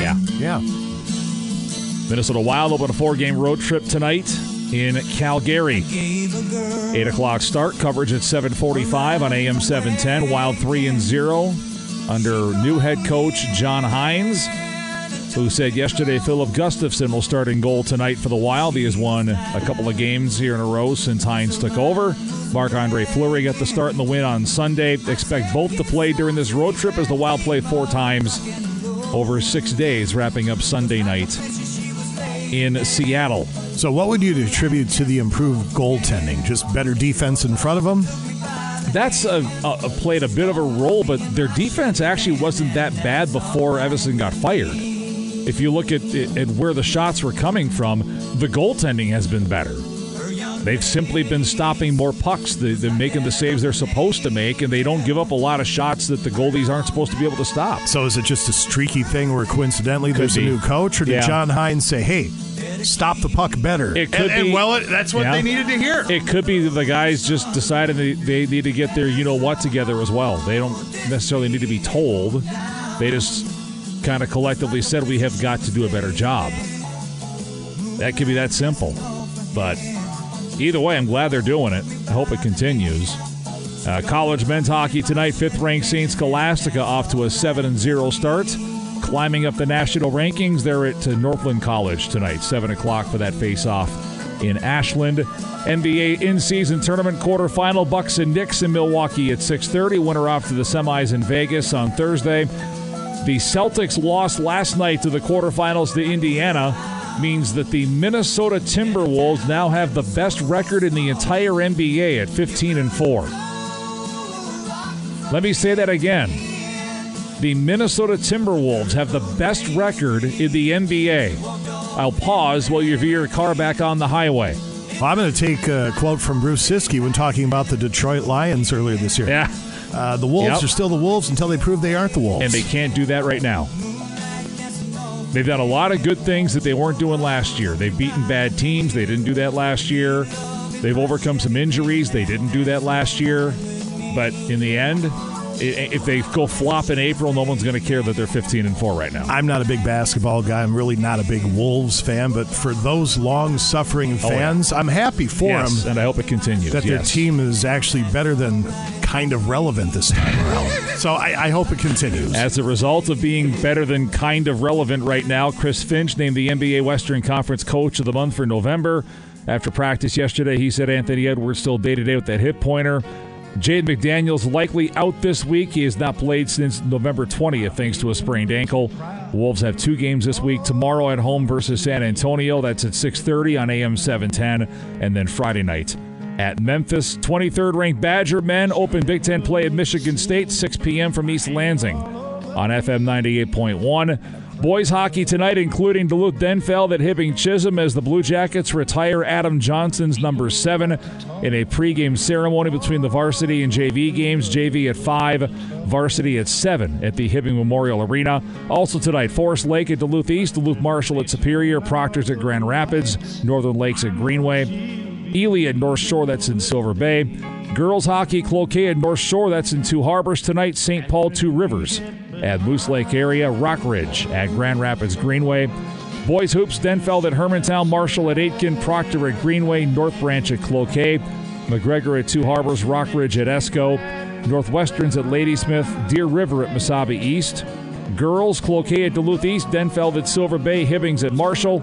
Yeah. Yeah. Minnesota Wild open a four game road trip tonight in Calgary. 8 o'clock start. Coverage at 745 on AM 710. Wild 3 and 0 under new head coach John Hynes, who said yesterday Filip Gustavsson will start in goal tonight for the Wild. He has won a couple of games here in a row since Hynes took over. Marc Andre Fleury got the start in the win on Sunday. Expect both to play during this road trip as the Wild play four times over six days, wrapping up Sunday night in Seattle. So, what would you attribute to the improved goaltending? Just better defense in front of them? That's a, a, played a bit of a role, but their defense actually wasn't that bad before Evason got fired. If you look at, at where the shots were coming from, the goaltending has been better. They've simply been stopping more pucks. They, are making the saves they're supposed to make, and they don't give up a lot of shots that the goalies aren't supposed to be able to stop. So is it just a streaky thing where coincidentally Could there's be. a new coach, or did Yeah. John Hynes say, "Hey, stop the puck better"? It could and, be. and well, it, that's what Yeah. they needed to hear. It could be the guys just decided they, they need to get their you know what together as well. They don't necessarily need to be told. They just kind of collectively said we have got to do a better job. That could be that simple. But either way, I'm glad they're doing it. I hope it continues. Uh, college men's hockey tonight, fifth ranked St. Scholastica off to a 7 and 0 start. Climbing up the national rankings, they're at uh, Northland College tonight, 7 o'clock for that face off in Ashland. NBA in-season tournament quarterfinal, Bucks and Knicks in Milwaukee at 6:30. Winner off to the semis in Vegas on Thursday. The Celtics lost last night to the quarterfinals to Indiana. Means that the Minnesota Timberwolves now have the best record in the entire NBA at 15 and 4. Let me say that again. The Minnesota Timberwolves have the best record in the NBA. I'll pause while you veer your car back on the highway. Well, I'm going to take a quote from Bruce Ciskie when talking about the Detroit Lions earlier this year. Yeah. Uh, the Wolves Yep. are still the Wolves until they prove they aren't the Wolves. And they can't do that right now. They've done a lot of good things that they weren't doing last year. They've beaten bad teams. They didn't do that last year. They've overcome some injuries. They didn't do that last year. But in the end, if they go flop in April, no one's going to care that they're 15 and 4 right now. I'm not a big basketball guy. I'm really not a big Wolves fan, but for those long suffering Oh, yeah. fans, I'm happy for Yes, them and I hope it continues. that their team is actually better than kind of relevant this time around. so I, I hope it continues. As a result of being better than kind of relevant right now, Chris Finch named the NBA Western Conference Coach of the Month for November. After practice yesterday, he said Anthony Edwards still day to day with that hip pointer. Jaden McDaniels likely out this week. He has not played since November 20th thanks to a sprained ankle. Wolves have two games this week. Tomorrow at home versus San Antonio. That's at 6:30 on AM 710, and then Friday night at Memphis. 23rd ranked Badger men open Big Ten play at Michigan State, 6 p.m. from East Lansing on FM 98.1. Boys hockey tonight, including Duluth Denfeld at Hibbing Chisholm as the Blue Jackets retire Adam Johnson's number seven in a pregame ceremony between the varsity and JV games. JV at five, varsity at seven at the Hibbing Memorial Arena. Also tonight, Forest Lake at Duluth East, Duluth Marshall at Superior, Proctor's at Grand Rapids, Northern Lakes at Greenway. Ely at North Shore, that's in Silver Bay. Girls hockey, Cloquet at North Shore, that's in Two Harbors tonight. St. Paul, Two Rivers at Moose Lake area. Rockridge at Grand Rapids Greenway. Boys hoops, Denfeld at Hermantown, Marshall at Aitkin, Proctor at Greenway, North Branch at Cloquet, McGregor at Two Harbors, Rockridge at Esko, Northwesterns at Ladysmith, Deer River at Mesabi East. Girls, Cloquet at Duluth East, Denfeld at Silver Bay, Hibbings at Marshall.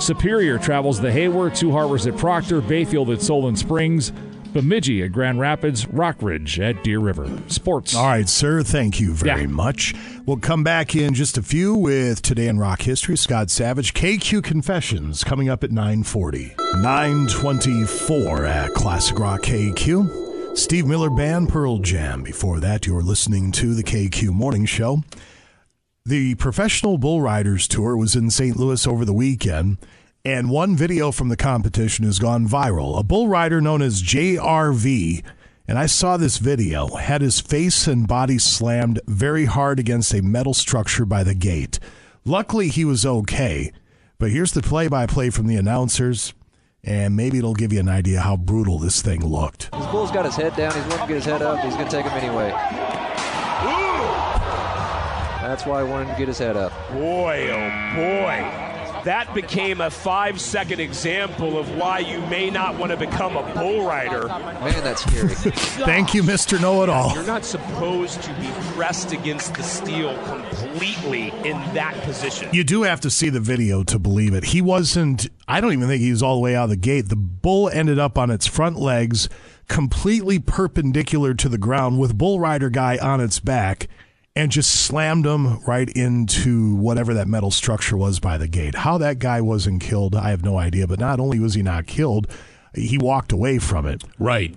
Superior travels the Hayward, Two Harbors at Proctor, Bayfield at Solon Springs, Bemidji at Grand Rapids, Rockridge at Deer River. Sports. All right, sir. Thank you very much. We'll come back in just a few with Today in Rock History. Scott Savage, KQ Confessions, coming up at 940. 924 at Classic Rock KQ. Steve Miller Band, Pearl Jam. Before that, you're listening to the KQ Morning Show. The Professional Bull Riders Tour was in St. Louis over the weekend, And one video from the competition has gone viral. A bull rider known as JRV, and I saw this video, had his face and body slammed very hard against a metal structure by the gate. Luckily, he was okay. But here's the play by play from the announcers, and maybe it'll give you an idea how brutal this thing looked. This bull's got his head down. He's wanting to get his head up. He's going to take him anyway. That's why I wanted to get his head up. Boy, oh boy. That became a five second example of why you may not want to become a bull rider. Man, that's scary. Thank you, Mr. Know It All. You're not supposed to be pressed against the steel completely in that position. You do have to see the video to believe it. He wasn't, I don't even think he was all the way out of the gate. The bull ended up on its front legs, completely perpendicular to the ground, with Bull Rider Guy on its back, and just slammed him right into whatever that metal structure was by the gate. How that guy wasn't killed, I have no idea. But not only was he not killed, he walked away from it. Right.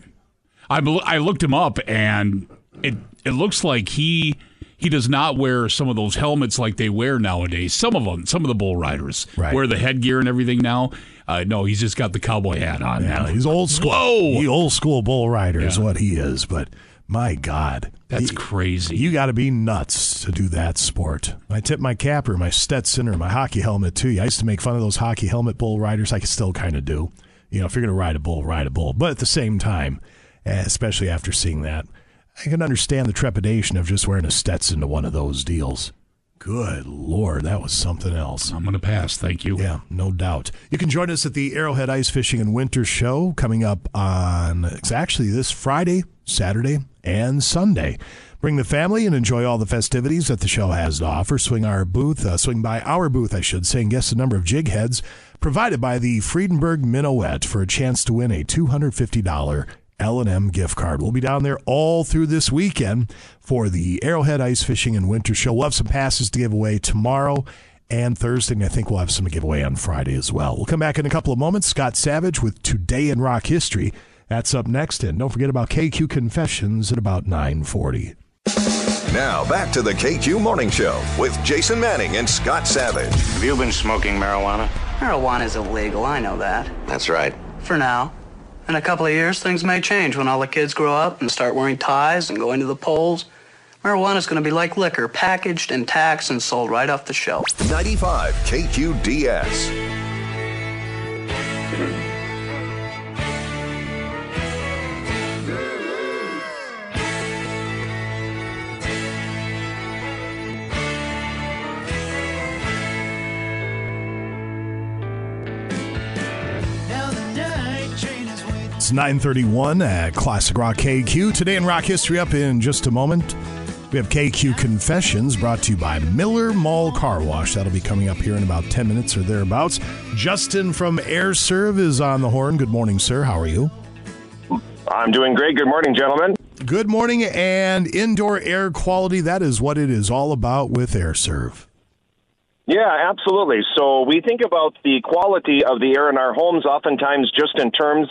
I, I looked him up, and it it looks like he he does not wear some of those helmets like they wear nowadays. Some of them, some of the bull riders Right. wear the headgear and everything now. Uh, no, he's just got the cowboy hat on. Yeah, man. he's old school. Whoa! He old school bull rider is what he is. But my God, That's He- crazy. You got to be nuts to do that sport. I tip my cap or my Stetson or my hockey helmet too. I used to make fun of those hockey helmet bull riders. I can still kind of do. You know, if you're going to ride a bull, ride a bull. But at the same time, eh, especially after seeing that, I can understand the trepidation of just wearing a Stetson to one of those deals. Good Lord, that was something else. I'm going to pass. Thank you. Yeah, no doubt. You can join us at the Arrowhead Ice Fishing and Winter Show coming up on it's actually this Friday, Saturday, and Sunday. Bring the family and enjoy all the festivities that the show has to offer. Swing our booth, uh, swing by our booth, I should say, and guess the number of jig heads provided by the Fredenberg Minnow for a chance to win a $250 L&M gift card. We'll be down there all through this weekend for the Arrowhead Ice Fishing and Winter Show. We'll have some passes to give away tomorrow and Thursday, and I think we'll have some to give away on Friday as well. We'll come back in a couple of moments. Scott Savage with Today in Rock History. That's up next, and don't forget about KQ Confessions at about 940. Now back to the KQ Morning Show with Jason Manning and Scott Savage. Have you been smoking marijuana? Marijuana is illegal, I know that. That's right. For now. In a couple of years, things may change when all the kids grow up and start wearing ties and going to the polls. Marijuana's going to be like liquor, packaged and taxed and sold right off the shelf. 95 KQDS. It's 931 at Classic Rock KQ. Today in rock history, up in just a moment. We have KQ Confessions brought to you by Miller Mall Car Wash. That'll be coming up here in about 10 minutes or thereabouts. Justin from Aire Serv is on the horn. Good morning, sir. How are you? I'm doing great. Good morning, gentlemen. Good morning. And indoor air quality, that is what it is all about with Aire Serv. Yeah, absolutely. So we think about the quality of the air in our homes oftentimes just in terms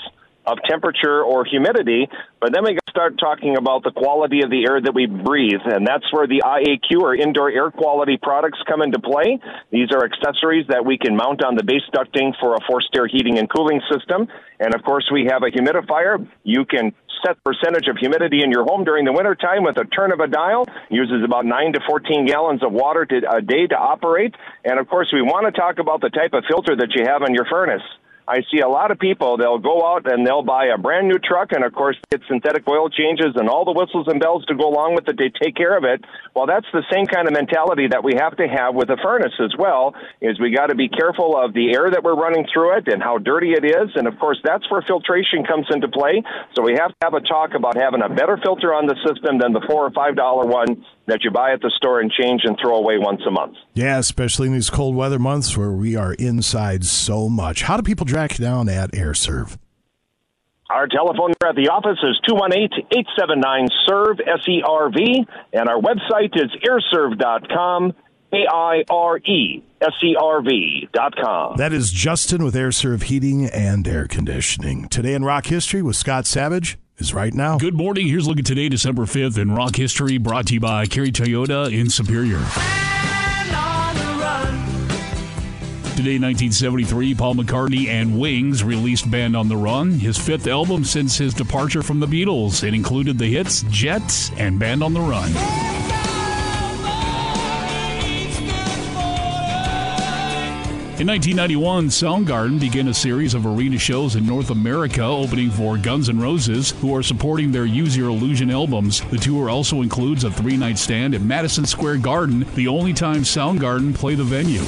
of temperature or humidity, but then we start talking about the quality of the air that we breathe, and that's where the IAQ or indoor air quality products come into play. These are accessories that we can mount on the base ducting for a forced air heating and cooling system. And of course, we have a humidifier. You can set percentage of humidity in your home during the wintertime with a turn of a dial. Uses about 9 to 14 gallons of water to, a day to operate. And of course, we want to talk about the type of filter that you have in your furnace. I see a lot of people, they'll go out and they'll buy a brand new truck and of course get synthetic oil changes and all the whistles and bells to go along with it. They take care of it. Well, that's the same kind of mentality that we have to have with a furnace as well, is we got to be careful of the air that we're running through it and how dirty it is. And of course, that's where filtration comes into play. So we have to have a talk about having a better filter on the system than the four or five dollar one that you buy at the store and change and throw away once a month. Yeah, especially in these cold weather months where we are inside so much. How do people track down at Aire Serv? Our telephone number at the office is 218-879-SERVE, S-E-R-V, and our website is aireserv.com, A-I-R-E, dot com. That is Justin with Aire Serv Heating and Air Conditioning. Today in Rock History with Scott Savage is right now. Good morning. Here's looking today, December 5th, in rock history, brought to you by Kerry Toyota in Superior. Today, 1973, Paul McCartney and Wings released Band on the Run, his fifth album since his departure from the Beatles. It included the hits Jets and Band on the Run. In 1991, Soundgarden began a series of arena shows in North America, opening for Guns N' Roses, who are supporting their Use Your Illusion albums. The tour also includes a three night stand at Madison Square Garden, the only time Soundgarden play the venue.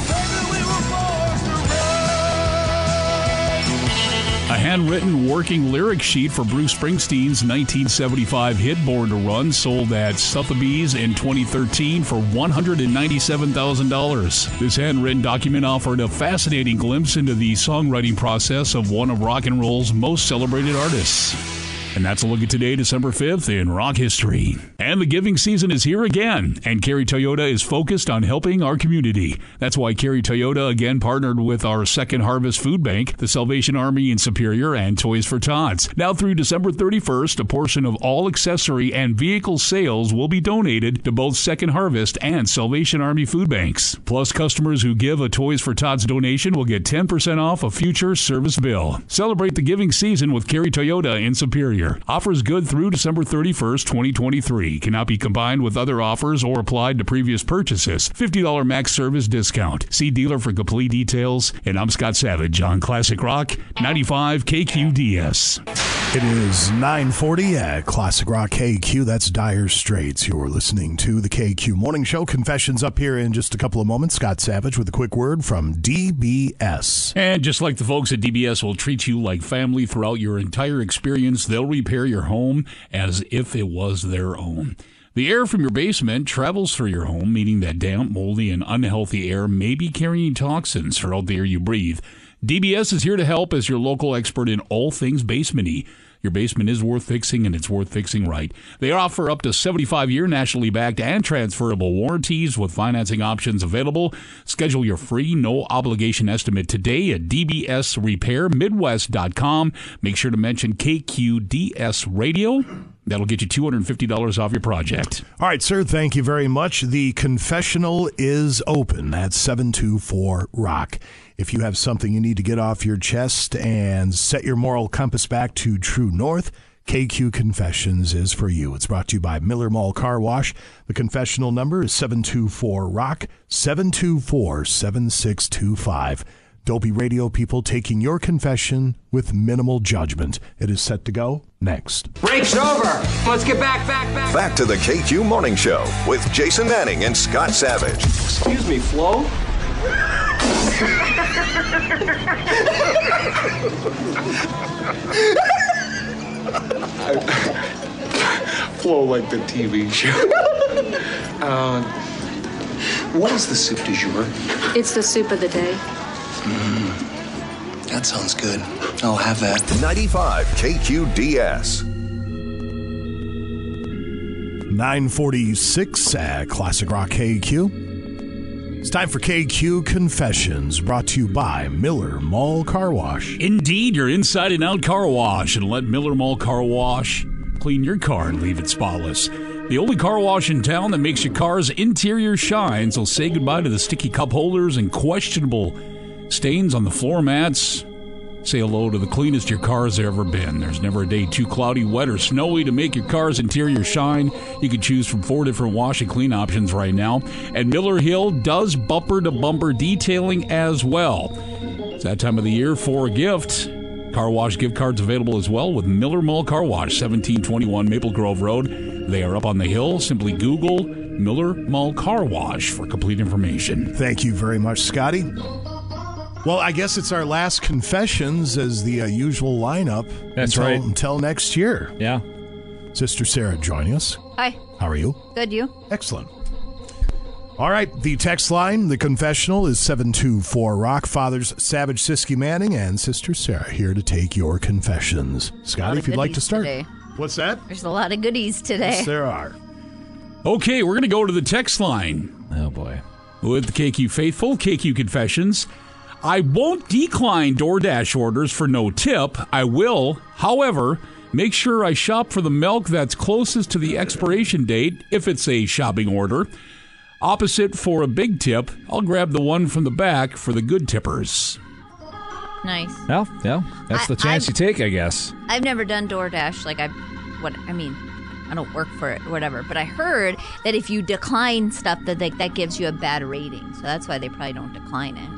Handwritten working lyric sheet for Bruce Springsteen's 1975 hit Born to Run sold at Sotheby's in 2013 for $197,000. This handwritten document offered a fascinating glimpse into the songwriting process of one of rock and roll's most celebrated artists. And that's a look at today, December 5th, in rock history. And the giving season is here again, and Kerry Toyota is focused on helping our community. That's why Kerry Toyota again partnered with our Second Harvest Food Bank, the Salvation Army in Superior, and Toys for Tots. Now through December 31st, a portion of all accessory and vehicle sales will be donated to both Second Harvest and Salvation Army food banks. Plus, customers who give a Toys for Tots donation will get 10% off a future service bill. Celebrate the giving season with Kerry Toyota in Superior. Offers good through December 31st, 2023. Cannot be combined with other offers or applied to previous purchases. $50 max service discount. See dealer for complete details. And I'm Scott Savage on Classic Rock 95 KQDS. It is 940 at Classic Rock KQ. That's Dire Straits. You're listening to the KQ Morning Show. Confessions up here in just a couple of moments. Scott Savage with a quick word from DBS. And just like the folks at DBS will treat you like family throughout your entire experience, they'll repair your home as if it was their own. The air from your basement travels through your home, meaning that damp, moldy, and unhealthy air may be carrying toxins throughout the air you breathe. DBS is here to help as your local expert in all things basementy. Your basement is worth fixing and it's worth fixing right. They offer up to 75 year nationally backed and transferable warranties with financing options available. Schedule your free no obligation estimate today at dbsrepairmidwest.com. Make sure to mention KQDS Radio. That'll get you $250 off your project. All right, sir. Thank you very much. The confessional is open at 724 Rock. If you have something you need to get off your chest and set your moral compass back to true north, KQ Confessions is for you. It's brought to you by Miller Mall Car Wash. The confessional number is 724 Rock, 724 7625. Dopey radio people taking your confession with minimal judgment. It is set to go next. Break's over. Let's get back, back, back. Back to the KQ Morning Show with Jason Manning and Scott Savage. Excuse me, Flo. Flo like the TV show. uh, what is the soup du jour? It's the soup of the day. Mm, that sounds good. I'll have that. 95 KQDS. 946 at Classic Rock KQ. It's time for KQ Confessions, brought to you by Miller Mall Car Wash. Indeed, your inside and out car wash, and let Miller Mall Car Wash clean your car and leave it spotless. The only car wash in town that makes your car's interior shine, so say goodbye to the sticky cup holders and questionable stains on the floor mats. Say hello to the cleanest your car's ever been. There's never a day too cloudy, wet, or snowy to make your car's interior shine. You can choose from four different wash and clean options right now. And Miller Hill does bumper to bumper detailing as well. It's that time of the year for a gift. Car wash gift cards available as well with Miller Mall Car Wash, 1721 Maple Grove Road. They are up on the hill. Simply Google Miller Mall Car Wash for complete information. Thank you very much, Scotty. Well, I guess it's our last confessions as the uh, usual lineup. That's until, right. Until next year. Yeah. Sister Sarah joining us. Hi. How are you? Good, you? Excellent. All right, the text line, the confessional is 724 Rock. Fathers Savage Ciskie Manning and Sister Sarah here to take your confessions. Scotty, if you'd like to start. Today. What's that? There's a lot of goodies today. Yes, there are. Okay, we're going to go to the text line. Oh, boy. With the KQ Faithful, KQ Confessions. I won't decline DoorDash orders for no tip. I will, however, make sure I shop for the milk that's closest to the expiration date if it's a shopping order. Opposite for a big tip, I'll grab the one from the back for the good tippers. Nice. Well, yeah, that's I- the chance I've- you take, I guess. I've never done DoorDash. Like I, what I mean, I don't work for it or whatever. But I heard that if you decline stuff, that like, that gives you a bad rating. So that's why they probably don't decline it.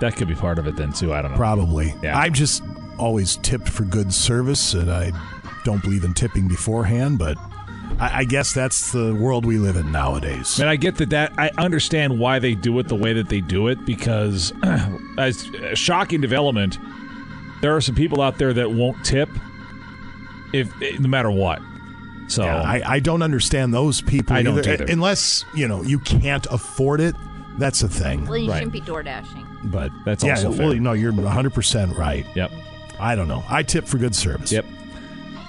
That could be part of it then too. I don't know. Probably. Yeah. I've just always tipped for good service, and I don't believe in tipping beforehand, but I, I guess that's the world we live in nowadays. And I get that. That I understand why they do it the way that they do it because, as a shocking development, there are some people out there that won't tip if eh, no matter what. So Yeah, I, I don't understand those people I don't either. either. Unless, you know, you can't afford it. That's a thing. Well, you Right. shouldn't be door dashing. But That's yeah, also well, fair. no, you're 100% right. Yep. I don't know. I tip for good service. Yep.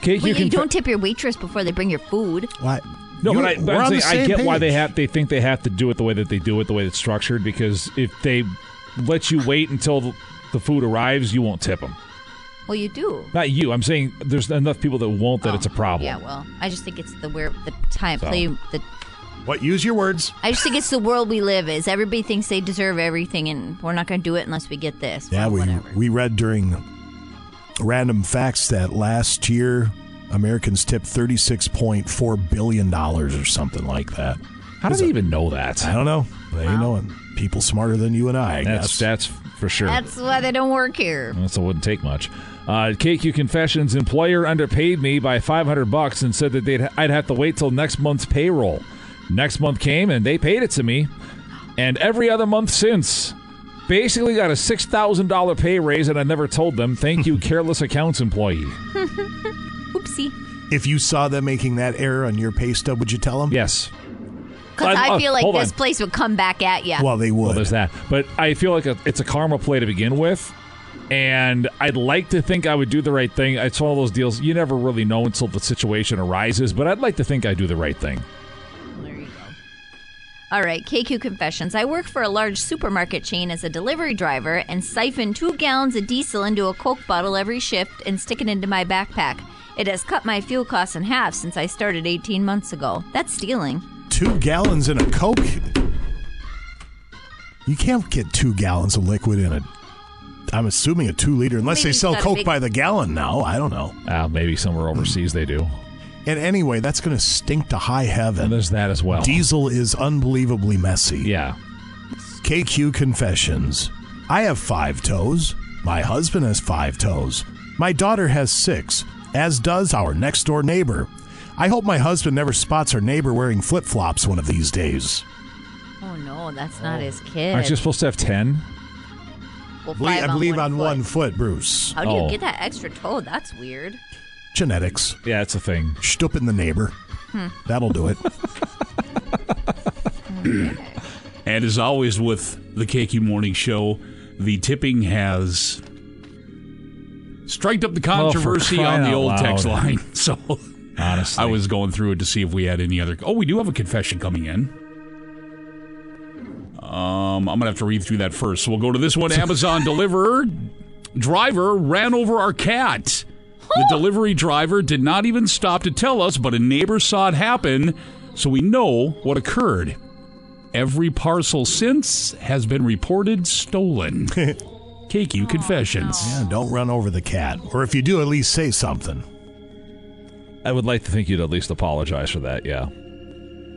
Cake, Well, you you, can. don't tip your waitress before they bring your food. What? No, You- but, I, but I'm saying I same get why they have. They think they have to do it the way that they do it, the way it's structured. Because if they let you wait until the, the food arrives, you won't tip them. Well, you do. Not you. I'm saying there's enough people that won't that Oh, it's a problem. Yeah, well, I just think it's the where the time So. play the. What? Use your words. I just think it's the world we live is. Everybody thinks they deserve everything, and we're not going to do it unless we get this. Yeah, Well, we whatever. we read during random facts that last year Americans tipped thirty six point four billion dollars or something like that. How do they even know that? I don't know. They know it. People smarter than you and I. I That's guess. that's for sure. That's why they don't work here. So it wouldn't take much. Uh, KQ Confessions employer underpaid me by 500 bucks and said that they'd I'd have to wait till next month's payroll. Next month came and they paid it to me, and every other month since. Basically got a six thousand dollar pay raise, and I never told them. Thank you, careless accounts employee. Oopsie. if you saw them making that error on your pay stub, would you tell them? Yes. Because Uh, I uh, feel like this on. place would come back at you. Well, they would. Well, there's that. But I feel like a, it's a karma play to begin with. And I'd like to think I would do the right thing. It's one of those deals you never really know until the situation arises, but I'd like to think I do the right thing. All right, KQ Confessions. I work for a large supermarket chain as a delivery driver and siphon two gallons of diesel into a Coke bottle every shift and stick it into my backpack. It has cut my fuel costs in half since I started 18 months ago. That's stealing. Two gallons in a Coke. You can't get two gallons of liquid in a. I'm assuming a two liter, unless Maybe they sell Coke big- by the gallon now. I don't know. Uh, maybe somewhere overseas they do. And anyway, that's going to stink to high heaven. And there's that as well. Diesel is unbelievably messy. Yeah. KQ Confessions. I have five toes. My husband has five toes. My daughter has six, as does our next door neighbor. I hope my husband never spots our neighbor wearing flip flops one of these days. Oh no, that's not oh. his kid. Aren't you supposed to have 10? Well, I believe, five I believe one on foot. one foot, Bruce. How do you Oh. get that extra toe? That's weird. Genetics. Yeah, it's a thing. Stoop in the neighbor. Hmm. That'll do it. And as always with the KQ Morning Show, the tipping has striked up the Well, controversy on the out old text line. So Honestly. I was going through it to see if we had any other. Oh, we do have a confession coming in. Um, I'm gonna have to read through that first. So we'll go to this one. Amazon deliverer driver ran over our cat. The delivery driver did not even stop to tell us, but a neighbor saw it happen, so we know what occurred. Every parcel since has been reported stolen. KQ oh, Confessions. Yeah, don't run over the cat. Or if you do, at least say something. I would like to think you'd at least apologize for that, yeah.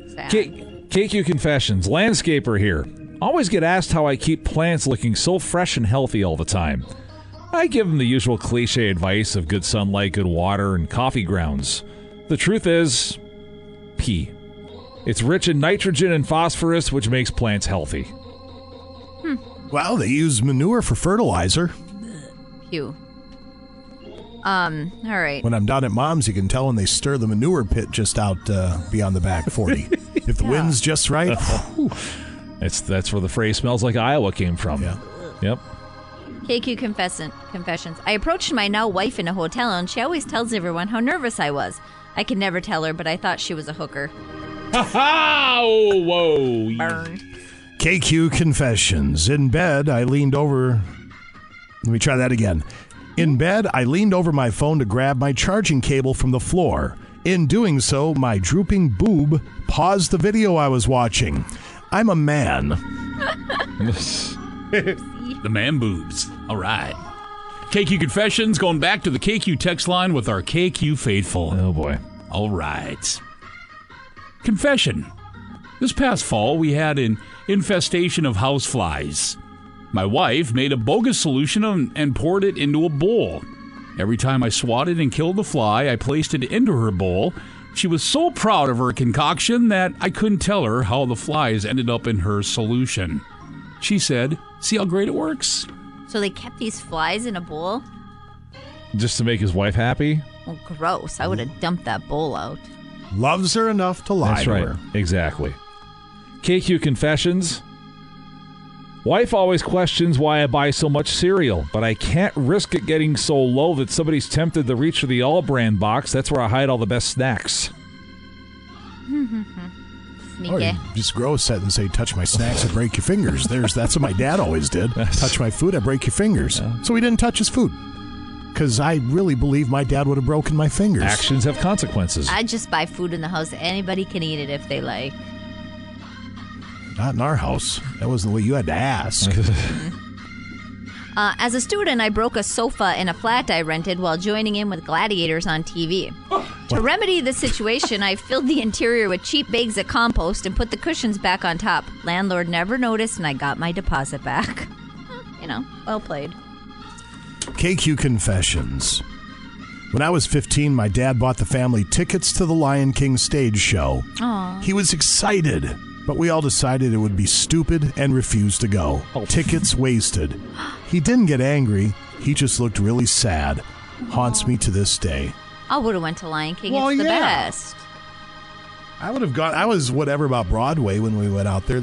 Sad. K- KQ Confessions, landscaper here. Always get asked how I keep plants looking so fresh and healthy all the time. I give them the usual cliche advice of good sunlight, good water, and coffee grounds. The truth is, pee. It's rich in nitrogen and phosphorus, which makes plants healthy. Well, they use manure for fertilizer. Pew. Um. All right. When I'm down at mom's, you can tell when they stir the manure pit just out uh, beyond the back 40. if the wind's just right, whew, It's that's where the phrase "smells like Iowa" came from. Yeah. Yep. KQ confession, confessions. I approached my now wife in a hotel, and she always tells everyone how nervous I was. I could never tell her, but I thought she was a hooker. Ha ha! Oh, whoa! Burn. KQ Confessions. In bed, I leaned over. Let me try that again. In bed, I leaned over my phone to grab my charging cable from the floor. In doing so, my drooping boob paused the video I was watching. I'm a man. the man boobs. All right. KQ Confessions going back to the KQ text line with our KQ faithful. Oh boy. All right. Confession. This past fall, we had an infestation of houseflies. My wife made a bogus solution and, and poured it into a bowl. Every time I swatted and killed the fly, I placed it into her bowl. She was so proud of her concoction that I couldn't tell her how the flies ended up in her solution. She said, See how great it works? So they kept these flies in a bowl? Just to make his wife happy? Oh, gross. I would have dumped that bowl out. Loves her enough to lie That's to right. her. Exactly. KQ Confessions. Wife always questions why I buy so much cereal, but I can't risk it getting so low that somebody's tempted to reach for the All-Bran box. That's where I hide all the best snacks. Sneaky. Or you just grow a set and say, "Touch my snacks and break your fingers." There's that's what my dad always did. Touch my food, I break your fingers. So he didn't touch his food because I really believe my dad would have broken my fingers. Actions have consequences. I just buy food in the house. Anybody can eat it if they like. Not in our house. That wasn't the way you had to ask. Uh, as a student, I broke a sofa in a flat I rented while joining in with gladiators on TV. To remedy the situation, I filled the interior with cheap bags of compost and put the cushions back on top. Landlord never noticed, and I got my deposit back. you know, well played. KQ Confessions. When I was 15, my dad bought the family tickets to the Lion King stage show. Aw. He was excited, but we all decided it would be stupid and refused to go. Oh. Tickets wasted. He didn't get angry, he just looked really sad. Haunts me to this day. I would have went to Lion King. Well, it's the yeah. best. I would have gone. I was whatever about Broadway when we went out there,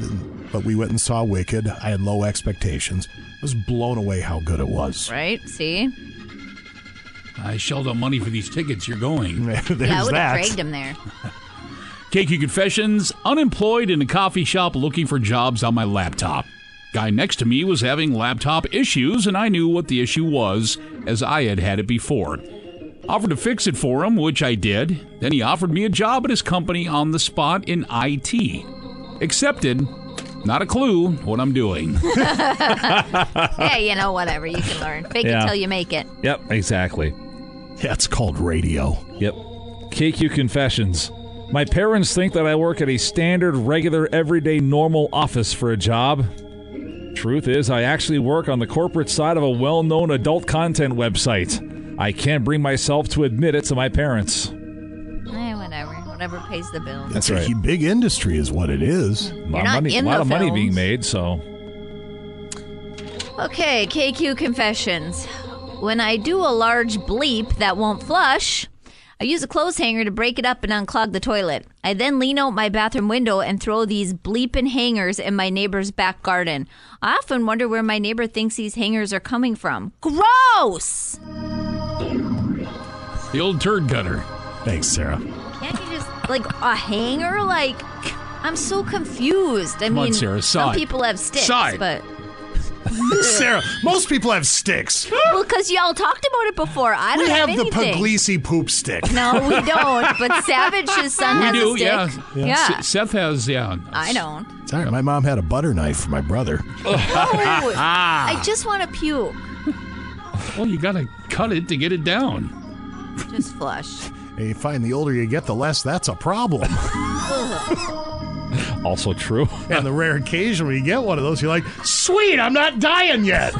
but we went and saw Wicked. I had low expectations. I was blown away how good it was. Right? See? I shelled out money for these tickets. You're going. There's yeah, I would have dragged him there. KQ Confessions, unemployed in a coffee shop looking for jobs on my laptop. Guy next to me was having laptop issues, and I knew what the issue was, as I had had it before. Offered to fix it for him, which I did. Then he offered me a job at his company on the spot in IT. Accepted. Not a clue what I'm doing. yeah, you know, whatever. You can learn. Fake Yeah. it till you make it. Yep, exactly. That's called radio. Yep. KQ Confessions. My parents think that I work at a standard, regular, everyday, normal office for a job. Truth is, I actually work on the corporate side of a well known adult content website. I can't bring myself to admit it to my parents. Eh, whatever. Whatever pays the bill. That's it's right. a big industry, is what it is. A lot You're of not money, in lot the of money films. being made, so Okay, KQ confessions. When I do a large bleep that won't flush, I use a clothes hanger to break it up and unclog the toilet. I then lean out my bathroom window and throw these bleeping hangers in my neighbor's back garden. I often wonder where my neighbor thinks these hangers are coming from. Gross! The old turd cutter. Thanks, Sarah. Can't you just like a hanger? Like I'm so confused. I Come on, mean, Sarah, some sigh. people have sticks, Sigh. but Sarah, most people have sticks. well, because y'all talked about it before. I don't We have the anything. Puglisi poop stick. No, we don't. But Savage's son we has do, a stick. yeah. Yeah. S- Seth has, yeah. I don't. It's all right. My mom had a butter knife for my brother. Oh, I just want to puke. Well, you got to cut it to get it down. Just flush. And you find the older you get, the less that's a problem. also true. and the rare occasion when you get one of those, you're like, sweet, I'm not dying yet.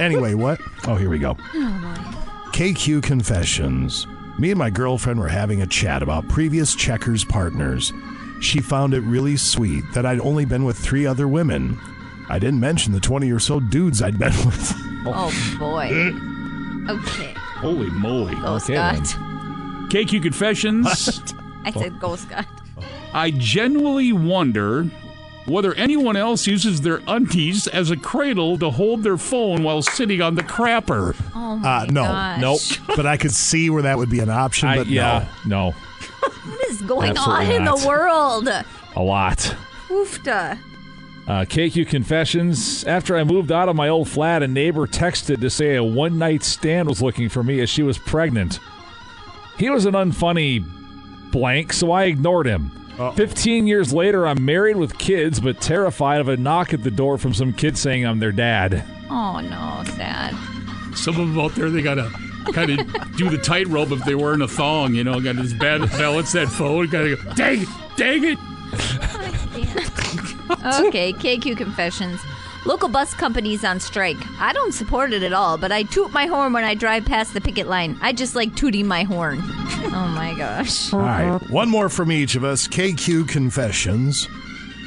anyway, what? Oh, here we go. Oh, KQ Confessions. Me and my girlfriend were having a chat about previous checkers partners. She found it really sweet that I'd only been with three other women. I didn't mention the 20 or so dudes I'd been with. Oh boy. Okay. Holy moly. Go Okay, Scott. then. KQ Confessions. I said go Scott. I genuinely wonder whether anyone else uses their undies as a cradle to hold their phone while sitting on the crapper. Oh my Uh, no, gosh. nope. But I could see where that would be an option. I- But yeah, no, What is going Absolutely on in not. the world? a lot. Oofta. Uh, KQ Confessions. After I moved out of my old flat, a neighbor texted to say a one night stand was looking for me as she was pregnant. He was an unfunny blank, so I ignored him. 15 years later, I'm married with kids, but terrified of a knock at the door from some kid saying I'm their dad. Oh no, sad. Some of them out there, they gotta kind of do the tightrope if they're wearing a thong. You know, got this bad balance that phone. Gotta go, dang it, dang it. Okay, KQ confessions. Local bus companies on strike. I don't support it at all, but I toot my horn when I drive past the picket line. I just like tooting my horn. oh my gosh. All right, one more from each of us. KQ Confessions.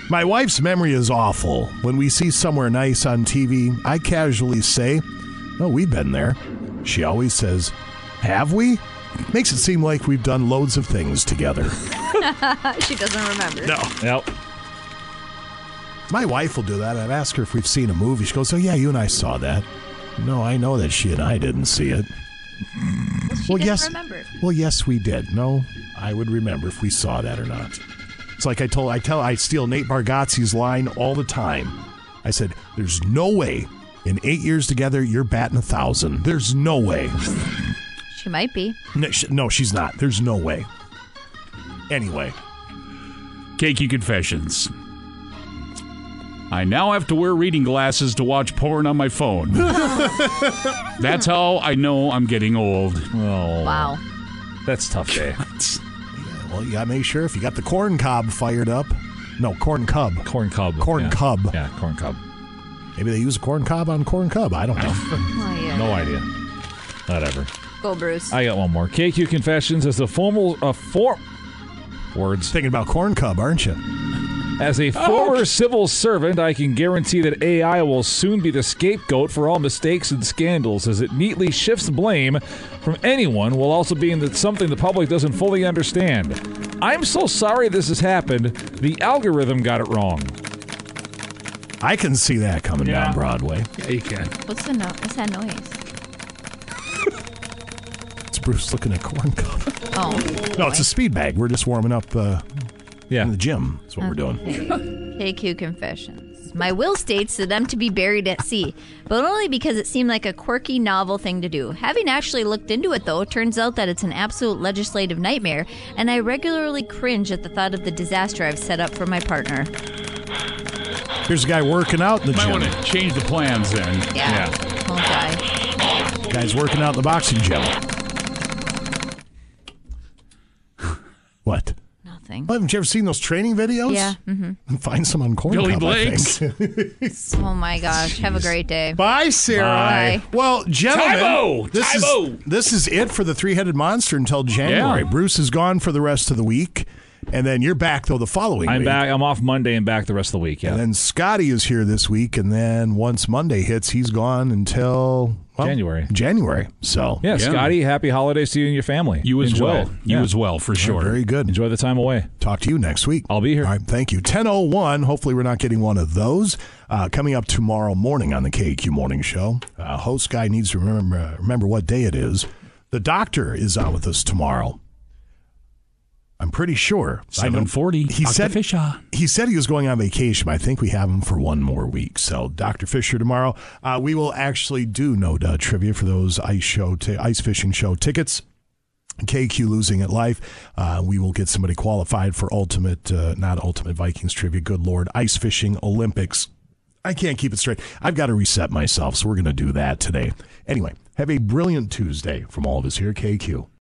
My wife's memory is awful. When we see somewhere nice on TV, I casually say, Oh, we've been there. She always says, Have we? Makes it seem like we've done loads of things together. she doesn't remember. No. Nope. My wife will do that. I've asked her if we've seen a movie. She goes, Oh, yeah, you and I saw that. No, I know that she and I didn't see it. She well, yes. remember. Well, yes, we did. No, I would remember if we saw that or not. It's like I told, I tell, I steal Nate Bargatze's line all the time. I said, "There's no way in eight years together you're batting a thousand. There's no way. She might be. No, sh- no, she's not. There's no way. Anyway, KQ Confessions. I now have to wear reading glasses to watch porn on my phone. That's how I know I'm getting old. Oh, Wow. that's tough eh? day. well, you gotta make sure if you got the corn cob fired up. No, corn cub. Corn cub. Corn yeah. cub. Yeah, corn cub. Maybe they use a corn cob on corn cub. I don't know. Oh, yeah. No idea. Whatever. Go, Bruce. I got one more. KQ Confessions as a formal uh, a form words. Thinking about corn cub, aren't you? As a former civil servant, I can guarantee that AI will soon be the scapegoat for all mistakes and scandals, as it neatly shifts blame from anyone while also being that something the public doesn't fully understand. I'm so sorry this has happened. The algorithm got it wrong. I can see that coming Yeah. down Broadway. Yeah, you can. What's the no- What's that noise? It's Bruce looking at corn cob. Oh. No, it's a speed bag. We're just warming up uh, yeah. in the gym. That's what we're doing. KQ confessions. My will states that I'm to be buried at sea, but only because it seemed like a quirky, novel thing to do. Having actually looked into it, though, turns out that it's an absolute legislative nightmare, and I regularly cringe at the thought of the disaster I've set up for my partner. Here's a guy working out in the Might gym. want to change the plans then. Yeah. Won't die. Guy's working out in the boxing gym. what? Nothing. Well, haven't you ever seen those training videos? Yeah. hmm Find some on corn Billy cob, I think. Oh my gosh. Have a great day. Bye, Sarah. Bye. Well, gentlemen, Tybo! this Tybo! is this is it for the three-headed monster until January. Yeah. Bruce is gone for the rest of the week, and then you're back though the following I'm week. back. I'm off Monday and back the rest of the week. Yeah. And then Scotty is here this week, and then once Monday hits, he's gone until well, January. January. So yeah, Yeah. Scotty, happy holidays to you and your family. You as Enjoy well. it. You Yeah. as well, for sure. very good. Enjoy the time away. Talk to you next week. I'll be here. All right, thank you. 10.01. Hopefully, we're not getting one of those. Uh, coming up tomorrow morning on the KQ Morning Show. Uh, host guy needs to remember, remember what day it is. The doctor is on with us tomorrow. I'm pretty sure. I know- 740. He Dr. said Fisher. he said he was going on vacation. but I think we have him for one more week. So Dr. Fisher tomorrow. Uh, we will actually do no duh trivia for those ice show t- ice fishing show tickets. KQ losing at life. Uh, we will get somebody qualified for ultimate, uh, not ultimate Vikings trivia. Good Lord, ice fishing Olympics. I can't keep it straight. I've got to reset myself, so we're going to do that today. Anyway, have a brilliant Tuesday from all of us here, at KQ.